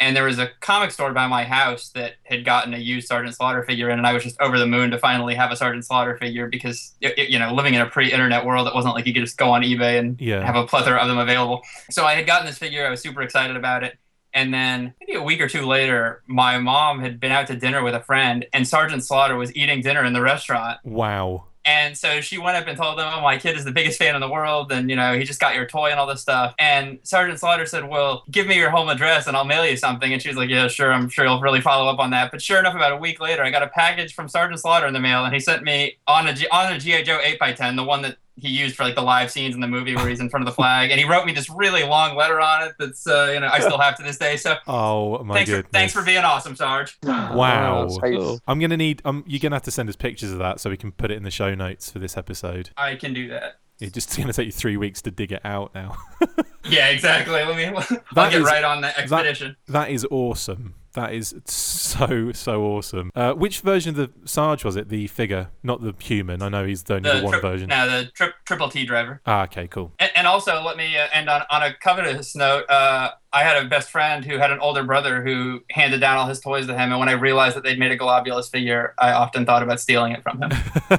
S5: And there was a comic store by my house that had gotten a used Sergeant Slaughter figure in, and I was just over the moon to finally have a Sergeant Slaughter figure because, you know, living in a pre-internet world, it wasn't like you could just go on eBay and
S3: Yeah.
S5: have a plethora of them available. So I had gotten this figure. I was super excited about it. And then maybe a week or two later, my mom had been out to dinner with a friend, and Sergeant Slaughter was eating dinner in the restaurant.
S3: Wow.
S5: And so she went up and told them, "Oh, my kid is the biggest fan in the world, and you know he just got your toy and all this stuff." And Sergeant Slaughter said, "Well, give me your home address and I'll mail you something." And she was like, "Yeah, sure. I'm sure you'll really follow up on that." But sure enough, about a week later, I got a package from Sergeant Slaughter in the mail, and he sent me on a on a GI Joe 8x10, the one that he used for like the live scenes in the movie where he's in front of the flag, and he wrote me this really long letter on it that's uh, you know I still have to this day. So
S3: Oh my
S5: thanks for thanks for being awesome, Sarge.
S3: Wow.
S5: Nice.
S3: I'm gonna need. Um, you're gonna have to send us pictures of that so we can put it in the show notes for this episode.
S5: I can do that.
S3: It's just gonna take you three weeks to dig it out now. (laughs)
S5: Yeah, exactly. Let me. (laughs) I'll
S3: That
S5: get
S3: is-
S5: right on the
S3: that-
S5: expedition.
S3: that is awesome. That is so so awesome. Uh, which version of the Sarge was it? The figure, not the human. I know he's the only the, one
S5: tri-
S3: version.
S5: No, the tri- triple T driver.
S3: Ah, okay, cool.
S5: And, and also, let me uh, end on, on a covetous note. Uh, I had a best friend who had an older brother who handed down all his toys to him, and when I realized that they'd made a Golobulus figure, I often thought about stealing it from him. (laughs)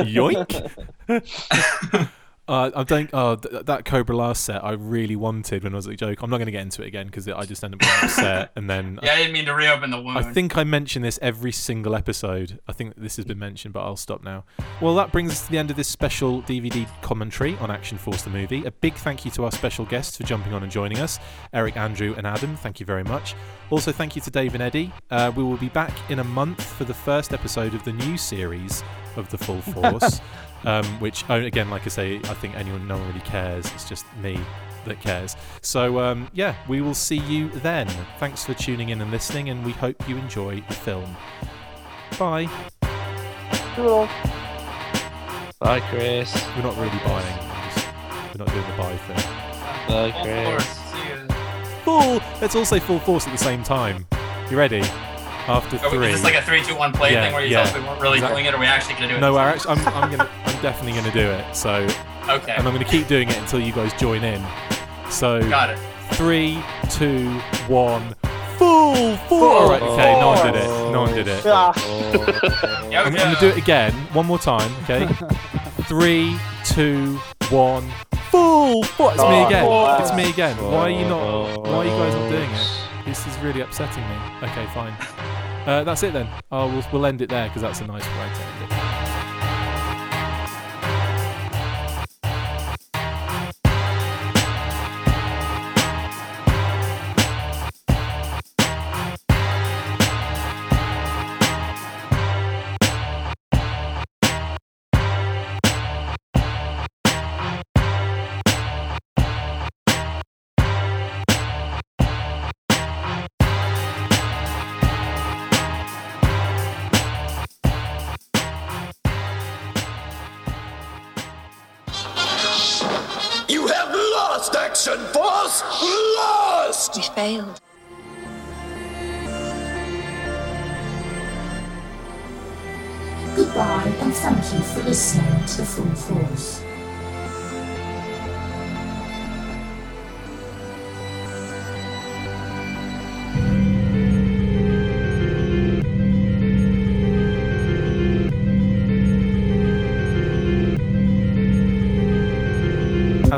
S3: Yoink. (laughs) (laughs) Uh, I don't. Oh, th- that Cobra La set I really wanted when I was at joke. I'm not going to get into it again because I just end up getting upset. (laughs) And then
S5: yeah, I didn't mean to reopen the wound.
S3: I think I mention this every single episode. I think this has been mentioned, but I'll stop now. Well, that brings us to the end of this special DVD commentary on Action Force the movie. A big thank you to our special guests for jumping on and joining us Erik, Andrew, and Adam. Thank you very much. Also, thank you to Dave and Eddie. Uh, we will be back in a month for the first episode of the new series of The Full (laughs) Force, um, which, oh, again, like I say, I think anyone, no one really cares. It's just me that cares. So, um, yeah, we will see you then. Thanks for tuning in and listening, and we hope you enjoy the film. Bye.
S6: Bye, Chris.
S3: We're not really buying. We're, not doing the buy thing.
S6: Bye,
S5: Full
S6: Chris.
S5: force. See ya.
S3: Full. Let's all say full force at the same time. You ready? After
S5: Are we-
S3: three.
S5: Is this like a three, two, one play
S3: Yeah,
S5: thing where you
S3: yeah.
S5: tell us we weren't really
S3: Exactly.
S5: doing it, or are we actually going to do it?
S3: No, we're actually, I'm, I'm gonna, I'm definitely gonna do it. So,
S5: Okay.
S3: and I'm gonna keep doing it until you guys join in. So,
S5: Got it.
S3: Three, two, one. Full, full. All right, okay. No one did it. No one did it.
S5: Yeah, (laughs)
S3: I'm, I'm gonna do it again, one more time. Okay. (laughs) Three, two, one. Full. Full. It's me again.
S4: full.
S3: It's me again. Why are you not? Why are you guys not doing it? This is really upsetting me. Okay, fine. Uh, that's it then. Oh, we'll, we'll end it there because that's a nice way to end it.
S11: Failed.
S15: Goodbye and thank you for listening to Full Force.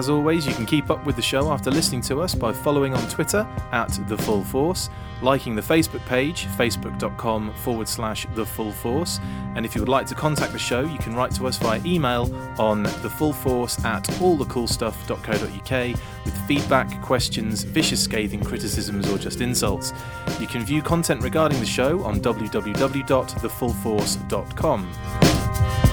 S3: As always, you can keep up with the show after listening to us by following on Twitter at The Full Force, liking the Facebook page, facebook.com forward slash The Full Force, and if you would like to contact the show, you can write to us via email on thefullforce at allthecoolstuff.co.uk with feedback, questions, vicious scathing criticisms, or just insults. You can view content regarding the show on www.thefullforce.com.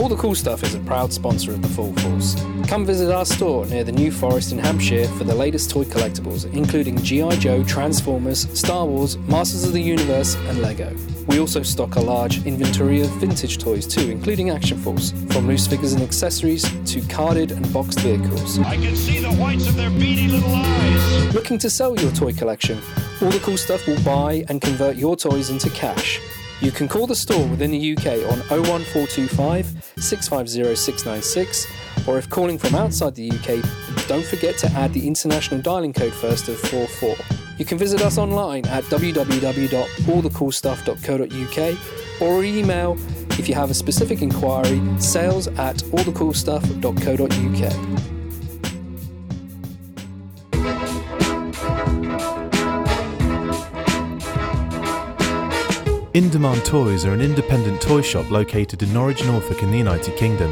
S23: All the Cool Stuff is a proud sponsor of the Full Force. Come visit our store near the New Forest in Hampshire for the latest toy collectibles, including G.I. Joe, Transformers, Star Wars, Masters of the Universe, and Lego. We also stock a large inventory of vintage toys too, including Action Force, from loose figures and accessories to carded and boxed vehicles.
S24: I can see the whites of their beady little eyes.
S23: Looking to sell your toy collection? All the Cool Stuff will buy and convert your toys into cash. You can call the store within the UK on 01425 650 696, or if calling from outside the UK, don't forget to add the international dialing code first of 44. You can visit us online at www.allthecoolstuff.co.uk or email if you have a specific inquiry sales at allthecoolstuff.co.uk.
S3: In Demand Toys are an independent toy shop located in Norwich, Norfolk, in the United Kingdom.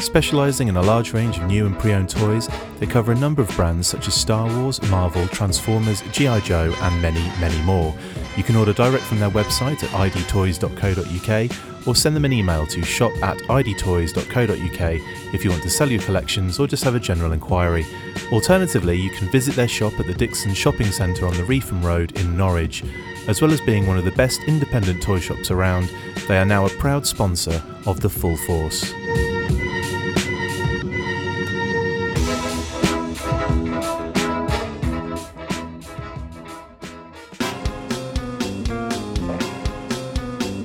S3: Specialising in a large range of new and pre owned toys, they cover a number of brands such as Star Wars, Marvel, Transformers, G.I. Joe, and many, many more. You can order direct from their website at idtoys.co.uk or send them an email to shop at idtoys.co.uk if you want to sell your collections or just have a general inquiry. Alternatively, you can visit their shop at the Dixon Shopping Centre on the Reepham Road in Norwich. As well as being one of the best independent toy shops around, they are now a proud sponsor of the Full Force.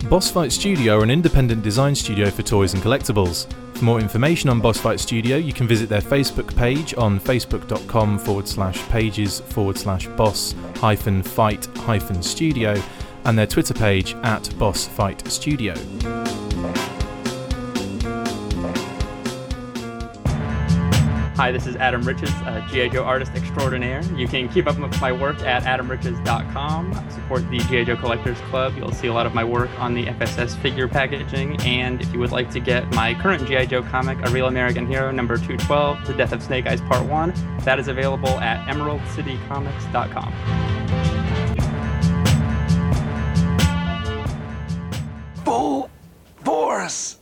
S3: Boss Fight Studio are an independent design studio for toys and collectibles. For more information on Boss Fight Studio, you can visit their Facebook page on facebook.com forward slash pages forward slash boss hyphen fight hyphen studio and their Twitter page at Boss Fight Studio.
S25: Hi, this is Adam Riches, a G.I. Joe artist extraordinaire. You can keep up with my work at adamriches.com. Support the G.I. Joe Collectors Club. You'll see a lot of my work on the FSS figure packaging. And if you would like to get my current G.I. Joe comic, A Real American Hero, number 212, The Death of Snake Eyes Part 1, that is available at emeraldcitycomics.com.
S24: Full force.